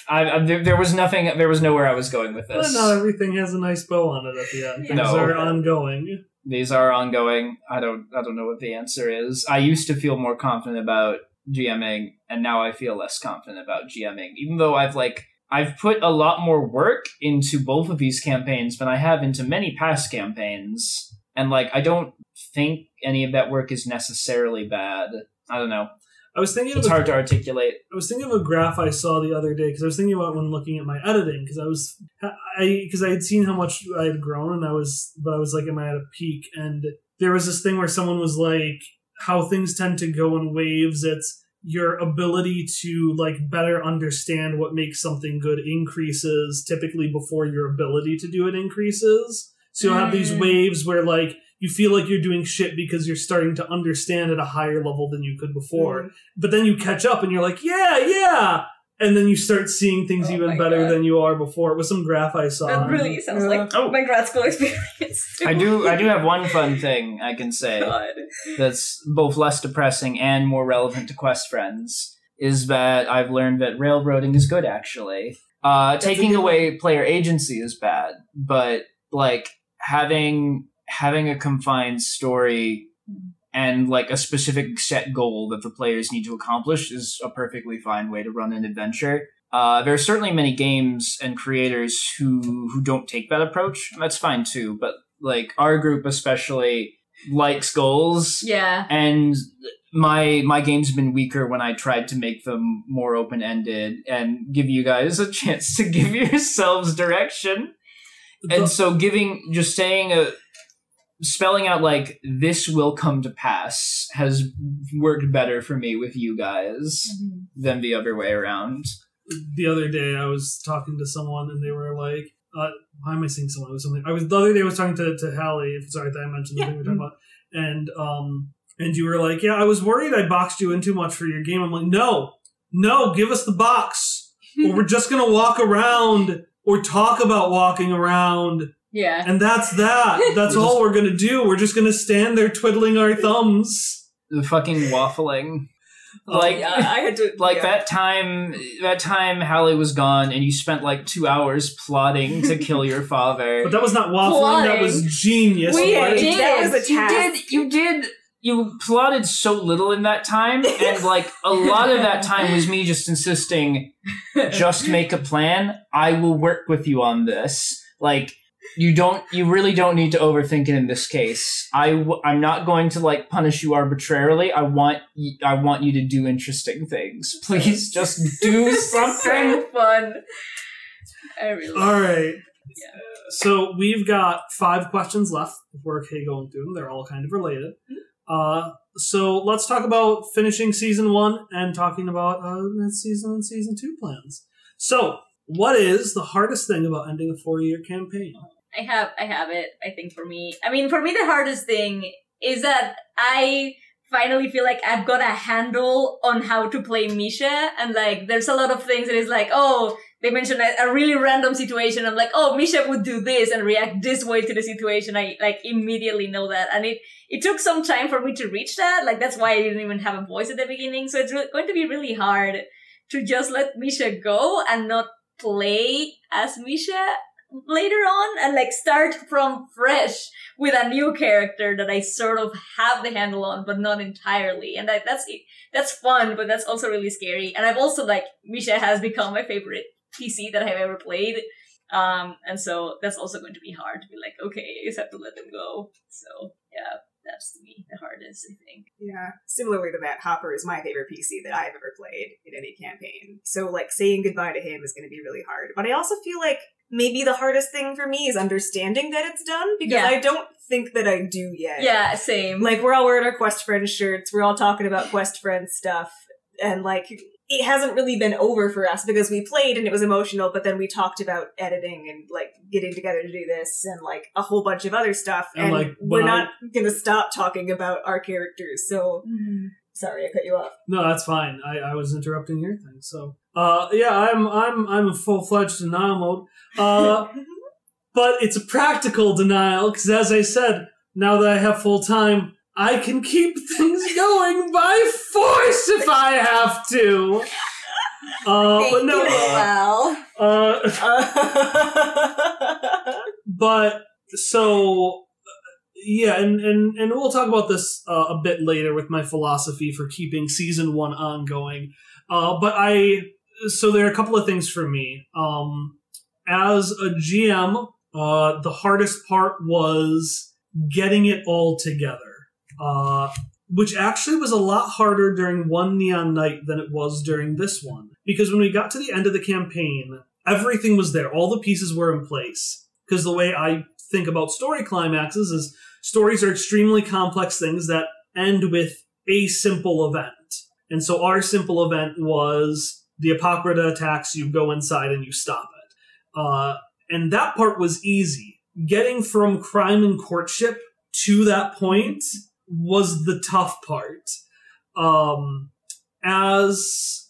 I, I, there, there was nothing. There was nowhere I was going with But this. not everything has a nice bow on it at the end. Things No. are ongoing. these are ongoing. I don't I don't know what the answer is. I used to feel more confident about GMing and now I feel less confident about GMing. Even though I've like I've put a lot more work into both of these campaigns than I have into many past campaigns. And like I don't think any of that work is necessarily bad. I don't know. I was thinking It's a, hard to articulate. I was thinking of a graph I saw the other day because I was thinking about when looking at my editing because I was I because I had seen how much I had grown and I was but I was like am I at a peak and there was this thing where someone was like how things tend to go in waves it's your ability to like better understand what makes something good increases typically before your ability to do it increases so you'll have these Mm. waves where like you feel like you're doing shit because you're starting to understand at a higher level than you could before but then you catch up and you're like, yeah, yeah. And then you start seeing things Oh even better God. than you are before. with some graph I saw. that really sounds like Oh. my grad school experience. I do I do have one fun thing I can (laughs) say. God. that's both less depressing and more relevant to quest friends is that I've learned that railroading is good actually. Uh, taking good away player agency is bad, but like having having a confined story and like a specific set goal that the players need to accomplish is a perfectly fine way to run an adventure. Uh, there are certainly many games and creators who who don't take that approach, and that's fine too. But like our group especially likes goals, Yeah. and my my game's been weaker when I tried to make them more open ended and give you guys a (laughs) chance to give yourselves direction. And so giving just saying a spelling out like this will come to pass has worked better for me with you guys than the other way around. the other day I was talking to someone and they were like, uh, why am I seeing someone? It was something. I was the other day I was talking to, to Hallie. Sorry that I mentioned the Yeah. thing we we're talking about. And um and you were like, yeah, I was worried I boxed you in too much for your game. I'm like, no, no, give us the box, (laughs) or we're just gonna walk around or talk about walking around, Yeah. and that's that. (laughs) That's We're all just- we're gonna do. We're just gonna stand there twiddling our thumbs. The fucking waffling. Oh, like yeah, I had to like yeah. that time that time Hallie was gone and you spent like two hours plotting to (laughs) kill your father. But that was not waffling. That was genius. We Like, did. That was a you did you did you plotted so little in that time (laughs) and like a lot of that time was me just insisting just make a plan i will work with you on this like you don't you really don't need to overthink it in this case i w- i'm not going to like punish you arbitrarily i want y- i want you to do interesting things please just do (laughs) something so fun. I really. All right. Yeah. So we've got five questions left. If we're okay going through them, they're all kind of related. Uh, so let's talk about finishing season one and talking about uh, season and season two plans. So, what is the hardest thing about ending a four-year campaign? I have I have it. I think for me, I mean, for me, the hardest thing is that I finally feel like I've got a handle on how to play Misha, and like, there's a lot of things that is like, oh, they mentioned a, a really random situation. I'm like, oh, Misha would do this and react this way to the situation. I like immediately know that, and it it took some time for me to reach that. Like that's why I didn't even have a voice at the beginning. So it's re- going to be really hard to just let Misha go and not play as Misha later on and like start from fresh with a new character that I sort of have the handle on, but not entirely. And that, that's that's fun, but that's also really scary. And I've also like Misha has become my favorite PC that I've ever played. Um, and so that's also going to be hard to be like, okay, you just have to let them go. So yeah, that's to me the hardest, I think. Yeah. Similarly to that, Hopper is my favorite PC that I've ever played in any campaign. So like saying goodbye to him is going to be really hard. But I also feel like maybe the hardest thing for me is understanding that it's done because Yeah. I don't think that I do yet. Yeah, same. Like we're all wearing our Quest Friends shirts. We're all talking about Quest Friends stuff, and like it hasn't really been over for us because we played and it was emotional. But then we talked about editing and like getting together to do this and like a whole bunch of other stuff. And, And, like, we're when I- not gonna stop talking about our characters. So Mhm. sorry, I cut you off. No, that's fine. I, I was interrupting your thing. So, uh, yeah, I'm I'm I'm a full fledged denial mode. Uh, but it's a practical denial because, as I said, now that I have full time, I can keep things going by force if I have to. Uh, but no, Well, uh, (laughs) but so uh, yeah and and and we'll talk about this uh, a bit later with my philosophy for keeping season one ongoing. Uh but i so there are a couple of things for me. Um as a gm uh the hardest part was getting it all together uh which actually was a lot harder during one neon night than it was during this one because when we got to the end of the campaign everything was there all the pieces were in place because the way I think about story climaxes is stories are extremely complex things that end with a simple event. And so our simple event was the Apocrypha attacks, you go inside and you stop. Uh, and that part was easy. Getting from crime and courtship to that point was the tough part. Um, as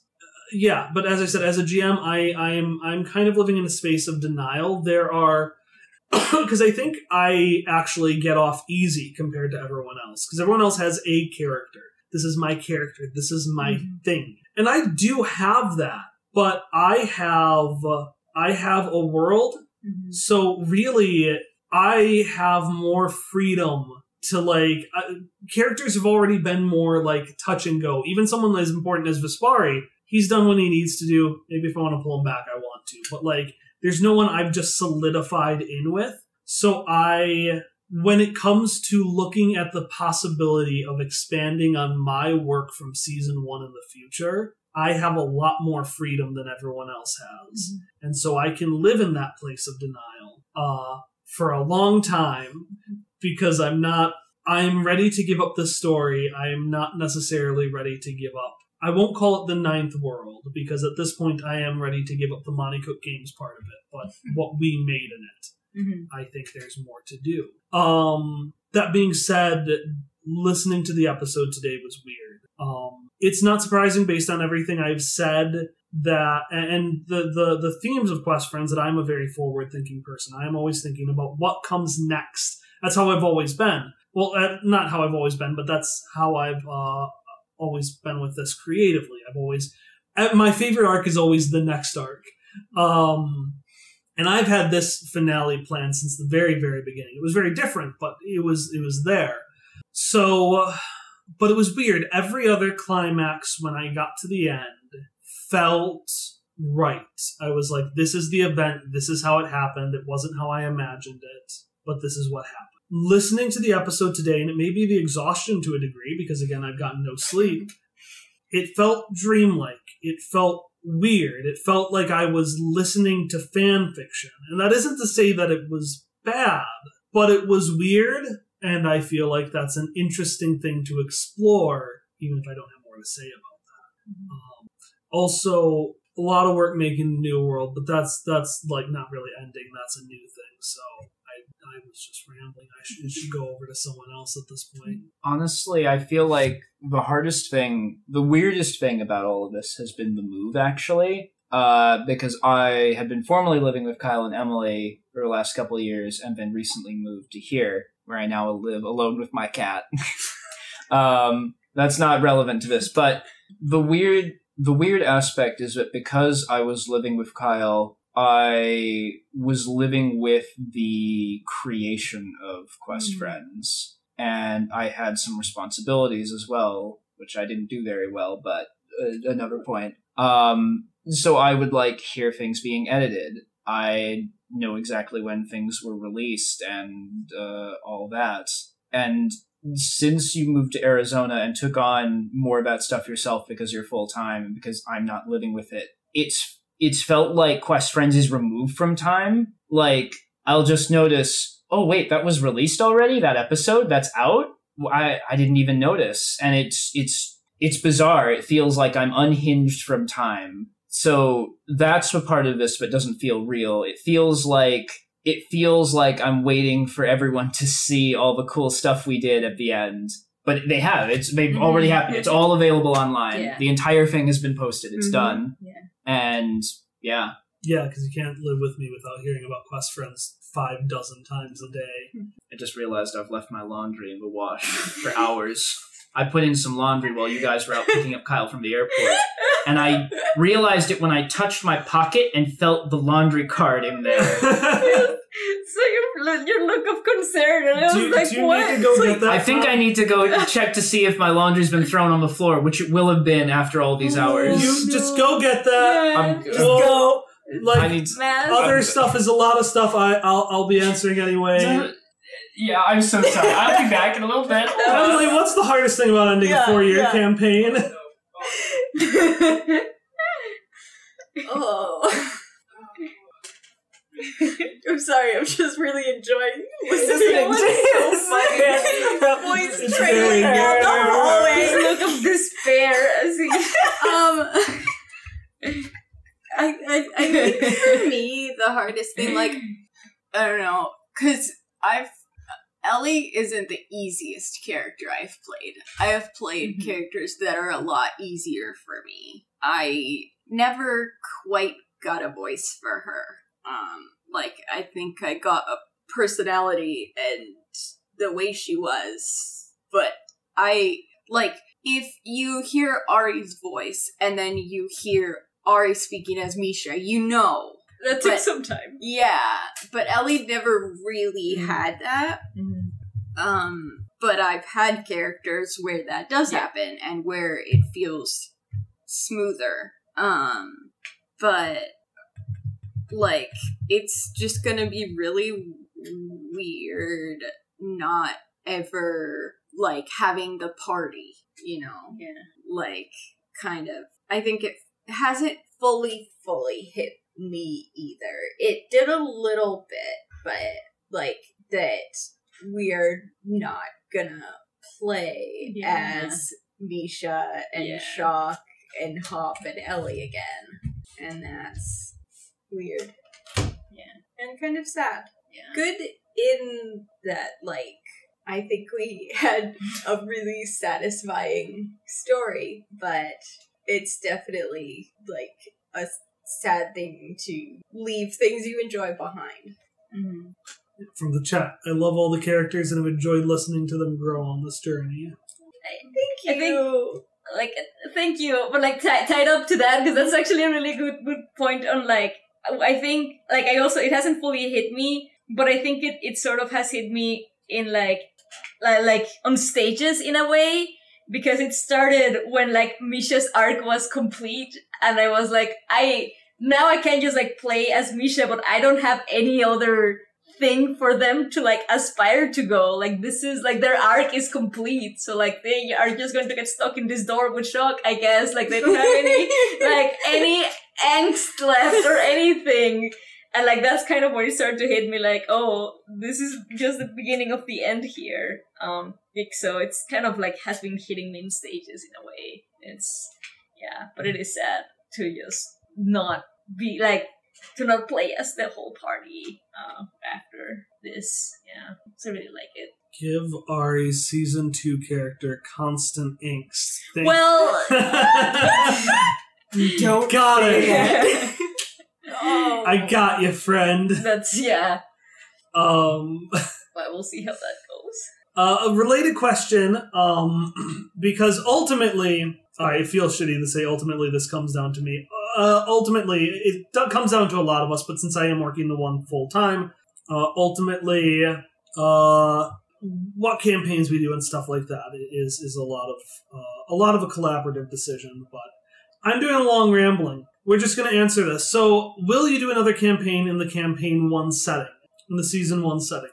yeah, but as I said, as a GM, I I am I'm kind of living in a space of denial. There are (coughs) because I think I actually get off easy compared to everyone else because everyone else has a character. This is my character. This is my Mhm. thing, and I do have that. But I have I have a world Mhm. so really, I have more freedom to like uh, characters have already been more like touch and go. Even someone as important as Vespari, he's done what he needs to do. Maybe if I want to pull him back, I want to. But like, there's no one I've just solidified in with. So I, when it comes to looking at the possibility of expanding on my work from season one in the future, I have a lot more freedom than everyone else has and so I can live in that place of denial uh, for a long time because I'm not. I'm ready to give up the story. I am not necessarily ready to give up. I won't call it the ninth world because at this point I am ready to give up the Monte Cook Games part of it, but what we made in it. Mhm. I think there's more to do. Um, that being said, listening to the episode today was weird. Um, it's not surprising based on everything I've said that and the, the the themes of Quest Friends that I'm a very forward thinking person. I'm always thinking about what comes next. That's how I've always been. Well, uh, not how I've always been, but that's how I've uh, always been with this creatively. I've always uh, my favorite arc is always the next arc. Um, and I've had this finale planned since the very, very beginning. It was very different, but it was it was there. So, uh, but it was weird. Every other climax when I got to the end felt right. I was like, this is the event. This is how it happened. It wasn't how I imagined it, but this is what happened. Listening to the episode today, and it may be the exhaustion to a degree because again, I've gotten no sleep. It felt dreamlike. It felt weird. It felt like I was listening to fan fiction. And that isn't to say that it was bad, but it was weird and I feel like that's an interesting thing to explore, even if I don't have more to say about that. Um, also, a lot of work making the new world, but that's that's like not really ending. That's a new thing. So I I was just rambling. I should, should go over to someone else at this point. Honestly, I feel like the hardest thing, the weirdest thing about all of this has been the move, actually. Uh, because I had been formerly living with Kyle and Emily for the last couple of years and then recently moved to here, where I now live alone with my cat. (laughs) um, that's not relevant to this, but the weird the weird aspect is that because I was living with Kyle, I was living with the creation of Quest Mm. Friends, and I had some responsibilities as well, which I didn't do very well, but uh, another point. Um, so I would like hear things being edited. I know exactly when things were released and uh, all that. And since you moved to Arizona and took on more of that stuff yourself because you're full time and because I'm not living with it, it's it's felt like Quest Friends is removed from time. Like I'll just notice, oh wait, that was released already. That episode that's out. I I didn't even notice, and it's it's it's bizarre. It feels like I'm unhinged from time. So that's a part of this but doesn't feel real. It feels like it feels like I'm waiting for everyone to see all the cool stuff we did at the end. But they have. It's they've Mhm. already happened. It's all available online. Yeah. The entire thing has been posted. It's Mhm. done. Yeah. And yeah. Yeah, because you can't live with me without hearing about Quest Friends five dozen times a day. I just realized I've left my laundry in the wash for hours. (laughs) I put in some laundry while you guys were out picking up Kyle from the airport. (laughs) And I realized it when I touched my pocket and felt the laundry card in there. (laughs) so your your look of concern, and I was do, like, do you what? need to go It's get like, that? I think I need to go check to see if my laundry's been thrown on the floor, which it will have been after all these hours. You just oh, go get that. Yeah, I'm- just Well, go, Like I need. man. other stuff is a lot of stuff. I I'll, I'll be answering anyway. Yeah, I'm so sorry. I'll be back in a little bit. (laughs) Emily, what's the hardest thing about ending Yeah, a four-year yeah. campaign? (laughs) Oh. (laughs) I'm sorry, I'm just really enjoying listening to Listening to so his voice It's trailing down the good. hallway. This look of despair as he um I, I I think for me the hardest thing like I don't know cuz I've Ellie isn't the easiest character I've played. I have played Mhm. characters that are a lot easier for me. I never quite got a voice for her. Um like I think I got a personality and the way she was, but I like if you hear Ari's voice and then you hear Ari speaking as Misha, you know. That took But- some time. Yeah, but Ellie never really Mhm. had that. Mm-hmm. Um, but I've had characters where that does Yeah. happen and where it feels smoother. Um, but like it's just gonna be really weird not ever like having the party, you know? Yeah. Like kind of I think it hasn't fully fully hit me either. It did a little bit, but like that we're not gonna play Yeah. as Misha and Yeah. Shock and Hop and Ellie again. And that's weird. Yeah. And kind of sad. Yeah. Good in that like I think we (laughs) had a really satisfying story, but it's definitely like a sad thing to leave things you enjoy behind. Mm-hmm. From the chat, I love all the characters and have enjoyed listening to them grow on this journey. I think, you like, thank you, but like ti tied up to that because that's actually a really good good point on like I think like I also it hasn't fully hit me, but I think it it sort of has hit me in like like like on stages in a way because it started when like Misha's arc was complete and I was like I now I can't just like play as Misha, but I don't have any other thing for them to like aspire to go. Like this is like their arc is complete. So like they are just going to get stuck in this door with shock, I guess. Like they don't have any (laughs) like any angst left or anything. And like that's kind of where it started to hit me like oh this is just the beginning of the end here. Um like, so it's kind of like has been hitting me in stages in a way. It's yeah but it is sad to just not be like to not play as the whole party uh, after this. Yeah so i really like it. Give Ari's season two character constant inks. Thank- well (laughs) Don't Got it. (laughs) Oh. I got you, friend. that's yeah Um, but we'll see how that goes uh, a related question, um, because ultimately, I feel shitty to say ultimately this comes down to me. Uh, ultimately, it comes down to a lot of us, but since I am working the one full time, uh, ultimately, uh, what campaigns we do and stuff like that is is a lot of uh, a lot of a collaborative decision. But I'm doing a long rambling. We're just going to answer this. So, will you do another campaign in the campaign one setting, in the season one setting?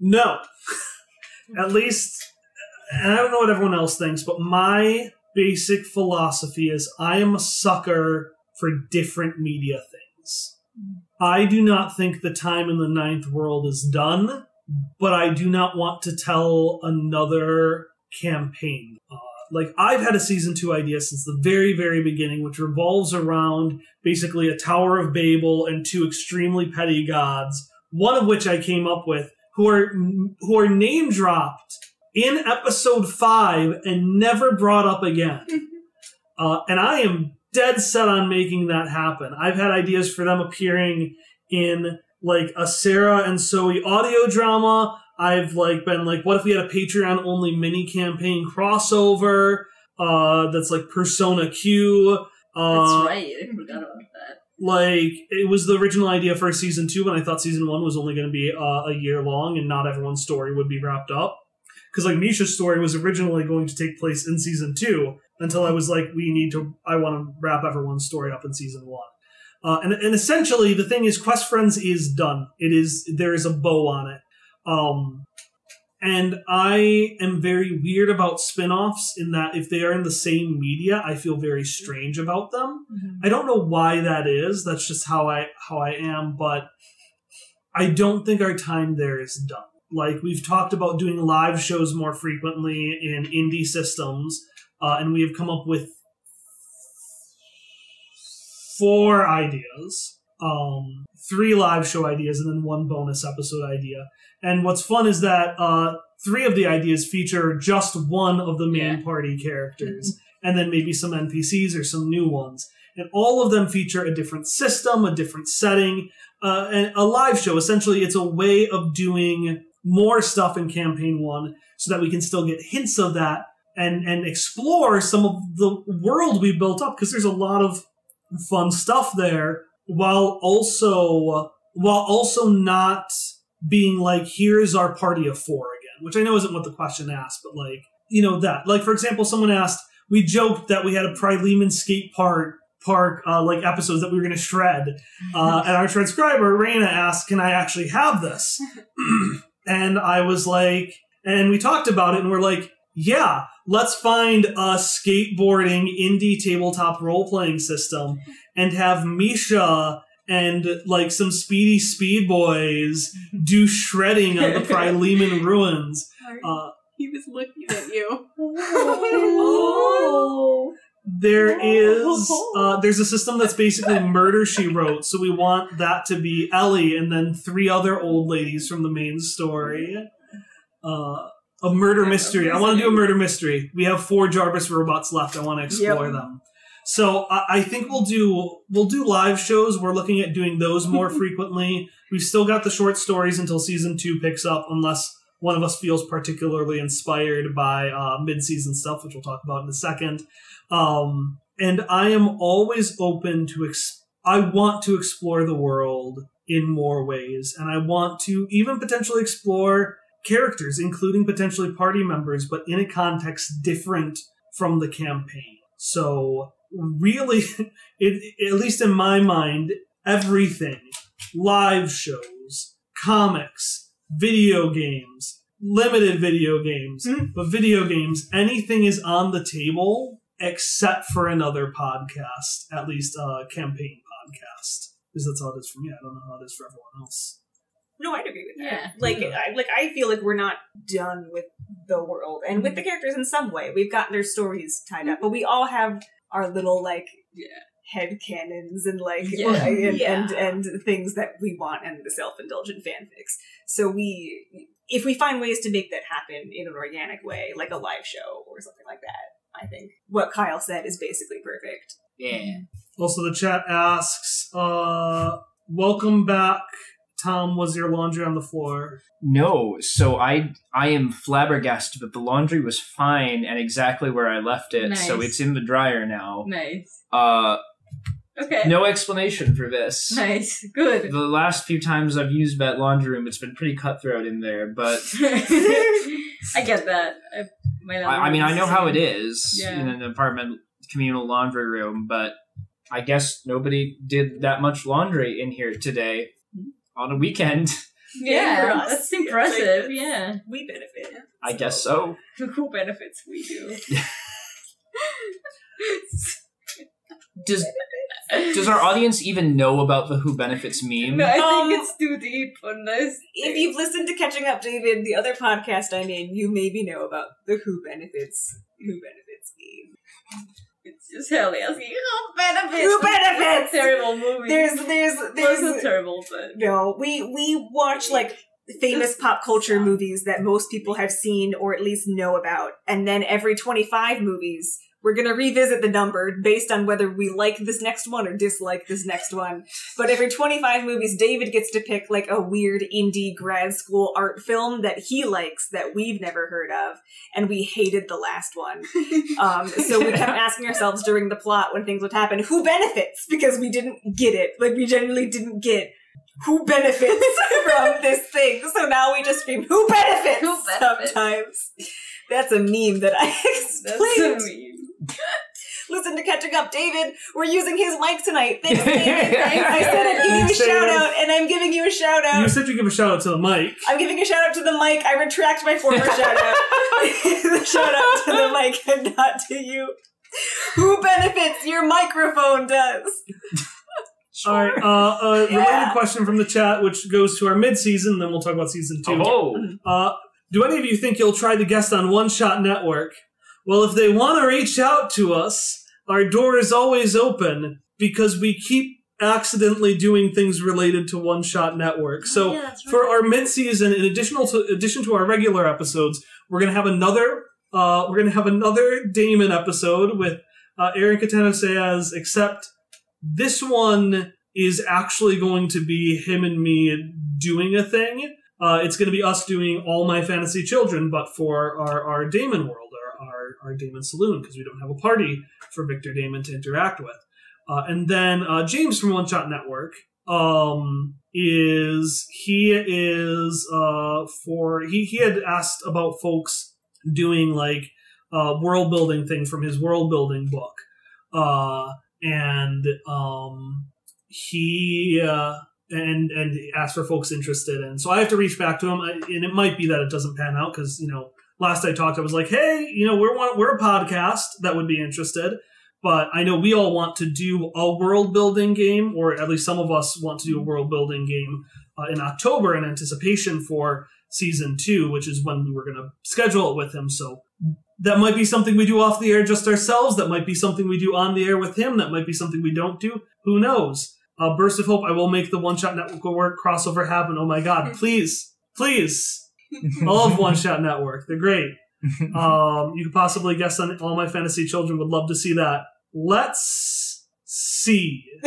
No. (laughs) At least, and I don't know what everyone else thinks, but my basic philosophy is I am a sucker for different media things. I do not think the time in the ninth world is done, but I do not want to tell another campaign. Uh, like, I've had a season two idea since the very, very beginning, which revolves around basically a Tower of Babel and two extremely petty gods, one of which I came up with, who are who are name dropped in episode five and never brought up again. (laughs) uh, and I am dead set on making that happen. I've had ideas for them appearing in like a Sarah and Zoe audio drama. I've like been like, what if we had a Patreon only mini campaign crossover? Uh, that's like Persona Q. Uh, that's right i forgot about that like it was the original idea for season two, and I thought season one was only going to be uh, a year long, and not everyone's story would be wrapped up. Because like Misha's story was originally going to take place in season two, until I was like, we need to, I want to wrap everyone's story up in season one. Uh, and and essentially, the thing is, Quest Friends is done. It is there is a bow on it. Um, and I am very weird about spin-offs in that if they are in the same media, I feel very strange about them. I don't know why that is. That's just how I how I am, but I don't think our time there is done. Like we've talked about doing live shows more frequently in indie systems, uh, and we have come up with four ideas, um, three live show ideas, and then one bonus episode idea. And what's fun is that uh, three of the ideas feature just one of the main Yeah. party characters, (laughs) and then maybe some NPCs or some new ones. And all of them feature a different system, a different setting, uh, and a live show. Essentially, it's a way of doing more stuff in campaign one so that we can still get hints of that and and explore some of the world we built up because there's a lot of fun stuff there while also while also not being like here's our party of four again which i know isn't what the question asked but like you know that. Like for example someone asked we joked that we had a Prileman skate park park uh, like episodes that we were going to shred. Uh, (laughs) and our transcriber Raina asked can i actually have this? (laughs) And i was like and we talked about it and we're like yeah let's find a skateboarding indie tabletop role-playing system and have misha and like some speedy speed boys do shredding on the Prileman (laughs) ruins. Uh, he was looking at you. oh (laughs) there is uh, there's a system that's basically murder she wrote so we want that to be ellie and then three other old ladies from the main story. Uh, a murder mystery. I want to do a murder mystery. We have four jarvis robots left. I want to explore Yep. them so I, I think we'll do we'll do live shows we're looking at doing those more (laughs) frequently we've still got the short stories until season two picks up unless one of us feels particularly inspired by uh, mid-season stuff which we'll talk about in a second um, and I am always open to. Ex- I want to explore the world in more ways, and I want to even potentially explore characters, including potentially party members, but in a context different from the campaign. So, really, (laughs) it, at least in my mind, everything live shows, comics, video games, limited video games, hmm. but video games, anything is on the table except for another podcast, at least a campaign podcast. Because that's how it is for me. I don't know how it is for everyone else. No, I'd agree with that. Yeah. Like, Yeah. I, like I feel like we're not done with the world and with the mm-hmm. characters in some way. We've got their stories tied up, mm-hmm. but we all have our little like Yeah. head canons and like Yeah. (laughs) and, Yeah. and and things that we want and the self indulgent fanfics. So we, if we find ways to make that happen in an organic way, like a live show or something like that, I think what Kyle said is basically perfect. Yeah. Also, the chat asks, uh, welcome back. Tom, was your laundry on the floor? No, so I I am flabbergasted, but the laundry was fine and exactly where I left it, so it's in the dryer now. Nice. Uh, Okay. no explanation for this. Nice. Good. The last few times I've used that laundry room, it's been pretty cutthroat in there, but (laughs) I get that. I, my I, I mean I know how it is Yeah. in an apartment communal laundry room, but I guess nobody did that much laundry in here today on a weekend. Yeah, for us. that's Yeah, like, impressive. yeah. We benefit. I guess so. (laughs) Who benefits? We do. (laughs) Does does our audience even know about the Who Benefits meme? no, I Um, think it's too deep Unless. If you've listened to Catching Up, David, the other podcast I'm in, you maybe know about the Who Benefits Who Benefits meme. It's Hallie asking who benefits. Who benefits? (laughs) terrible movie. There's, there's, there's. wasn't terrible, but No, we we watch like famous pop culture movies that most people have seen or at least know about, and then every 25 movies. We're gonna revisit the number based on whether we like this next one or dislike this next one. But every 25 movies, David gets to pick like a weird indie grad school art film that he likes that we've never heard of, and we hated the last one. (laughs) Um, so we kept asking ourselves during the plot when things would happen, who benefits? Because we didn't get it. Like we genuinely didn't get who benefits (laughs) from this thing. So now we just scream, who benefits? Who benefits? Sometimes. That's a meme that I (laughs) that's explained. A (laughs) meme. Listen to catching up, David. We're using his mic tonight. Thanks, (laughs) David. Thanks, I said I'd give you a shout out, and I'm giving you a shout out. You said you give a shout out to the mic. I'm giving a shout out to the mic. I retract my former (laughs) shout out. the shout out to the mic and not to you. Who benefits? Your microphone does. All right. Uh, a related Yeah. question from the chat, which goes to our mid-season. Then we'll talk about season two. Oh, Uh, do any of you think you'll try the guest on One Shot Network? Well, if they want to reach out to us, our door is always open because we keep accidentally doing things related to One Shot Network. So Yeah, right. for our mid-season, in additional to addition to our regular episodes, we're gonna have another. Uh, we're gonna have another Damon episode with uh, Aaron Catano Sayas, except this one is actually going to be him and me doing a thing. Uh, it's going to be us doing all my fantasy children, but for our, our Damon world, our, our, Damon saloon, because we don't have a party for Victor Damon to interact with. Uh, and then uh, James from One Shot Network um, is he is uh, for he he had asked about folks doing like uh, world building thing from his world building book, uh, and um, he uh, and and asked for folks interested in. So I have to reach back to him, and it might be that it doesn't pan out because you know last I talked, I was like, hey, you know, we're one, we're a podcast that would be interested. But I know we all want to do a world building game, or at least some of us want to do a world building game uh, in October in anticipation for season two, which is when we were going to schedule it with him. So that might be something we do off the air just ourselves. That might be something we do on the air with him. That might be something we don't do. Who knows? Uh, Burst of Hope, I will make the One Shot Network work crossover happen. Oh my god, (laughs) please, please. (laughs) I love One Shot Network. They're great. (laughs) Um, you could possibly guess on All My Fantasy Children. Would love to see that. Let's see (laughs)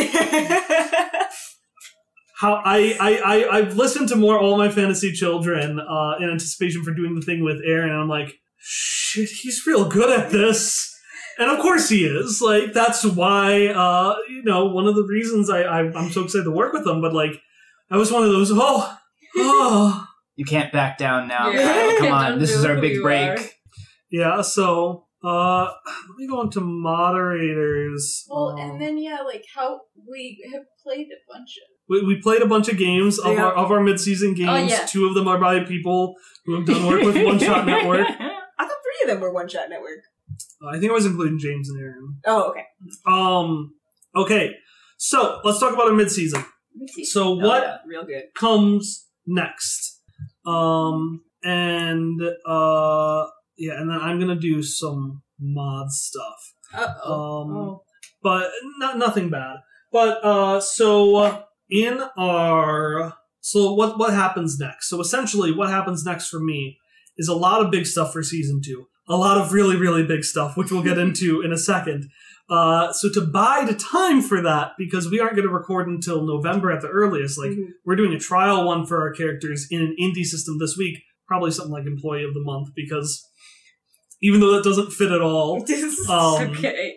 how I I, I I've listened to more All My Fantasy Children uh, in anticipation for doing the thing with Aaron, and I'm like, shit, he's real good at this. And of course he is. Like that's why uh, you know one of the reasons I, I I'm so excited to work with him. But like I was one of those oh oh you can't back down now. Yeah. Come on, (laughs) this is our big break. are. yeah. So uh, let me go into moderators. Well, Um, and then yeah, like how we have played a bunch of. We, we played a bunch of games of Yeah. our of our mid-season games. Oh, yeah. Two of them are by people who have done work with (laughs) One Shot Network. I thought three of them were One Shot Network. I think I was including James and Aaron. Oh, okay. Um. Okay. So let's talk about our mid-season. So Oh, what yeah, real good. comes next? Um, and uh, yeah, and then I'm gonna do some mod stuff. Uh oh. Um, but not nothing bad. But uh, so uh, in our so what what happens next? So essentially, what happens next for me is a lot of big stuff for season two. A lot of really really big stuff, which we'll get (laughs) into in a second. Uh, so to bide time for that, because we aren't going to record until November at the earliest. Like Mhm. we're doing a trial one for our characters in an indie system this week, probably something like Employee of the Month, because even though that doesn't fit at all, (laughs) um, okay.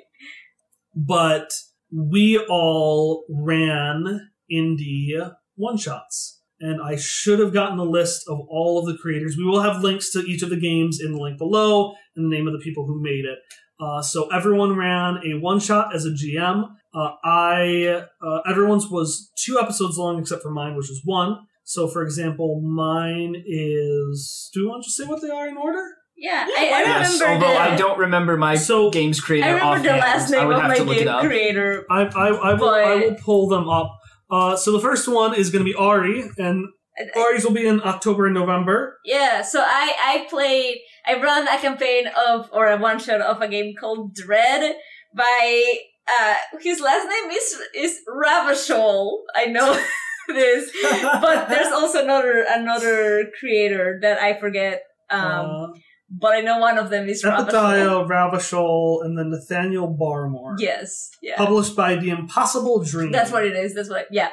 but we all ran indie one shots. And I should have gotten a list of all of the creators. We will have links to each of the games in the link below and the name of the people who made it. Uh, so everyone ran a one shot as a GM. Uh, I uh, everyone's was two episodes long except for mine, which was one. So for example, mine is. Do we want to just say what they are in order? Yeah, Yeah, I, I why not? Yes, remember although the, I don't remember my So- game's creator I remember the offhand. last I name would of have my to game creator. I I, I will I will pull them up. Uh, so the first one is going to be Ari, and Ari's will be in October and November. Yeah, so I I played I run a campaign of or a one shot of a game called Dread by uh his last name is is Ravachol. I know (laughs) this, but there's (laughs) also another another creator that I forget. Um, uh, but I know one of them is Ravachol. Epidiah, Ravachol, and then Nathaniel Barmore. Yes, yeah. Published by The Impossible Dream. That's what it is. That's what. I, yeah.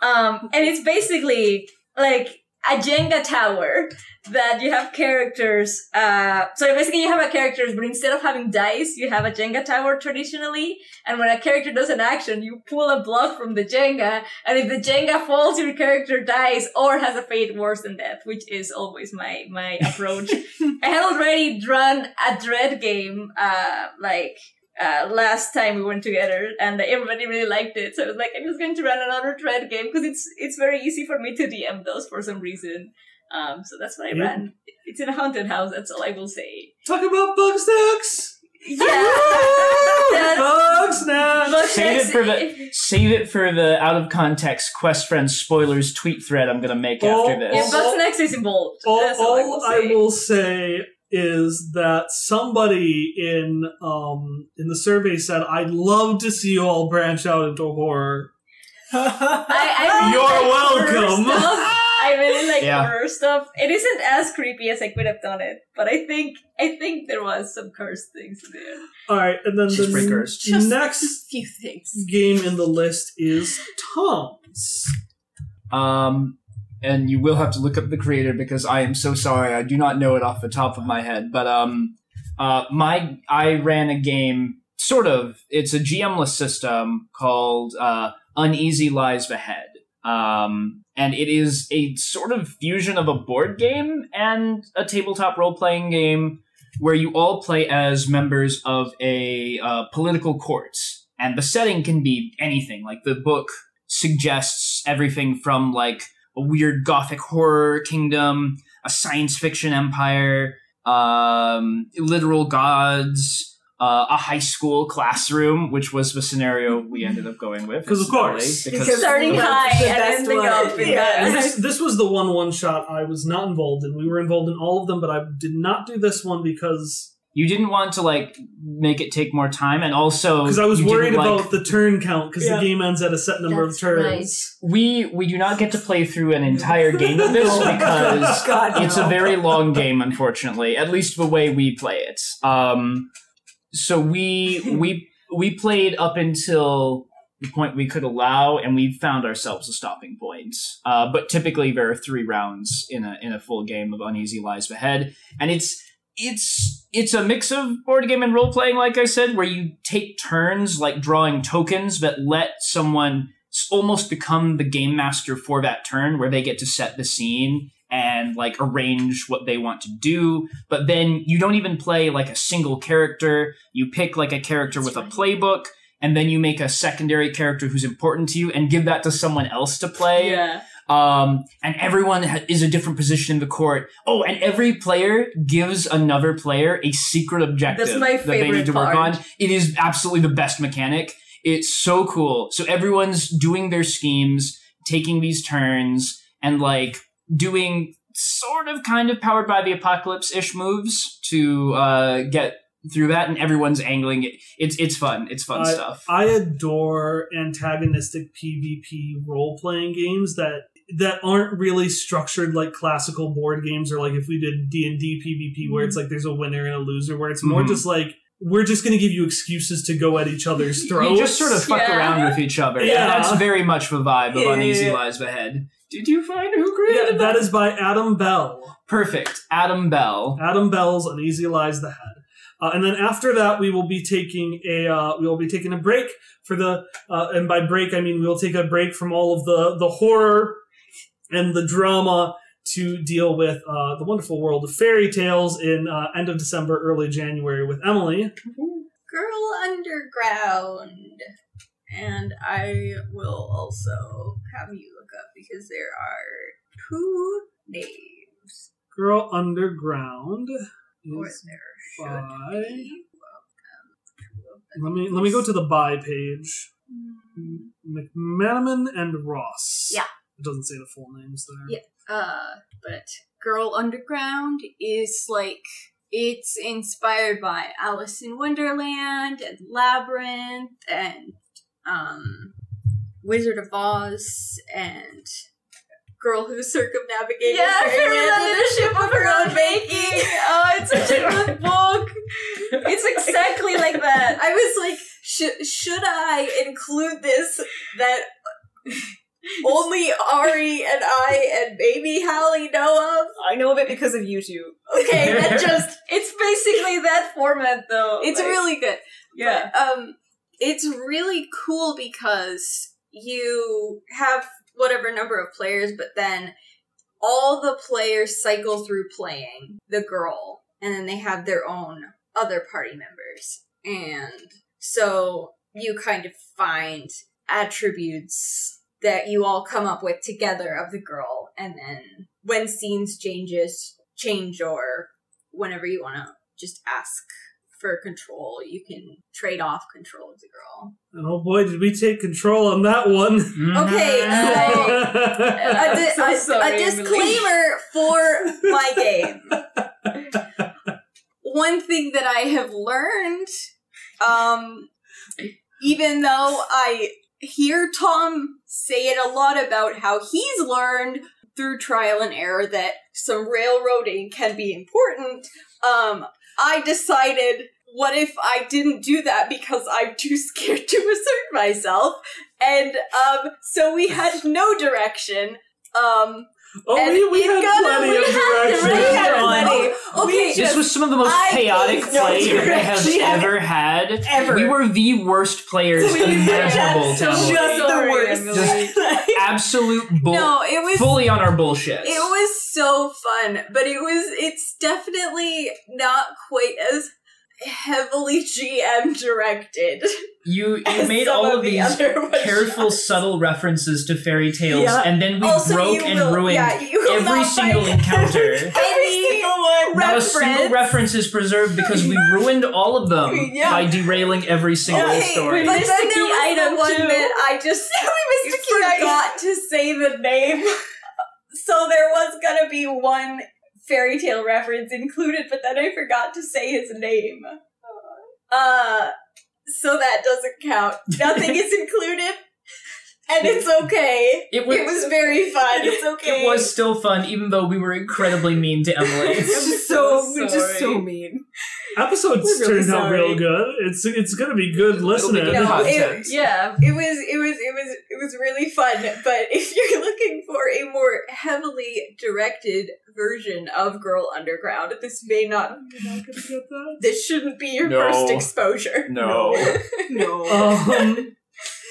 Um, and it's basically like a Jenga tower that you have characters. Uh, so basically, you have a characters, but instead of having dice, you have a Jenga tower traditionally. And when a character does an action, you pull a block from the Jenga, and if the Jenga falls, your character dies or has a fate worse than death, which is always my my approach. (laughs) I had already drawn a Dread game, uh, like uh, last time we went together, and everybody really liked it. So I was like, I'm just going to run another Dread game because it's it's very easy for me to DM those for some reason. Um, so that's what I Yeah. ran. It's in a haunted house. That's all I will say. Talk about Bugsnax! Yeah. (laughs) Bugsnax! Save it for the save it for the out of context quest friends spoilers tweet thread I'm gonna make Oh, after Yeah, this. oh, Bugsnax is involved. all, That's all, I will I will say is that somebody in um in the survey said I'd love to see you all branch out into horror. I, I (laughs) really You're like welcome. I really like Yeah. horror stuff. It isn't as creepy as I could have done it, but I think I think there was some cursed things there. Alright, and then She's the pretty cursed. Just next few things. game in the list is Tom's. Um, and you will have to look up the creator because I am so sorry I do not know it off the top of my head. But um, uh, my I ran a game sort of. It's a GMless system called uh, Uneasy Lies Ahead. Um, and it is a sort of fusion of a board game and a tabletop role playing game where you all play as members of a uh, political court. And the setting can be anything. Like the book suggests everything from like a weird gothic horror kingdom, a science fiction empire, um, literal gods, uh, a high school classroom, which was the scenario we ended up going with. Because of course. incidentally, Because Starting high (laughs) and ending up in Yeah. And this, (laughs) this was the one one shot I was not involved in. We were involved in all of them, but I did not do this one because you didn't want to like make it take more time, and also because I was you didn't worried like- about the turn count because Yeah. the game ends at a set number That's of turns. right. we we do not get to play through an entire game of this (laughs) because (laughs) God, it's no. a very long game unfortunately at least the way we play it um so we (laughs) we we played up until the point we could allow and we found ourselves a stopping point uh, but typically there are three rounds in a in a full game of uneasy lies ahead and it's it's it's a mix of board game and role playing like i said where you take turns like drawing tokens that let someone almost become the game master for that turn where they get to set the scene and like arrange what they want to do. But then you don't even play like a single character. You pick like a character with a playbook and then you make a secondary character who's important to you and give that to someone else to play. Yeah. Um, and everyone ha- is a different position in the court. Oh, and every player gives another player a secret objective That's my that they need favorite to work part. on. It is absolutely the best mechanic. It's so cool. So everyone's doing their schemes, taking these turns and like doing sort of kind of powered by the apocalypse ish moves to uh, get through that, and everyone's angling it. It's it's fun. It's fun I- stuff. I adore antagonistic PvP role playing games that that aren't really structured like classical board games or like if we did D and D PvP where it's like there's a winner and a loser where it's more Mhm. just like we're just going to give you excuses to go at each other's (laughs) throats. you just sort of fuck Yeah. around with each other. Yeah. and that's very much the vibe of Yeah. Uneasy Lies Ahead. Did you find who yeah, created that is by Adam Bell. Perfect. Adam Bell. Adam Bell's Uneasy Lies the Head. Uh, and then after that, we will be taking a uh, we will be taking a break for the uh, and by break I mean we will take a break from all of the the horror and the drama to deal with uh, the wonderful world of fairy tales in uh, end of December, early January with Emily. Girl Underground. And I will also have you look up because there are two names. Girl Underground is there by. be. Let me let me go to the buy page. McManaman and Ross. Yeah. It doesn't say the full names there. Yeah. Uh, but Girl Underground is like it's inspired by Alice in Wonderland and Labyrinth and um Wizard of Oz and Girl Who Circumnavigated Yeah, Fairyland in a ship of her own making. Oh, it's such a good (laughs) book. It's exactly like that. I was like, should should I include this that (laughs) only Ari and I and maybe Hallie know of? I know of it because of YouTube. Okay, (laughs) that just It's basically that format, though. it's Like, really good. yeah. But, um, it's really cool because you have whatever number of players, but then all the players cycle through playing the girl, and then they have their own other party members. And so you kind of find attributes that you all come up with together of the girl, and then when scenes changes change or whenever you want to just ask for control, you can trade off control of the girl. And oh boy, did we take control on that one. Okay, so (laughs) a, di- So a- a sorry, Emily. disclaimer for my game. (laughs) One thing that I have learned, um, even though I hear Tom say it a lot about how he's learned through trial and error that some railroading can be important, um, I decided what if I didn't do that because I'm too scared to assert myself? And um, so we had no direction. Um, oh, and we, we it had got- plenty we of had- (laughs) direction. we had on- plenty. Okay, This was some of the most I chaotic gave no play you have ever had. Ever. We were the worst players We were imaginable so just the worst. Emily. (laughs) Absolute bull. no, it was fully on our bullshit. It was so fun, but it was it's definitely not quite as heavily GM directed. You you made all of the these other one careful, shots. subtle references to fairy tales, Yeah. and then we Also, broke and will- ruined yeah, every single (laughs) encounter. Every single one. Not a single reference is preserved because we (laughs) ruined all of them Yeah. by derailing every single Okay, story. But missed then there was item, the one too. that I just (laughs) we missed the key item. forgot to say the name. so there was gonna be one fairy tale reference included, but then I forgot to say his name. Uh, so that doesn't count. Nothing is (laughs) included, and it's okay. It was, It was very fun. It's (laughs) okay. it was still fun, even though we were incredibly mean to Emily. (laughs) It's (laughs) so, so we're just so mean. Episodes We're really turned out sorry. real good. It's it's gonna be good listening. good No, it, Yeah. it was it was it was it was really fun but if you're looking for a more heavily directed version of girl underground this may not You're not gonna get that? this shouldn't be your No. first exposure No. No. um,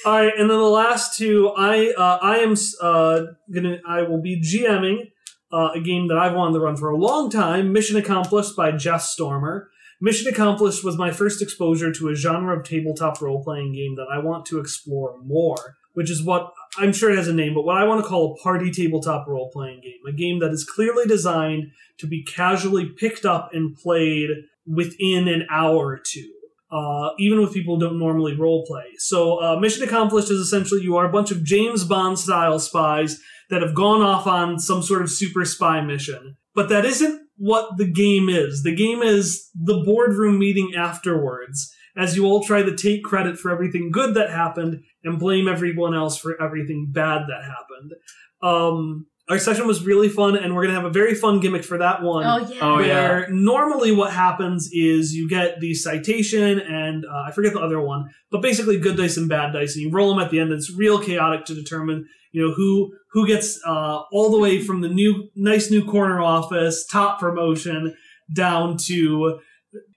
all right, and then the last two, I uh, I am uh, gonna I will be GMing uh, a game that I've wanted to run for a long time. Mission Accomplished by Jeff Stormer. Mission Accomplished was my first exposure to a genre of tabletop role playing game that I want to explore more, which is what I'm sure it has a name, but what I want to call a party tabletop role playing game. A game that is clearly designed to be casually picked up and played within an hour or two. Uh, even with people who don't normally role play. So, uh, mission accomplished is essentially you are a bunch of James Bond style spies that have gone off on some sort of super spy mission. But that isn't what the game is. The game is the boardroom meeting afterwards, as you all try to take credit for everything good that happened and blame everyone else for everything bad that happened. Um, our session was really fun, and we're going to have a very fun gimmick for that one Oh yeah. Oh, yeah. where normally what happens is you get the citation and uh, I forget the other one, but basically good dice and bad dice, and you roll them at the end. And it's real chaotic to determine, you know, who who gets uh, all the way from the new nice new corner office top promotion down to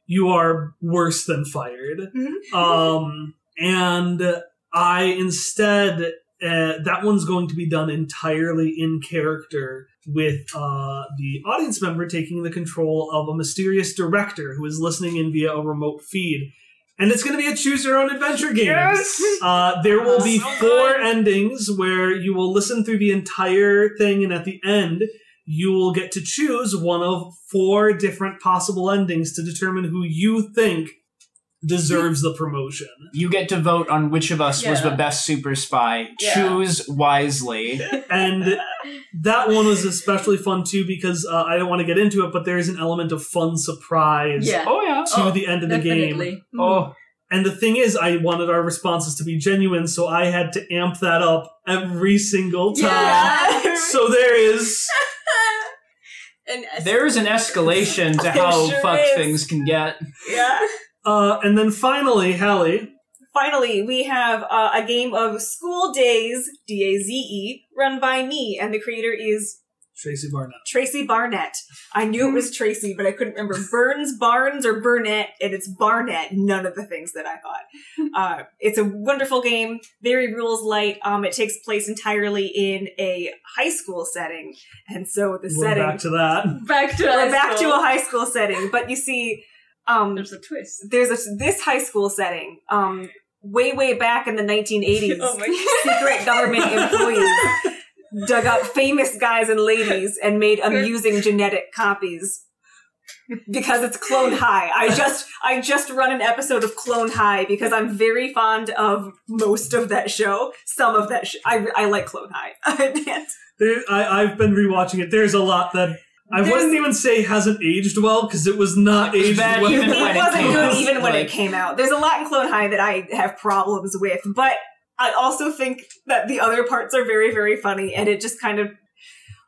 you are worse than fired. Um, and I instead uh, that one's going to be done entirely in character with uh, the audience member taking the control of a mysterious director who is listening in via a remote feed. And it's going to be a choose your own adventure game. (laughs) Uh, there will be four endings where you will listen through the entire thing, and at the end, you will get to choose one of four different possible endings to determine who you think deserves the promotion. You get to vote on which of us was the best super spy. Yeah. Choose wisely. (laughs) And that one was especially fun too because uh, I don't want to get into it, but there is an element of fun surprise Yeah. Oh yeah. to Oh, the end of the game. Definitely. Oh, And the thing is, I wanted our responses to be genuine, so I had to amp that up every single time. Yeah. So there is. (laughs) and there is an escalation to how sure fucked is. things can get. yeah. Uh, and then finally, Hallie, Finally, we have uh, a game of School Days, D A Z E, run by me, and the creator is Tracy Barnett. Tracy Barnett. I knew it was Tracy, but I couldn't remember Burns, Barnes, or Burnett, and it's Barnett. None of the things that I thought. Uh, it's a wonderful game, very rules light. Um, it takes place entirely in a high school setting, and so the We're setting back to that. Back to we're high back to a high school setting. But you see, um, There's a twist. there's a this high school setting. Um, way way back in the 1980s, (laughs) Oh my secret government (laughs) employees dug up famous guys and ladies and made amusing genetic copies because it's clone high i just i just run an episode of clone high because i'm very fond of most of that show some of that sh- I, I like clone high (laughs) I can't- There, I, I've been rewatching it. There's a lot that I There's- wouldn't even say hasn't aged well because it was not It aged bad well. even (laughs) it when it wasn't came good out, even when like- it came out there's a lot in clone high that i have problems with but i also think that the other parts are very very funny and it just kind of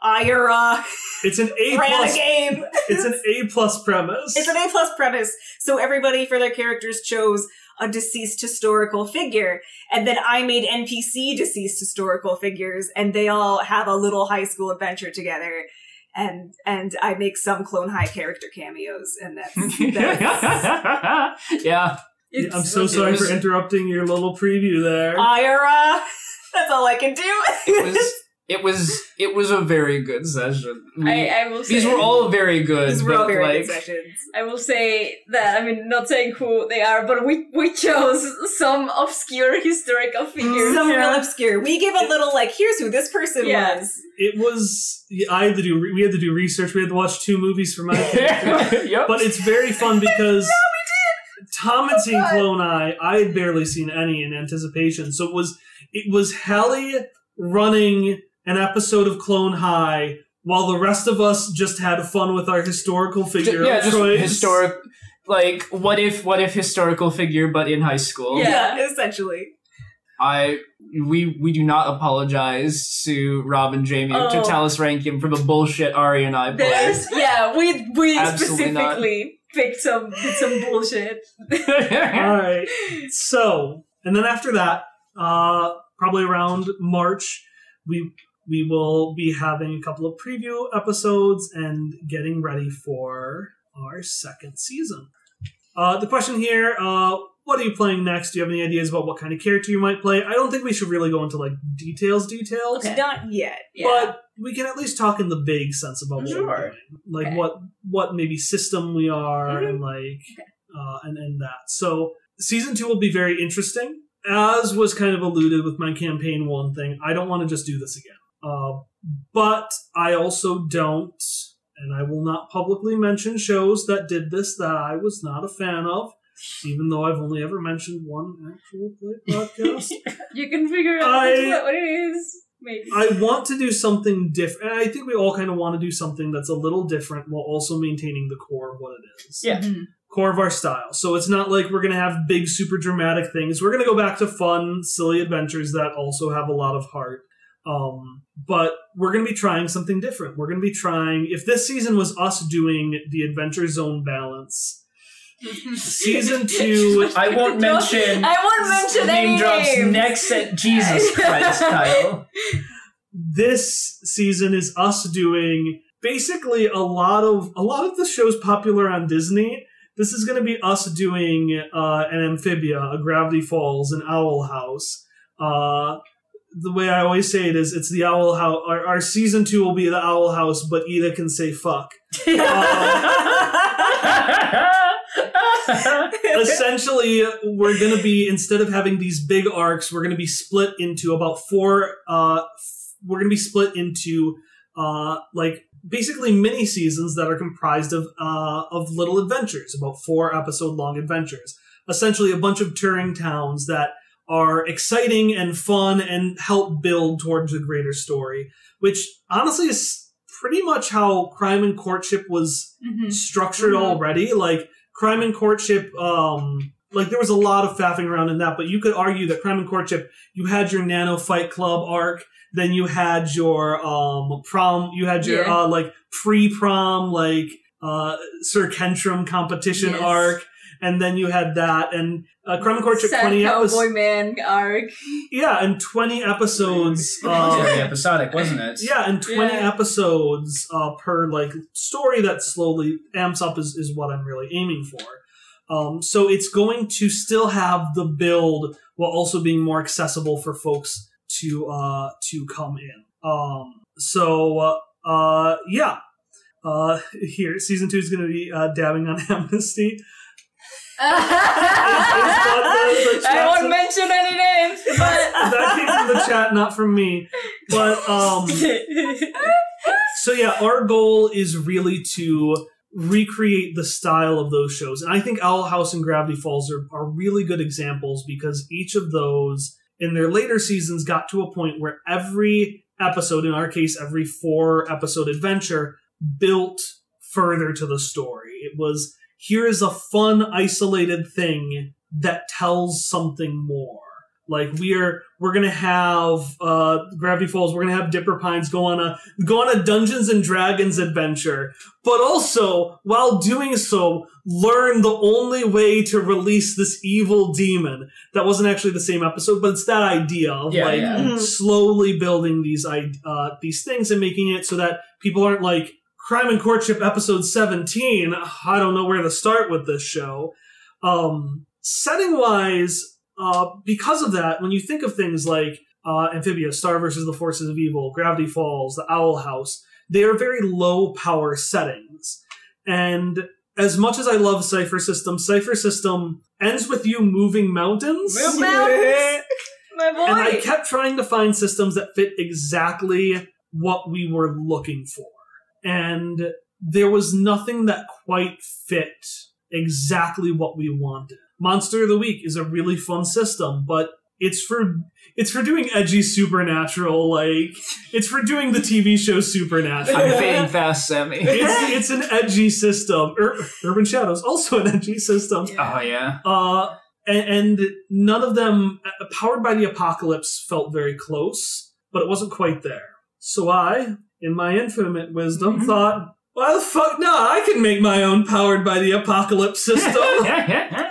ira It's an A plus. a game It's an A plus premise. It's an A plus premise. So everybody for their characters chose a deceased historical figure. And then I made NPC deceased historical figures and they all have a little high school adventure together. And and I make some clone high character cameos and that's, (laughs) that's yeah. It's I'm so sorry was- for interrupting your little preview there. Ira. (laughs) That's all I can do. It was (laughs) it was it was a very good session. We- I, I will say these were all very good. These were all very like, good sessions. I will say that I mean not saying who they are, but we we chose some obscure historical figures. Some real obscure. We gave a little like, here's who this person Yeah. was. it was. I had to do. We had to do research. We had to watch two movies for my (laughs) character. yep. but it's very fun because (laughs) Tom had seen Clone High. I had barely seen any in anticipation. So it was it was Hallie running an episode of Clone High while the rest of us just had fun with our historical figure yeah, of just choice. historic. Like, what if what if historical figure, but in high school? Yeah. essentially. I we we do not apologize to Rob and Jamie Oh. to Talis Rankin for the bullshit Ari and I played. There's yeah, we we Absolutely not. specifically picked some some bullshit. (laughs) All right. So, and then after that, uh, probably around March, we we will be having a couple of preview episodes and getting ready for our second season. Uh, the question here: uh, What are you playing next? Do you have any ideas about what kind of character you might play? I don't think we should really go into like details, details, Okay. Not yet. Yeah. but we can at least talk in the vague sense about what Sure. we're doing, like Okay. what what maybe system we are, Mhm. and like uh, and and that. So season two will be very interesting, as was kind of alluded with my campaign one thing. I don't want to just do this again, uh, but I also don't, and I will not publicly mention shows that did this that I was not a fan of. even though I've only ever mentioned one actual play (laughs) podcast. You can figure out I- what- (laughs) what it is. Maybe. I want to do something different. And I think we all kind of want to do something that's a little different while also maintaining the core of what it is. Yeah. Mhm. Core of our style. So it's not like we're going to have big, super dramatic things. We're going to go back to fun, silly adventures that also have a lot of heart. Um, but we're going to be trying something different. We're going to be trying, if this season was us doing the Adventure Zone balance, (laughs) season (laughs) two I won't mention I won't mention name any drops names. next at Jesus Christ, (laughs) Kyle. this season is us doing basically a lot of a lot of the shows popular on Disney. This is going to be us doing uh, an amphibia, a Gravity Falls, an Owl House. Uh, the way I always say it is, it's the Owl House. Our, our season two will be the Owl House, but Ida can say fuck. (laughs) Essentially, we're going to be instead of having these big arcs, we're going to be split into about four. Uh, f- we're going to be split into uh, like basically mini seasons that are comprised of uh, of little adventures, about four episode long adventures. Essentially, a bunch of touring towns that are exciting and fun and help build towards a greater story. Which honestly is pretty much how Crime and Courtship was Mhm. structured Mhm. already. Like Crime and Courtship, um, like there was a lot of faffing around in that, but you could argue that Crime and Courtship, you had your Nano Fight Club arc, then you had your um prom, you had your Yeah. uh like pre prom like uh Sir Kentrum competition Yes. arc. And then you had that, and uh, Crime and Courtship Sad twenty cowboy episodes. man arc. Yeah, and twenty episodes. (laughs) It was Uh, very episodic, wasn't it? yeah, and 20 Yeah. episodes uh, per like story that slowly amps up is, is what I'm really aiming for. Um, so it's going to still have the build while also being more accessible for folks to uh, to come in. Um, so uh, uh, yeah, uh, (laughs) here season two is going to be uh, dabbing on (laughs) amnesty. I won't mention any names, but that came from the chat, not from me. But um, so yeah, our goal is really to recreate the style of those shows. And I think Owl House and Gravity Falls are, are really good examples because each of those in their later seasons got to a point where every episode, in our case, every four episode adventure, built further to the story. It was here is a fun, isolated thing that tells something more. Like we're we're gonna have uh, Gravity Falls. We're gonna have Dipper Pines go on a go on a Dungeons and Dragons adventure, but also while doing so, learn the only way to release this evil demon. That wasn't actually the same episode, but it's that idea of Yeah, like yeah. Mhm. slowly building these i- uh, these things and making it so that people aren't like Crime and Courtship episode seventeen. I don't know where to start with this show. Um, setting wise, uh, because of that, when you think of things like uh, Amphibia, Star versus the Forces of Evil, Gravity Falls, The Owl House, they are very low power settings. And as much as I love Cypher System, Cypher System ends with you moving mountains. Mountains! my boy. And I kept trying to find systems that fit exactly what we were looking for. And there was nothing that quite fit exactly what we wanted. Monster of the Week is a really fun system, but it's for it's for doing edgy supernatural like it's for doing the TV show Supernatural. I'm fading fast, Sammy. (laughs) it's it's an edgy system. Ur- Urban Shadows also an edgy system. Oh yeah. Uh, and, and none of them, uh, powered by the apocalypse, felt very close, but it wasn't quite there. So I, in my infinite wisdom, Mm-hmm. thought, why the fuck not? I can make my own powered by the apocalypse system. (laughs)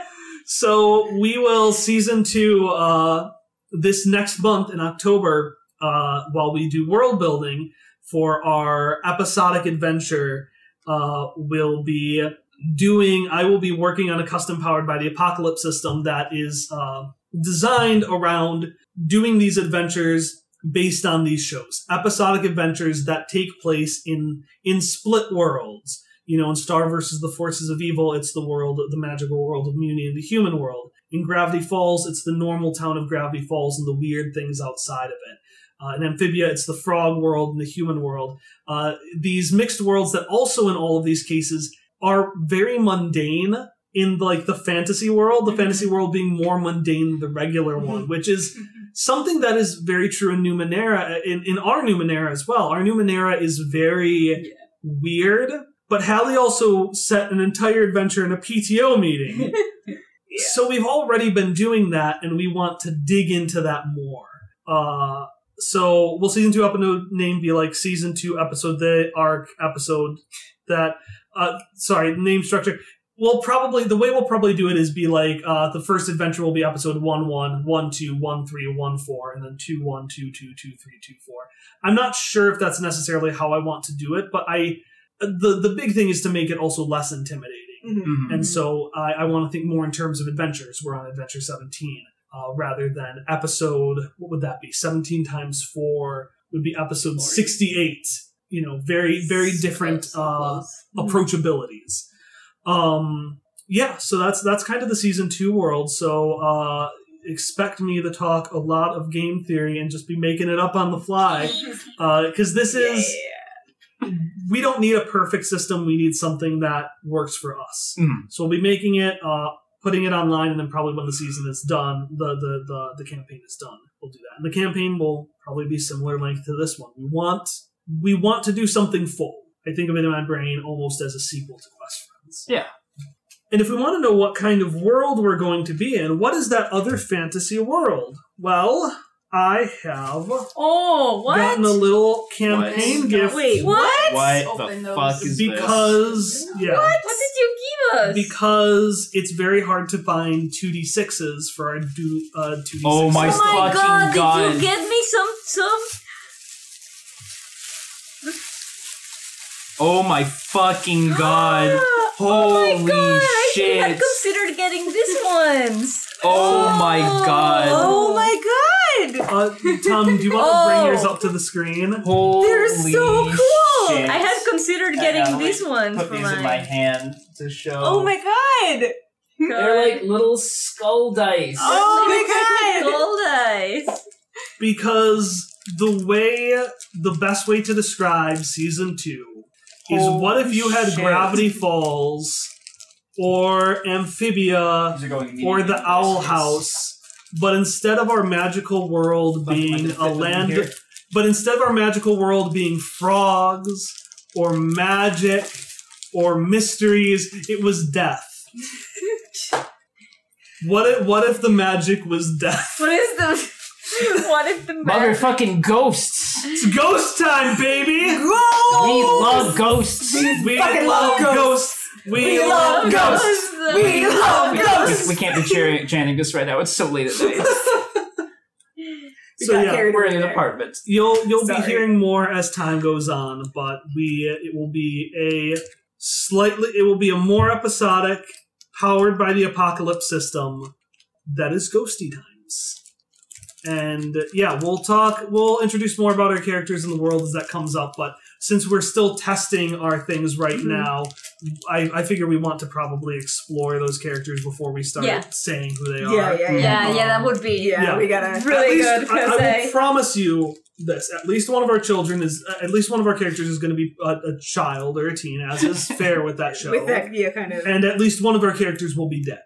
so we will season two uh, this next month in October uh, while we do world building for our episodic adventure. Uh, will be doing i will be working on a custom powered by the apocalypse system that is uh, designed around doing these adventures based on these shows. Episodic adventures that take place in in split worlds. You know in star versus the forces of evil it's the world the magical world of Mewni and the human world. In gravity falls it's the normal town of gravity falls and the weird things outside of it. Uh, in amphibia it's the frog world and the human world. Uh, these mixed worlds that also in all of these cases are very mundane in like the fantasy world, the fantasy world being more mundane than the regular one, which is something that is very true in Numenera, in, in our Numenera as well. Our Numenera is very weird, but Hallie also set an entire adventure in a PTO meeting. (laughs) So we've already been doing that, and we want to dig into that more. Uh, so will season two episode name be like season two episode the arc episode that uh sorry name structure we'll probably the way we'll probably do it is be like uh the first adventure will be episode one one one two one three one four and then two one two two two three two four i'm not sure if that's necessarily how i want to do it but i the the big thing is to make it also less intimidating Mhm. Mhm. and so I, I want to think more in terms of adventures. We're on adventure 17 uh, rather than episode, what would that be? 17 times 4 would be episode 68. You know, very, very different So uh, close. approachabilities. Um, yeah, so that's that's kind of the season two world. So uh, expect me to talk a lot of game theory and just be making it up on the fly (laughs) because this is we don't need a perfect system. We need something that works for us. Mhm. So we'll be making it, uh, putting it online, and then probably when the season is done, the, the the the campaign is done, we'll do that. And the campaign will probably be similar length to this one. We want we want to do something full. I think of it in my brain almost as a sequel to Quest Friends. Yeah. And if we want to know what kind of world we're going to be in, what is that other fantasy world? Well, I have Oh, what? gotten a little campaign What? gift. Wait, what? What Open the fuck is because yeah, What? What did you give us? because it's very hard to find 2d6s for our do uh 2d6 Oh my oh my god, God. did you get me some some Oh my fucking (gasps) god. oh my Holy shit. I should have considered getting these ones. Oh my god. Oh my god! uh, Tom, do you want to bring Oh. yours up to the screen? Holy (laughs) They're so cool. shit. I had considered I getting know, like, these ones Put for these mine. in my hand to show. Oh my god! They're like little skull dice. Oh my god! (laughs) skull dice. Because the way the best way to describe season 2 is what if you had shit. Gravity Falls or Amphibia These are going or immediately the Owl. House, but instead of our magical world Fucking being like a to them land here. But instead of our magical world being frogs or magic or mysteries, it was death. (laughs) what if what if the magic was death? What is the (laughs) what if the man Motherfucking ghosts. It's ghost time, baby! We love ghosts. We fucking love ghosts. We, We love love ghosts. ghosts. We love We, ghosts. we can't be cheering, chanting this right now. It's so late at night. (laughs) We So got yeah, carried We're away in an there. apartment. You'll you'll be hearing more as time goes on, but we it will be a slightly it will be a more episodic, powered by the apocalypse system that is ghosty times. And uh, yeah, we'll talk. We'll introduce more about our characters in the world as that comes up. But since we're still testing our things right Mhm. now, I, I figure we want to probably explore those characters before we start Yeah. saying who they Yeah, are. yeah, yeah. Yeah, yeah, that would be Yeah, Yeah. we gotta. really least- good I, because I I, will promise you this: at least one of our children is, uh, at least one of our characters is going to be a, a child or a teen, as is fair with that (laughs) show. With that, yeah, kind of. and at least one of our characters will be dead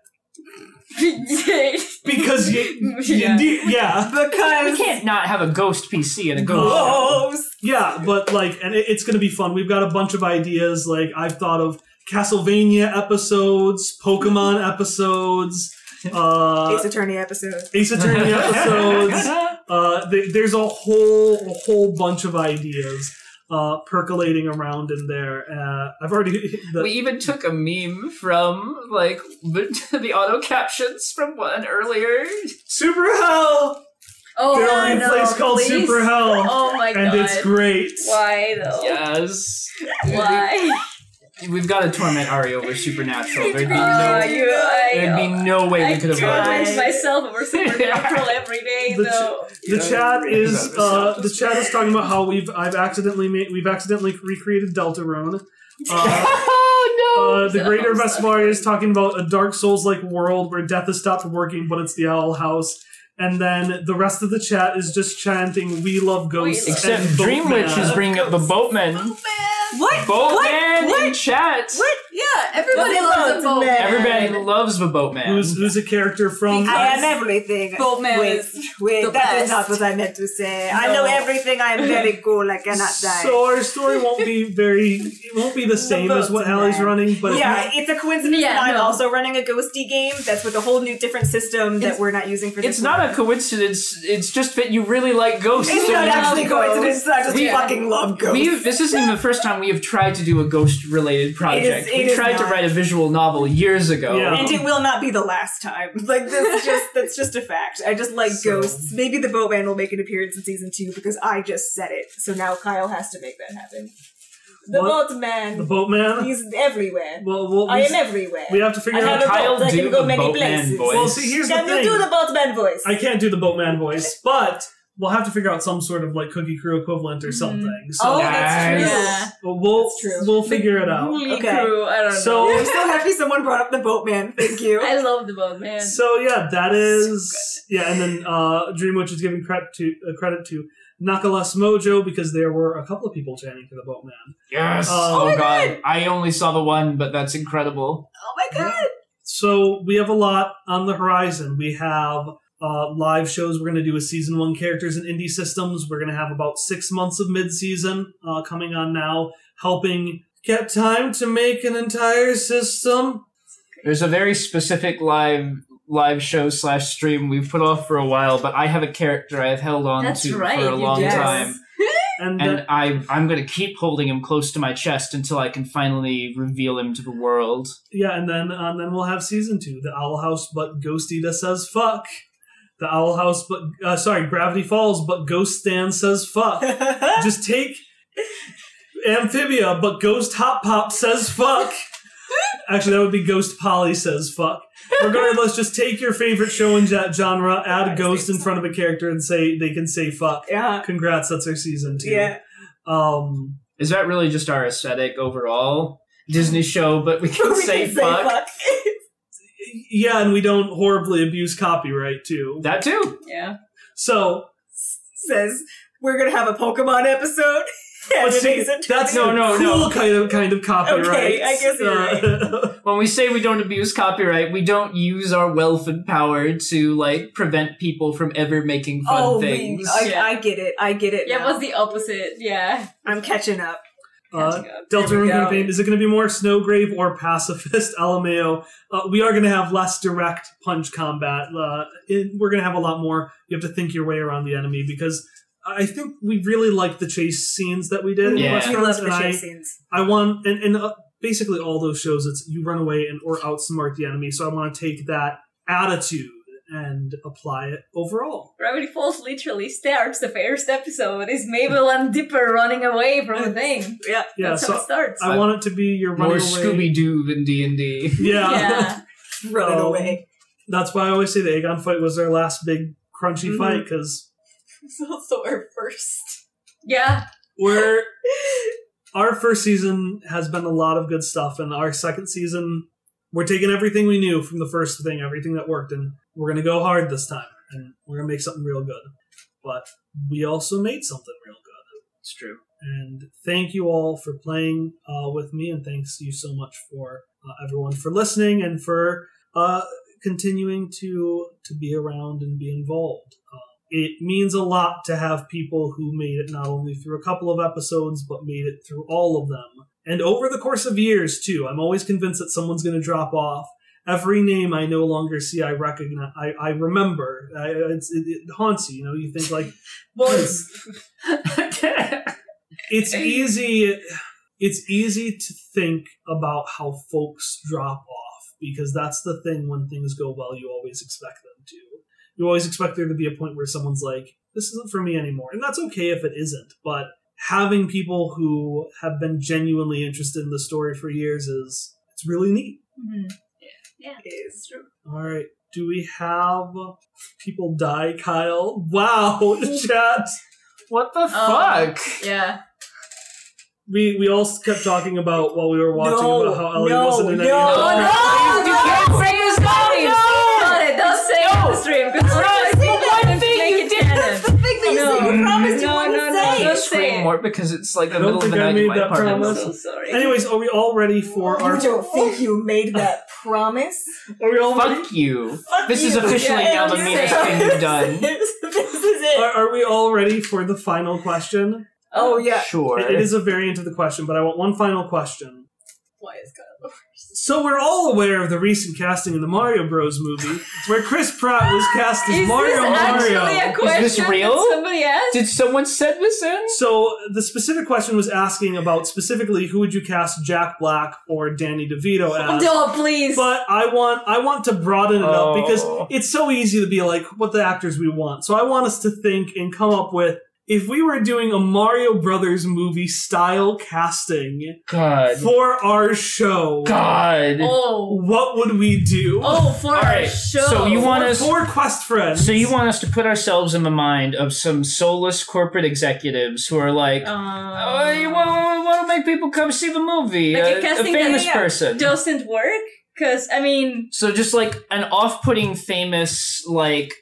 (laughs) because you, Yeah. yeah. yeah, We can't not have a ghost PC and a ghost. ghosts. yeah, but like, and it, it's going to be fun. We've got a bunch of ideas. Like I've thought of Castlevania episodes, Pokemon (laughs) episodes, uh, Ace Attorney episode. Ace Attorney (laughs) episodes. Uh, th- there's a whole a whole bunch of ideas uh, percolating around in there. Uh, I've already (laughs) the, we even took a meme from like the, (laughs) the auto captions from one earlier. Super Hell. oh There are a no, place called please. Super Hell, Oh my god! and god. it's great. Why though? Yes. Why? (laughs) We've got to torment Ari over Supernatural. There'd be Uh, no, you, I, there'd be no way I we could have torment done myself over Supernatural (laughs) every day The though. The chat is uh, the chat is talking about how we've I've accidentally made we've accidentally recreated Deltarune. (laughs) Uh, oh no! uh, the Greater Vesparia is talking about a Dark Souls like world where death has stopped working, but it's the Owl House. And then the rest of the chat is just chanting "We love ghosts." Except and Dream Witch is bringing up the boatman. What? Boatman What? in chat. What? Yeah, everybody What loves a about boat. men? Everybody loves the boatman. Who's who's a character from? I am everything. Boatman Wait, is wait, the that is best. not what I meant to say. I know everything. I am very cool. I cannot die. So our story won't be very. It won't be the same as what Hallie's boatman. running, but yeah, you- it's a coincidence Yeah, that I'm no. also running a ghosty game that's with a whole new different system that It's- we're not using for this It's not one. a coincidence. It's just that you really like ghosts. It's so not you- actually a coincidence. I just We- fucking love ghosts. We this isn't even the first time we have tried to do a ghost-related project. it we is tried to write a visual novel years ago. Yeah. and it will not be the last time. (laughs) Like that's just that's just a fact. I just like So- ghosts. Maybe the boatman will make an appearance in season two because I just said it. So now Kyle has to make that happen. The What? boatman. the boatman. He's everywhere. Well, well, I we, am everywhere. we have to figure I have out. a Kyle boat. I do can go the many boatman places. voice. Well, see, here's Can the you do the boatman voice? I can't do the boatman voice, but we'll have to figure out some sort of like cookie crew equivalent or Mhm. something. So oh, that's true. Yeah. we'll we'll, That's true. we'll figure it out. Holy Okay. crew, I don't So- know. I'm (laughs) so happy someone brought up the boatman. Thank you. I love the boatman. So yeah, that is yeah, and then uh, Dreamwitch is giving credit to uh, credit to Nakalas Mojo because there were a couple of people chanting for the boatman. Yes. Oh Oh, my god. I only saw the one, but that's incredible. oh my god. So we have a lot on the horizon. We have uh, live shows. We're going to do with season one characters and indie systems. We're going to have about six months of mid season uh, coming on now, helping get time to make an entire system. There's a very specific live live show slash stream we've put off for a while, but I have a character I've held on That's to right, for a long did. time. (laughs) And, And then- I I'm gonna keep holding him close to my chest until I can finally reveal him to the world. yeah, and then and then we'll have season two, the Owl House, but Ghost Eda says fuck. The Owl House, but uh, sorry, Gravity Falls, but Ghost Stan says fuck. (laughs) Just take Amphibia, but Ghost Hop Pop says fuck. Actually, that would be Ghost Polly says fuck. Regardless, just take your favorite show and ge- genre, add a ghost in front of a character, and say they can say fuck. yeah. Congrats, that's our season two. Yeah. Um, Is that really just our aesthetic overall? Disney show, but we can (laughs) We say can fuck. (laughs) yeah, and we don't horribly abuse copyright too. That too. yeah. So Says we're gonna have a Pokemon episode. (laughs) And let's it see, that's (laughs) No, a no, cool no. kind of kind of copyright. Okay, I guess you're Uh, (laughs) When we say we don't abuse copyright, we don't use our wealth and power to like prevent people from ever making fun oh, things. I, Yeah. I get it. I get it. Yeah, it was the opposite. Yeah. I'm catching up. Uh, Deltarune campaign. Is it going to be more Snowgrave or Pacifist (laughs) LMAO? Uh, we are going to have less direct punch combat. Uh, it, we're going to have a lot more. You have to think your way around the enemy because I think we really like the chase scenes that we did Yeah. West We love the and I, chase scenes. I want and, and uh, basically all those shows. It's you run away and or outsmart the enemy. So I want to take that attitude and apply it overall. Gravity Falls literally starts the first episode is Mabel and Dipper running away from a thing. Yeah. Yeah, That's so how it starts. I want it to be your running More. Scooby Doo than D and D. (laughs) Yeah. yeah. (laughs) Running Um, away. That's why I always say the Aegon fight was our last big crunchy Mhm. fight because It's also our first. Yeah. we're (laughs) our first season has been a lot of good stuff, and our second season we're taking everything we knew from the first thing, everything that worked, and we're gonna go hard this time, and we're gonna make something real good. But we also made something real good. It's true. And thank you all for playing uh, with me, and thanks you so much for uh, everyone for listening and for uh, continuing to to be around and be involved. Uh, it means a lot to have people who made it not only through a couple of episodes, but made it through all of them, and over the course of years too. I'm always convinced that someone's going to drop off. Every name I no longer see, I recognize, I, I remember. I, it's, it, it haunts you. You know, you think like, (laughs) well, (laughs) it's, it's easy it's easy to think about how folks drop off because that's the thing when things go well you always expect them to you always expect there to be a point where someone's like this isn't for me anymore and that's okay if it isn't but having people who have been genuinely interested in the story for years is it's really neat Mhm. Yeah. It is. True. all right do we have people die kyle wow (laughs) chat what the Oh. fuck? Yeah. we we all kept talking about while we were watching No, about how Ellie no, wasn't in any no. of the- Oh, You can't say his name! Don't Scream say it. more because it's like the I don't middle of the think I night in made my that apartment. promise. I'm so sorry. Anyways, are we all ready for our You don't think you made that (laughs) promise. Are we all ready? Fuck you. Fuck This is you. officially Yeah, now the I'm meanest saying. thing you've done. (laughs) this, this is it. Are, are we all ready for the final question? oh yeah. Sure. It- it is a variant of the question, but I want one final question. Why is Kyle? So we're all aware of the recent casting in the Mario Bros. movie, where Chris Pratt was cast as Is Mario this actually Mario. a question this real? that somebody asked? Did someone send this in? So the specific question was asking about specifically who would you cast Jack Black or Danny DeVito as? Oh, please. But I want I want to broaden it up because Oh. it's so easy to be like what the actors we want. So I want us to think and come up with if we were doing a Mario Brothers movie style casting God. for our show, God. oh. what would we do? Oh, for All our right, show. so you want for, us- for Quest Friends. So you want us to put ourselves in the mind of some soulless corporate executives who are like, Um, oh, you want, want to make people come see the movie? Like a a, a casting that- famous yeah, person. doesn't work? Because, I mean, So just like an off-putting famous like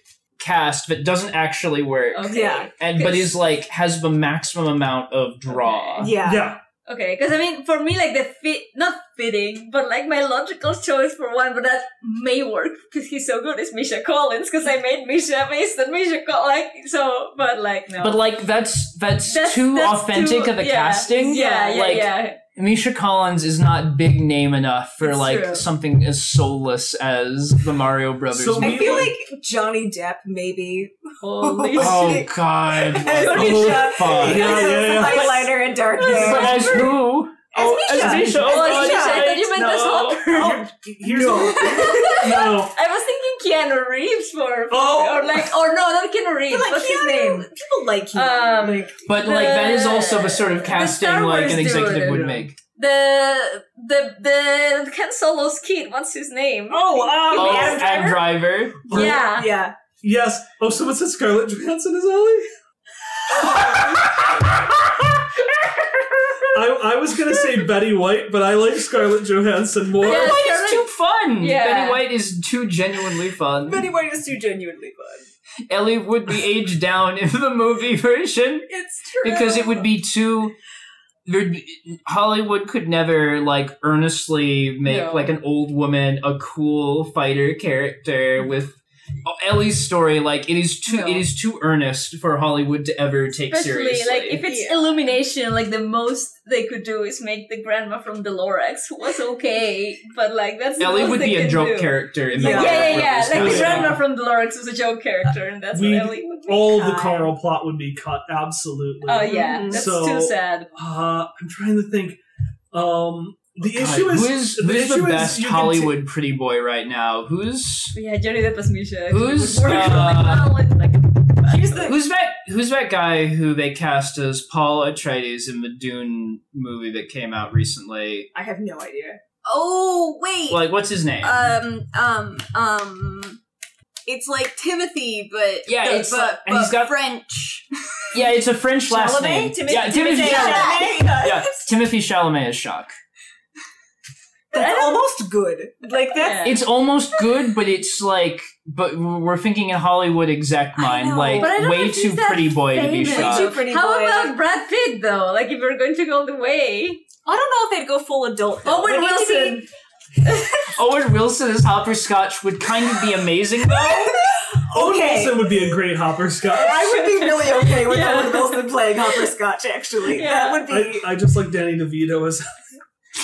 cast that doesn't actually work, okay. Yeah. and but is like has the maximum amount of draw. Okay. Yeah. yeah. Okay, because I mean, for me, like the fit, not fitting, but like my logical choice for one, but that may work because he's so good is Misha Collins because I made Misha based on Misha Collins. Like, so, but like, no. But like that's that's, That's- too that's authentic too- of a yeah, casting. Yeah, yeah, like, yeah. Misha Collins is not big name enough for It's like true. something as soulless as the Mario Brothers. So movie. I feel like Johnny Depp maybe. Holy (laughs) Oh shit. God! As oh Misha. fuck! Yeah, yeah, yeah. Eyeliner and dark But hair. as who? As oh, Misha. as Misha. Oh, Oh, as God, Misha, I thought you meant as no. Hopper. Here's no. (laughs) I was thinking Keanu Reeves for, Oh. or like, or no, not Keanu Reeves. But, like, What's his name? People like him. Um, like, But like that is also the The- sort of casting like an executive dude. would make. The the the Han Solo's kid. What's his name? Oh, um, Oh, Adam Adam Driver. yeah. yeah. yes. Oh, someone said Scarlett Johansson is Ellie. (laughs) I, I was gonna say Betty White, but I like Scarlett Johansson more. Yeah. Betty White is too fun. Yeah. Betty White is too genuinely fun. Betty White is too genuinely fun. Ellie would be aged down in the movie version It's true. because it would be too. there'd be- Hollywood could never like earnestly make No. like an old woman a cool fighter character with Ellie's story. Like it is too No. it is too earnest for Hollywood to ever take Especially seriously. like if it's Yeah. illumination, like the most they could do is make the grandma from the Lorax, who was okay, but like that's the Ellie most would they be a joke do. character in the Yeah. Yeah, yeah, yeah. Like the Yeah. grandma from the Lorax was a joke character, and that's We- what Ellie would be. All the Carl plot would be cut, absolutely. Oh yeah, that's So- too sad. Uh, I'm trying to think. Um, the God, issue is who is, the who's issue the best you can Hollywood pretty boy right now? Who's Yeah, Johnny Depp as Misha. Who's, Would work uh, well like, the who's that? Who's that guy who they cast as Paul Atreides in the Dune movie that came out recently? I have no idea. Oh wait. Like, what's his name? Um um um. It's like Timothy, but Yeah, but, it's- but, and he's got- French. yeah, it's a French last Chalamet? name. Timothy- yeah, Timothy. Timothy Chalamet. Chalamet. Yeah, Timothy Chalamet is Shock. That's almost good. Like that. Yeah. It's almost good, but it's like, but we're thinking in Hollywood exec mind, know, like but I don't know way too pretty boy to be famous. way too pretty How boy. about Brad Pitt though? Like if we're going to go all the way, I don't know if they'd go full adult. though. Owen They need to be- Wilson. (laughs) Owen Wilson as Hopperscotch would kind of be amazing though. (laughs) Owen Okay. Wilson would be a great hopperscotch. I would be really okay with (laughs) Yeah. Owen Wilson playing hopperscotch. Actually, Yeah. that would be. I, I just like Danny DeVito as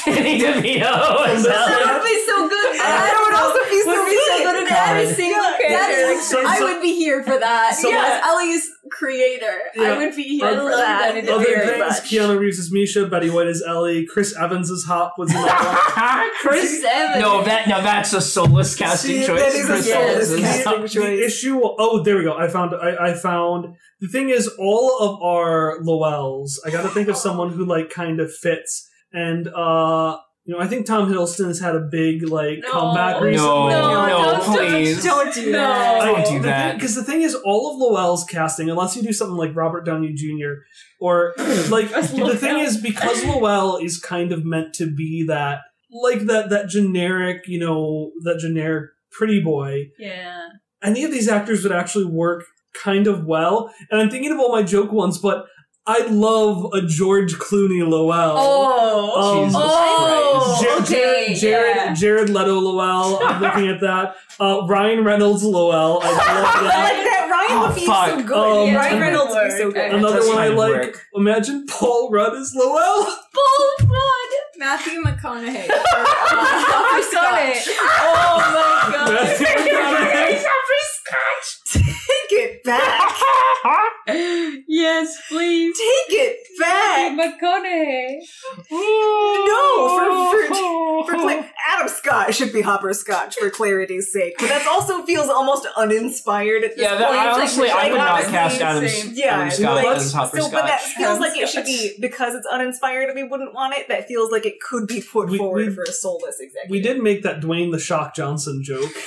Danny DeVito as That would be so good. (laughs) That would also be so be so good in God. every single character. that is- So- I would be here for that. So- yes, Ellie's creator. Yeah. I would be here for that. Danny other very things. much. Keanu Reeves as Misha, Betty White as Ellie, Chris Evans as Hop was in that (laughs) Chris. Seven. No, that no, that's a soulless casting See, choice. that is a Chris soulless Evans casting one. choice. The issue. Oh, there we go. I found. I, I found. The thing is, all of our Lowells. I got to think of someone who like kind of fits. And uh, you know, I think Tom Hiddleston's had a big like No. comeback No, recently. no, don't- please. Don't do No. that. Don't do that. Because the thing is, all of Lowell's casting, unless you do something like Robert Downey Jr. or like (laughs) the thing Lowell. is, because Lowell is kind of meant to be that like that that generic, you know, that generic pretty boy. Yeah. Any of these actors would actually work kind of well. And I'm thinking of all my joke ones, but I love a George Clooney Lowell. Oh. Um, Jesus Oh, Christ. Jar- okay, Jared, yeah. Jared Leto Lowell. I'm (laughs) looking at that. Uh, Ryan Reynolds Lowell. I love (laughs) I like that. that. Ryan Oh, would be fuck. so good. Um, Ryan Reynolds would be so good. Another one I like. work. Imagine Paul Rudd as Lowell. (laughs) Bull run. Matthew McConaughey. for, Oh uh, my god. Matthew McConaughey. Take it back. (laughs) yes, please. Take it back. McConaughey. No, for for, for Cla- (laughs) Adam Scott should be Hopper Scotch for clarity's sake, but that also feels almost uninspired at this Yeah, that, point. I like- honestly, I would not cast Adam, same. Yeah, Adam Scott like, as Hopper so, but that Scotch. feels like it should be because it's uninspired and we wouldn't want it. That feels like it could be put We- forward we- for a soulless executive. We did make that Dwayne the Shock Johnson joke. (laughs)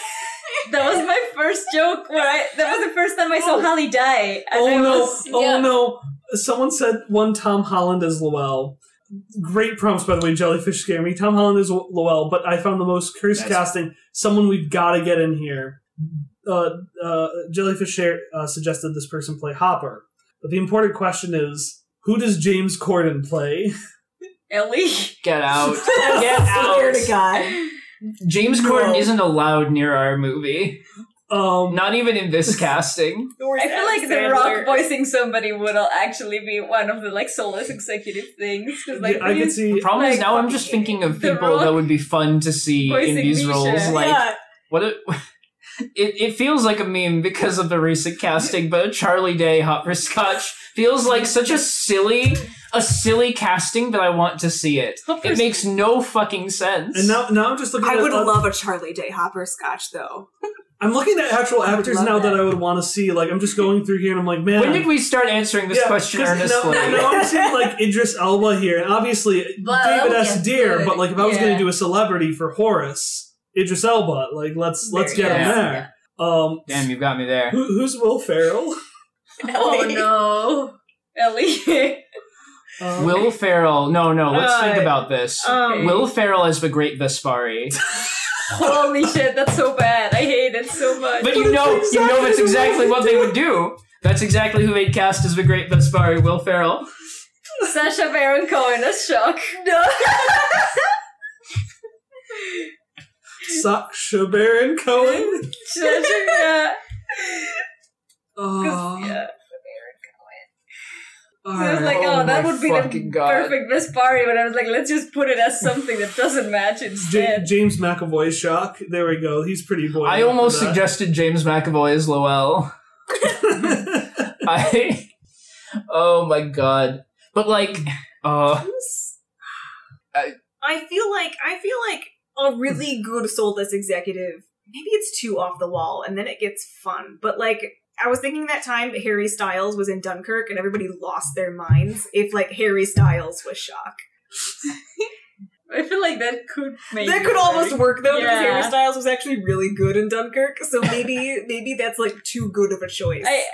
That was my first joke. When I, that was the first time I saw Holly die. Oh I no! was- oh yeah. no! Someone said one Tom Holland as Lowell. Great prompts, by the way. Jellyfish scare me. Tom Holland is Lowell, but I found the most cursed That's- casting. Someone we've got to get in here. Uh, uh, Jellyfish share, uh, suggested this person play Hopper, but the important question is, who does James Corden play? Ellie. Get out. (laughs) I Get swear to out. God. (laughs) James No. Corden isn't allowed near our movie. Um, Not even in this casting. I feel like The Rock voicing somebody would actually be one of the like soulless executive things. Because like yeah, I could he's (laughs) see. The problem is now I'm just thinking of people that would be fun to see in voicing these Misha. roles. Like yeah. what? A, (laughs) it it feels like a meme because of the recent casting, but Charlie Day Hopper Scotch feels like such a silly a silly casting but I want to see it. It makes no fucking sense. And now, now I'm just looking. I at would oth- love a Charlie Day Hopper Scotch though. (laughs) I'm looking at actual actors now that. that. I would want to see. Like I'm just going through here and I'm like, man. when did we start answering this Yeah, question 'cause earnestly? Now, now I'm seeing like (laughs) Idris Elba here, and obviously Well, David S. Deer. But like, if I was going to do a celebrity for Horace, Idris Elba, like let's let's get him Yeah. there. Um, Damn, you've got me there. who, who's Will Ferrell? (laughs) Oh no, Ellie. Um, Will Ferrell. No, no. Let's think Uh, about this. Um, Will Ferrell as the Great Vespari. (laughs) Holy shit, that's so bad. I hate it so much. But you know, you know that's exactly what they would do. That's exactly who they'd cast as the Great Vespari, Will Ferrell. Sacha Baron Cohen as Shock. Sacha Baron Cohen. (laughs) Sasha, yeah. Oh, yeah. All So I was like, Oh oh, that would be the God. perfect Vespari, but I was like, let's just put it as something that doesn't match J- instead. James McAvoy shock. There we go. He's pretty boy. I almost suggested James McAvoy as Lowell. (laughs) I. Oh my god. But like, uh, I feel like I feel like a really good soulless executive. Maybe it's too off the wall, and then it gets fun. But like, I was thinking that time Harry Styles was in Dunkirk, and everybody lost their minds. If like Harry Styles was Shock, (laughs) I feel like that could maybe that could almost work though, because Harry Styles was actually really good in Dunkirk. So maybe (laughs) maybe that's like too good of a choice. I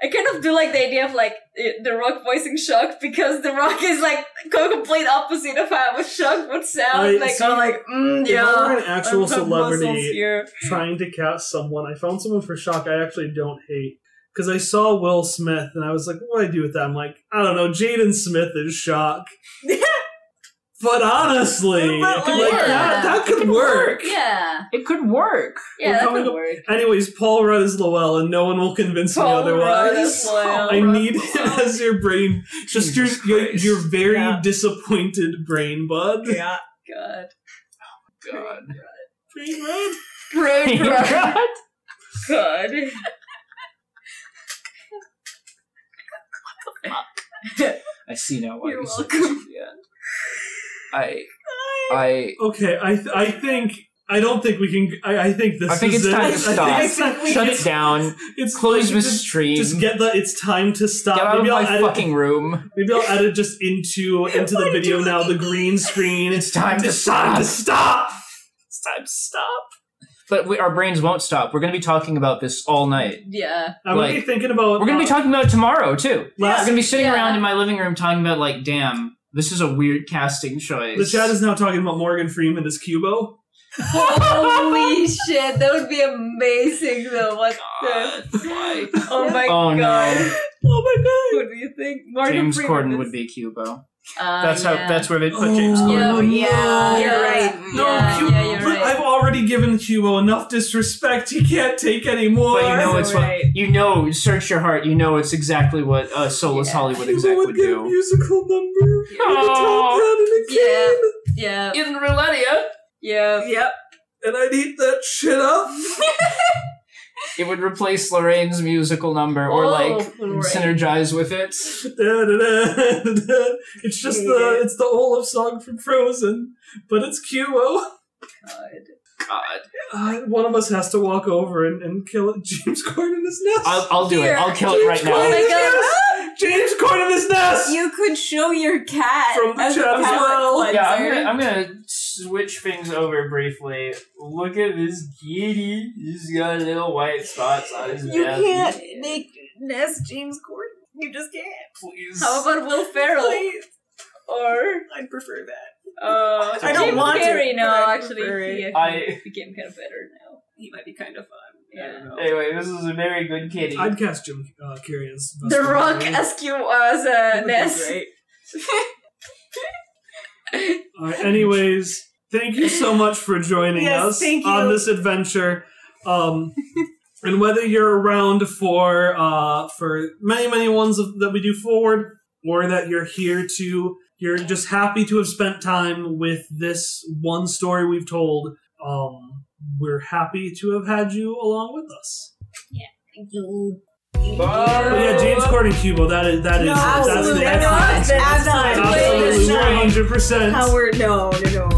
I kind of do like the idea of like the Rock voicing Shock because the Rock is like complete opposite of how a Shock would sound. I- like I'm like, mm, If yeah. I were an actual I have muscles celebrity trying to cast someone, I found someone for Shock I actually don't hate. Because I saw Will Smith and I was like, what do I do with that? I'm like, I don't know, Jaden Smith is Shock. (laughs) but honestly, But, like, like, that, that could work. Yeah, it could work. yeah, We're that could up- work. Anyways, Paul Rudd is Lowell, and no one will convince me Paul Rudd otherwise. is Lowell. I need him (laughs) as your brain, just your, your your very Yeah. disappointed brain bud. yeah. God. Oh my god. Brain Bud. Brain (laughs) God. God. (laughs) I see now why You're we said welcome. this at the end. I, I, Okay, I th- I think I don't think we can. I, I think this. I think is it's it. time I to think stop. it's time- shut it down. It's Close the just, stream. Just get the. It's time to stop. Get out maybe my I'll edit, fucking room. Maybe I'll edit just into into the video now. The green screen. It's time to It's time to stop. stop. It's time to stop. But we, our brains won't stop. We're going to be talking about this all night. Yeah. I'm gonna be thinking about. We're going to be uh, talking about it tomorrow too. We're Last, going to be sitting Yeah. around in my living room talking about like, damn, this is a weird casting choice. the chat is now talking about Morgan Freeman as Cubo. Holy (laughs) shit, that would be amazing though. What God, the? why? (laughs) Oh my Oh, no. god. Oh my god. What do you think? Morgan James Freeman Corden is- would be Cubo. Uh, That's how. yeah. That's where they put James Oh, Corden. Yeah, yeah, yeah, you're right. No, yeah, Cu- yeah, you're but right. I've already given Cubo enough disrespect. He can't take anymore. But you know it's right. what you know. Search your heart. You know it's exactly what uh, Soulless Yeah. Hollywood Cubo exec would would get a do. musical number. Yeah. With a Tom Brown and Yeah. Yeah, In Relennia, yeah. Yep. And I'd eat that shit up. (laughs) it would replace Lorraine's musical number, or Oh, like Lorraine. synergize with it. It's just the it's the Olaf song from Frozen, but it's QO. God. God, Uh, one of us has to walk over and, and kill (laughs) James Corden in his nest. I'll, I'll do it. I'll kill it right James Oh now. my Corden. god. James Corden in his nest. You could show your cat From the as a chat as well. Yeah, I'm gonna, I'm gonna switch things over briefly. Look at this kitty. He's got little white spots on his You belly. can't make Ness James Corden. You just can't. Please. How about Will Ferrell? Please. Or I'd prefer that. Uh, I don't Jim want to, Carrey? but No, I actually, prefer he. I- became kind of better now. He might be kind of fun. Yeah. Anyway, this is a very good kitty. I'd cast Jim uh, Carrey as The Rock Keaton. as Q as uh, That would be Ness. All right, anyways, thank you so much for joining Yes, us on this adventure. Um, and whether you're around for uh, for many many ones of, that we do forward, or that you're here to you're just happy to have spent time with this one story we've told. Um, we're happy to have had you along with us. Yeah, thank you. But yeah, James Corden Cubo. That is that is No, that's the absolutely that's not. the- absolutely one hundred percent. Howard, no, no, no,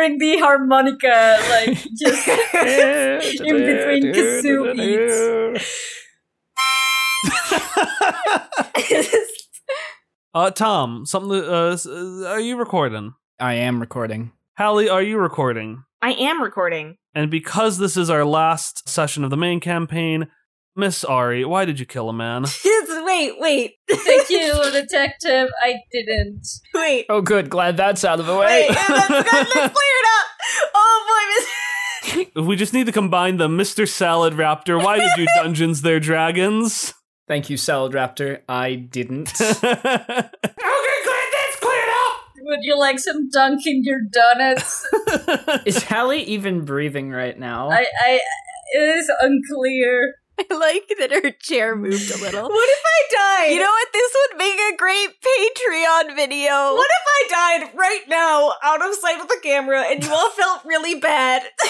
hearing the harmonica, like just (laughs) in between kazoo beats. (laughs) Uh, Tom, something. To, uh, uh, are you recording? I am recording. Hallie, are you recording? I am recording. And because this is our last session of the main campaign, Miss Ari, why did you kill a man? (laughs) wait, wait, Thank you, (laughs) detective. I didn't. wait. Oh, good. Glad that's out of the way. Wait, that's good. Let's (laughs) up. Oh boy, Miss. we just need to combine the Mr. Salad Raptor. Why did you Dungeons Their Dragons? Thank you, Salad Raptor. I didn't. Okay, glad that's cleared up. Would you like some dunk in your donuts? is Hallie even breathing right now? I, I, it is unclear. (laughs) I like that her chair moved a little. What if I died? You know what? This would make a great Patreon video. What if I died right now, out of sight of the camera, and you all felt really bad? (laughs)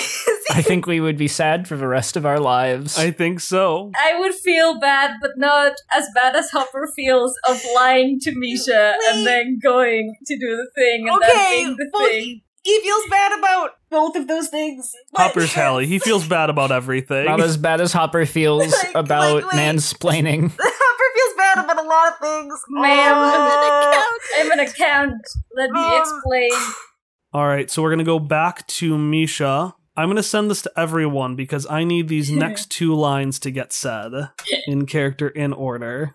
I think we would be sad for the rest of our lives. I think so. I would feel bad, but not as bad as Hopper feels of lying to Misha and then going to do the thing and Okay, then being the well, thing. He feels bad about both of those things. but- Hopper's Hallie. He feels bad about everything. Not as bad as Hopper feels (laughs) Like- about like, mansplaining. (laughs) Hopper feels bad about a lot of things. Ma'am, Oh. I'm an account. Let me Um, explain. All right, so we're gonna go back to Misha. I'm gonna send this to everyone because I need these (laughs) next two lines to get said in character in order.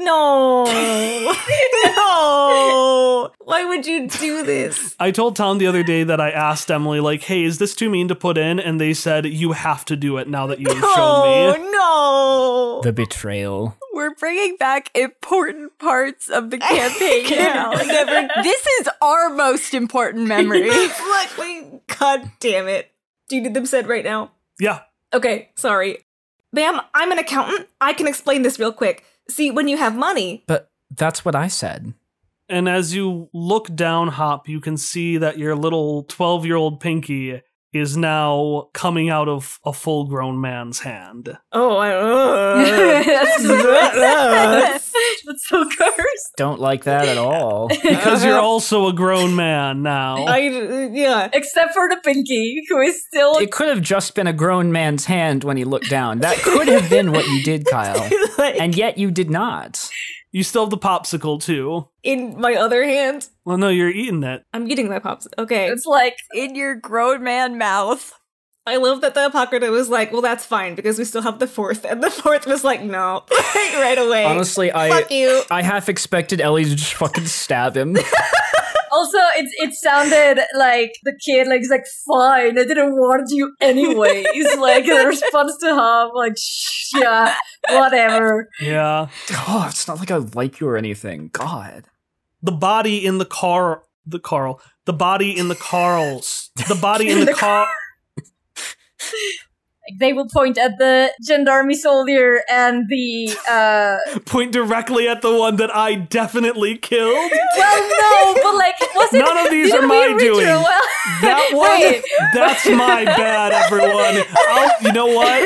No. (laughs) no. Why would you do this? (laughs) I told Tom the other day that I asked Emily, like, hey, is this too mean to put in? And they said, you have to do it now that you've shown Oh, me. no. The betrayal. We're bringing back important parts of the (laughs) campaign now. Never- this is our most important memory. Look, wait. God damn it. Do you need them said right now? Yeah. Okay, sorry. Bam, I'm an accountant. I can explain this real quick. See, when you have money, But that's what I said. And as you look down, Hop, you can see that your little 12 year old Pinky is now coming out of a full grown man's hand. oh, I uh, (laughs) That's- (laughs) (laughs) That's so cursed. Don't like that at all. (laughs) Because you're (laughs) also a grown man now. I yeah. Except for the pinky, who is still. It could have just been a grown man's hand when he looked down. That could have been what you did, Kyle. Like, And yet you did not. You still have the popsicle too. in my other hand, Well, no, you're eating it. I'm eating my popsicle. Okay. It's like in your grown man mouth. I love that the Apocrypha was like, well, that's fine because we still have the fourth, and the fourth was like, no, (laughs) like, right away. Honestly, I fuck I you. I half expected Ellie to just fucking stab him. (laughs) Also, it it sounded like the kid like is like fine. I didn't want you anyways. (laughs) like the response to him, like Shh, yeah, whatever. Yeah. oh, it's not like I like you or anything. God. The body in the car. The Carl. The body in the Carls. The body in the car. Like, (laughs) they will point at the gendarme soldier and the uh. (laughs) Point directly at the one that I definitely killed. Well, no, but like was it? None of these are my doing. (laughs) Well, That one, Wait. that's my bad, everyone. I'll, you know what?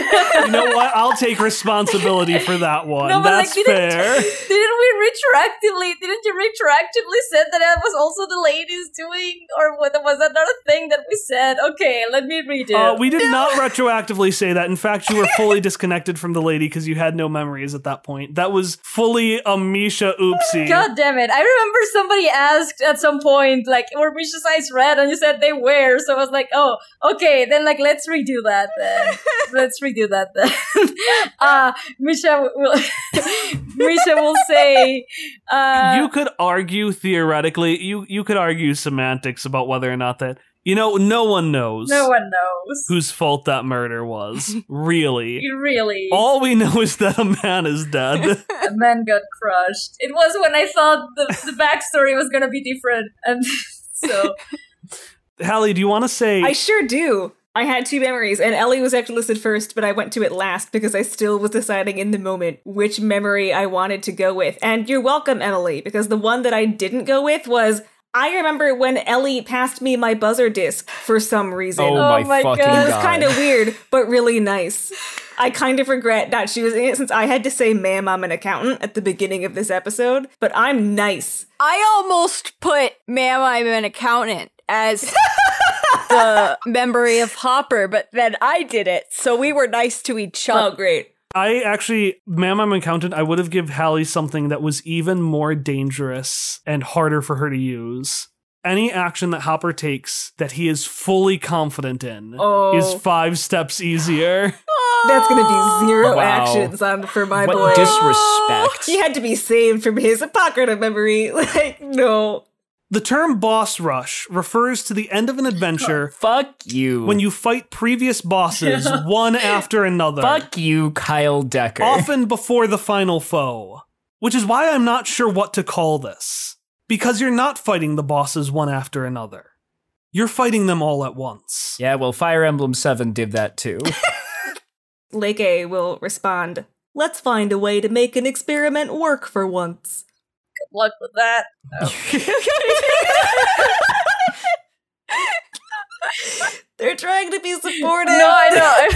You know what? I'll take responsibility for that one. No, but, like, that's didn't- fair. (laughs) Didn't we retroactively? Didn't you retroactively said that that was also the ladies doing, or what- was that not a thing that we said? Okay, let me read it. Uh, we did not retroactively say that. In fact, you were fully disconnected from the lady because you had no memories at that point. That was fully a Misha oopsie. (laughs) God damn it! I remember somebody asked at some point, like, "Were Misha's eyes red?" And you said they were. So I was like, "Oh, okay. Then like, let's redo that. Then (laughs) let's redo that. Then." (laughs) uh, Misha will. Misha will say, uh, you could argue theoretically, you you could argue semantics about whether or not that you know no one knows "No one knows. whose fault that murder was. (laughs) Really, really." all we know is that a man is dead. (laughs) a man got crushed. It was when I thought the, the backstory was gonna be different, and (laughs) so Hallie, do you want to say? I sure do. I had two memories, and Ellie was actually listed first, but I went to it last because I still was deciding in the moment which memory I wanted to go with. And you're welcome, Emily, because the one that I didn't go with was I remember when Ellie passed me my buzzer disc for some reason. Oh, Oh my, my fucking God. It was kind of (laughs) weird, but really nice. I kind of regret that she was in it since I had to say, ma'am, I'm an accountant at the beginning of this episode, but I'm nice. I almost put "Ma'am, I'm an accountant" as the (laughs) memory of Hopper, but then I did it, so we were nice to each other. Oh, other. great. I actually, ma'am, I'm an accountant. I would have give Hallie something that was even more dangerous and harder for her to use. Any action that Hopper takes that he is fully confident in Oh. is five steps easier. (laughs) That's gonna be zero Wow. actions on for my what boy. disrespect. he had to be saved from his apocrypha memory. (laughs) Like, no. The term boss rush refers to the end of an adventure (laughs) Fuck you. when you fight previous bosses (laughs) one after another. Fuck you, Kyle Decker. often (laughs) before the final foe. Which is why I'm not sure what to call this. Because you're not fighting the bosses one after another. You're fighting them all at once. Yeah, well, Fire Emblem 7 did that too. Lake A will respond. Let's find a way to make an experiment work for once. Good luck with that. (laughs) (laughs) They're trying to be supportive. No, I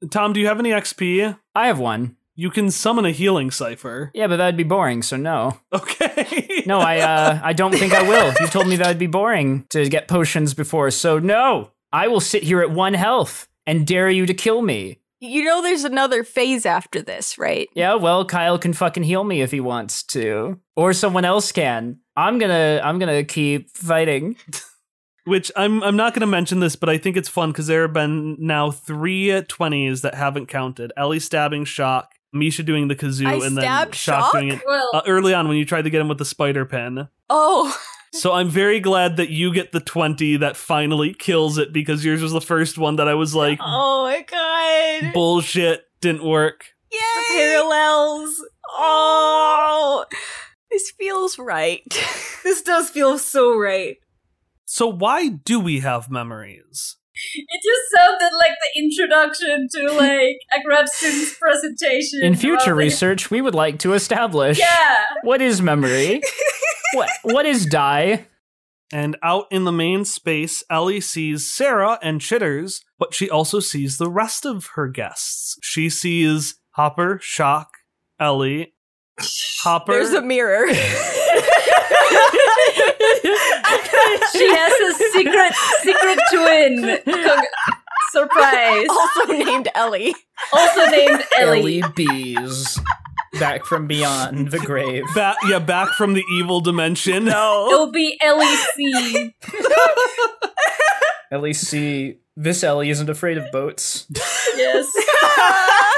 know. (laughs) Tom, do you have any XP? I have one. You can summon a healing cypher. Yeah, but that'd be boring, so no. Okay. No, I uh I don't think I will. You told me that'd be boring to get potions before, so no. I will sit here at one health and dare you to kill me. You know, there's another phase after this, right? Yeah, well, Kyle can fucking heal me if he wants to. Or someone else can. I'm gonna I'm gonna keep fighting. (laughs) Which I'm I'm not going to mention this, but I think it's fun because there have been now three 20s that haven't counted. Ellie stabbing Shock, Misha doing the kazoo, I and then Shock, Shock? doing it well, uh, early on when you tried to get him with the spider pen. Oh, So I'm very glad that you get the 20 that finally kills it because yours was the first one that I was like, Oh my god. bullshit, didn't work. The parallels. Oh, this feels right. (laughs) this does feel so right. So why do we have memories? (laughs) it just sounded like the introduction to like a grad student's presentation. In future research, we would like to establish Yeah. what is memory? (laughs) what what is die? And out in the main space, Ellie sees Sarah and Chitters, but she also sees the rest of her guests. She sees Hopper, Shock, Ellie, (laughs) Hopper. There's a mirror. (laughs) She has a secret secret twin. Surprise. also named Ellie. Also named Ellie. Ellie Bees. Back from beyond the grave. Ba- yeah, back from the evil dimension. No. It'll be Ellie C. Ellie C. This Ellie isn't afraid of boats. Yes. (laughs)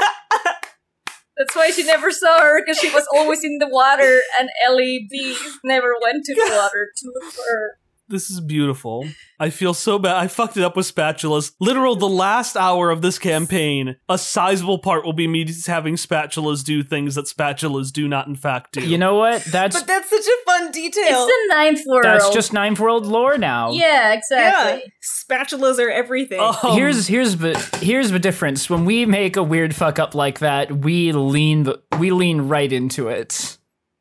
That's why she never saw her because she was always in the water, and Ellie B never went to the water to look for her. This is beautiful. I feel so bad. I fucked it up with spatulas. Literal, the last hour of this campaign, a sizable part will be me just having spatulas do things that spatulas do not, in fact, do. You know what? That's But that's such a fun detail. It's the ninth world. that's just ninth world lore now. yeah, exactly. yeah, spatulas are everything. Um, (laughs) here's here's the here's the difference. When we make a weird fuck up like that, we lean the, we lean right into it.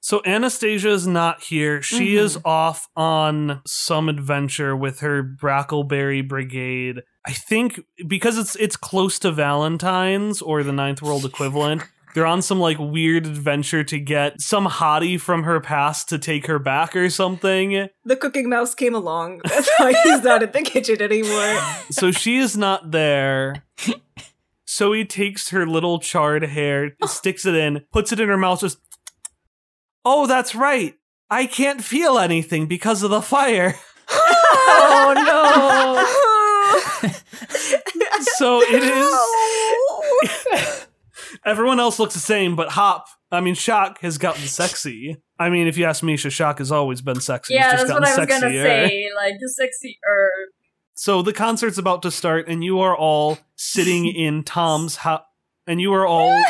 So Anastasia is not here. She Mm-hmm. is off on some adventure with her Brackleberry Brigade. I think because it's it's close to Valentine's or the Ninth World equivalent. They're on some like weird adventure to get some hottie from her past to take her back or something. the cooking mouse came along. That's why he's not in the kitchen anymore. (laughs) So she is not there. (laughs) So he takes her little charred hair, sticks it in, puts it in her mouth, just. Oh, that's right. I can't feel anything because of the fire. (laughs) oh no. (laughs) So it is. (laughs) Everyone else looks the same, but Hop, I mean, Shock has gotten sexy. I mean, if you ask me, Shock has always been sexy. Yeah, just that's what I was gotten gonna say. Like the sexy er. So the concert's about to start, and you are all sitting in Tom's house, and you are all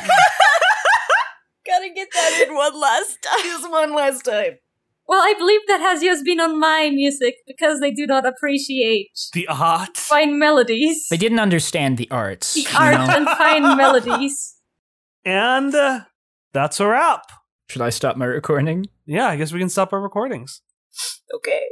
Gotta get that in one last (laughs) time. Just one last time. Well, I believe that has just been on my music because they do not appreciate the art. fine melodies. They didn't understand the arts. the you art know? and fine (laughs) melodies. And uh, that's a wrap. Should I stop my recording? Yeah, I guess we can stop our recordings. Okay.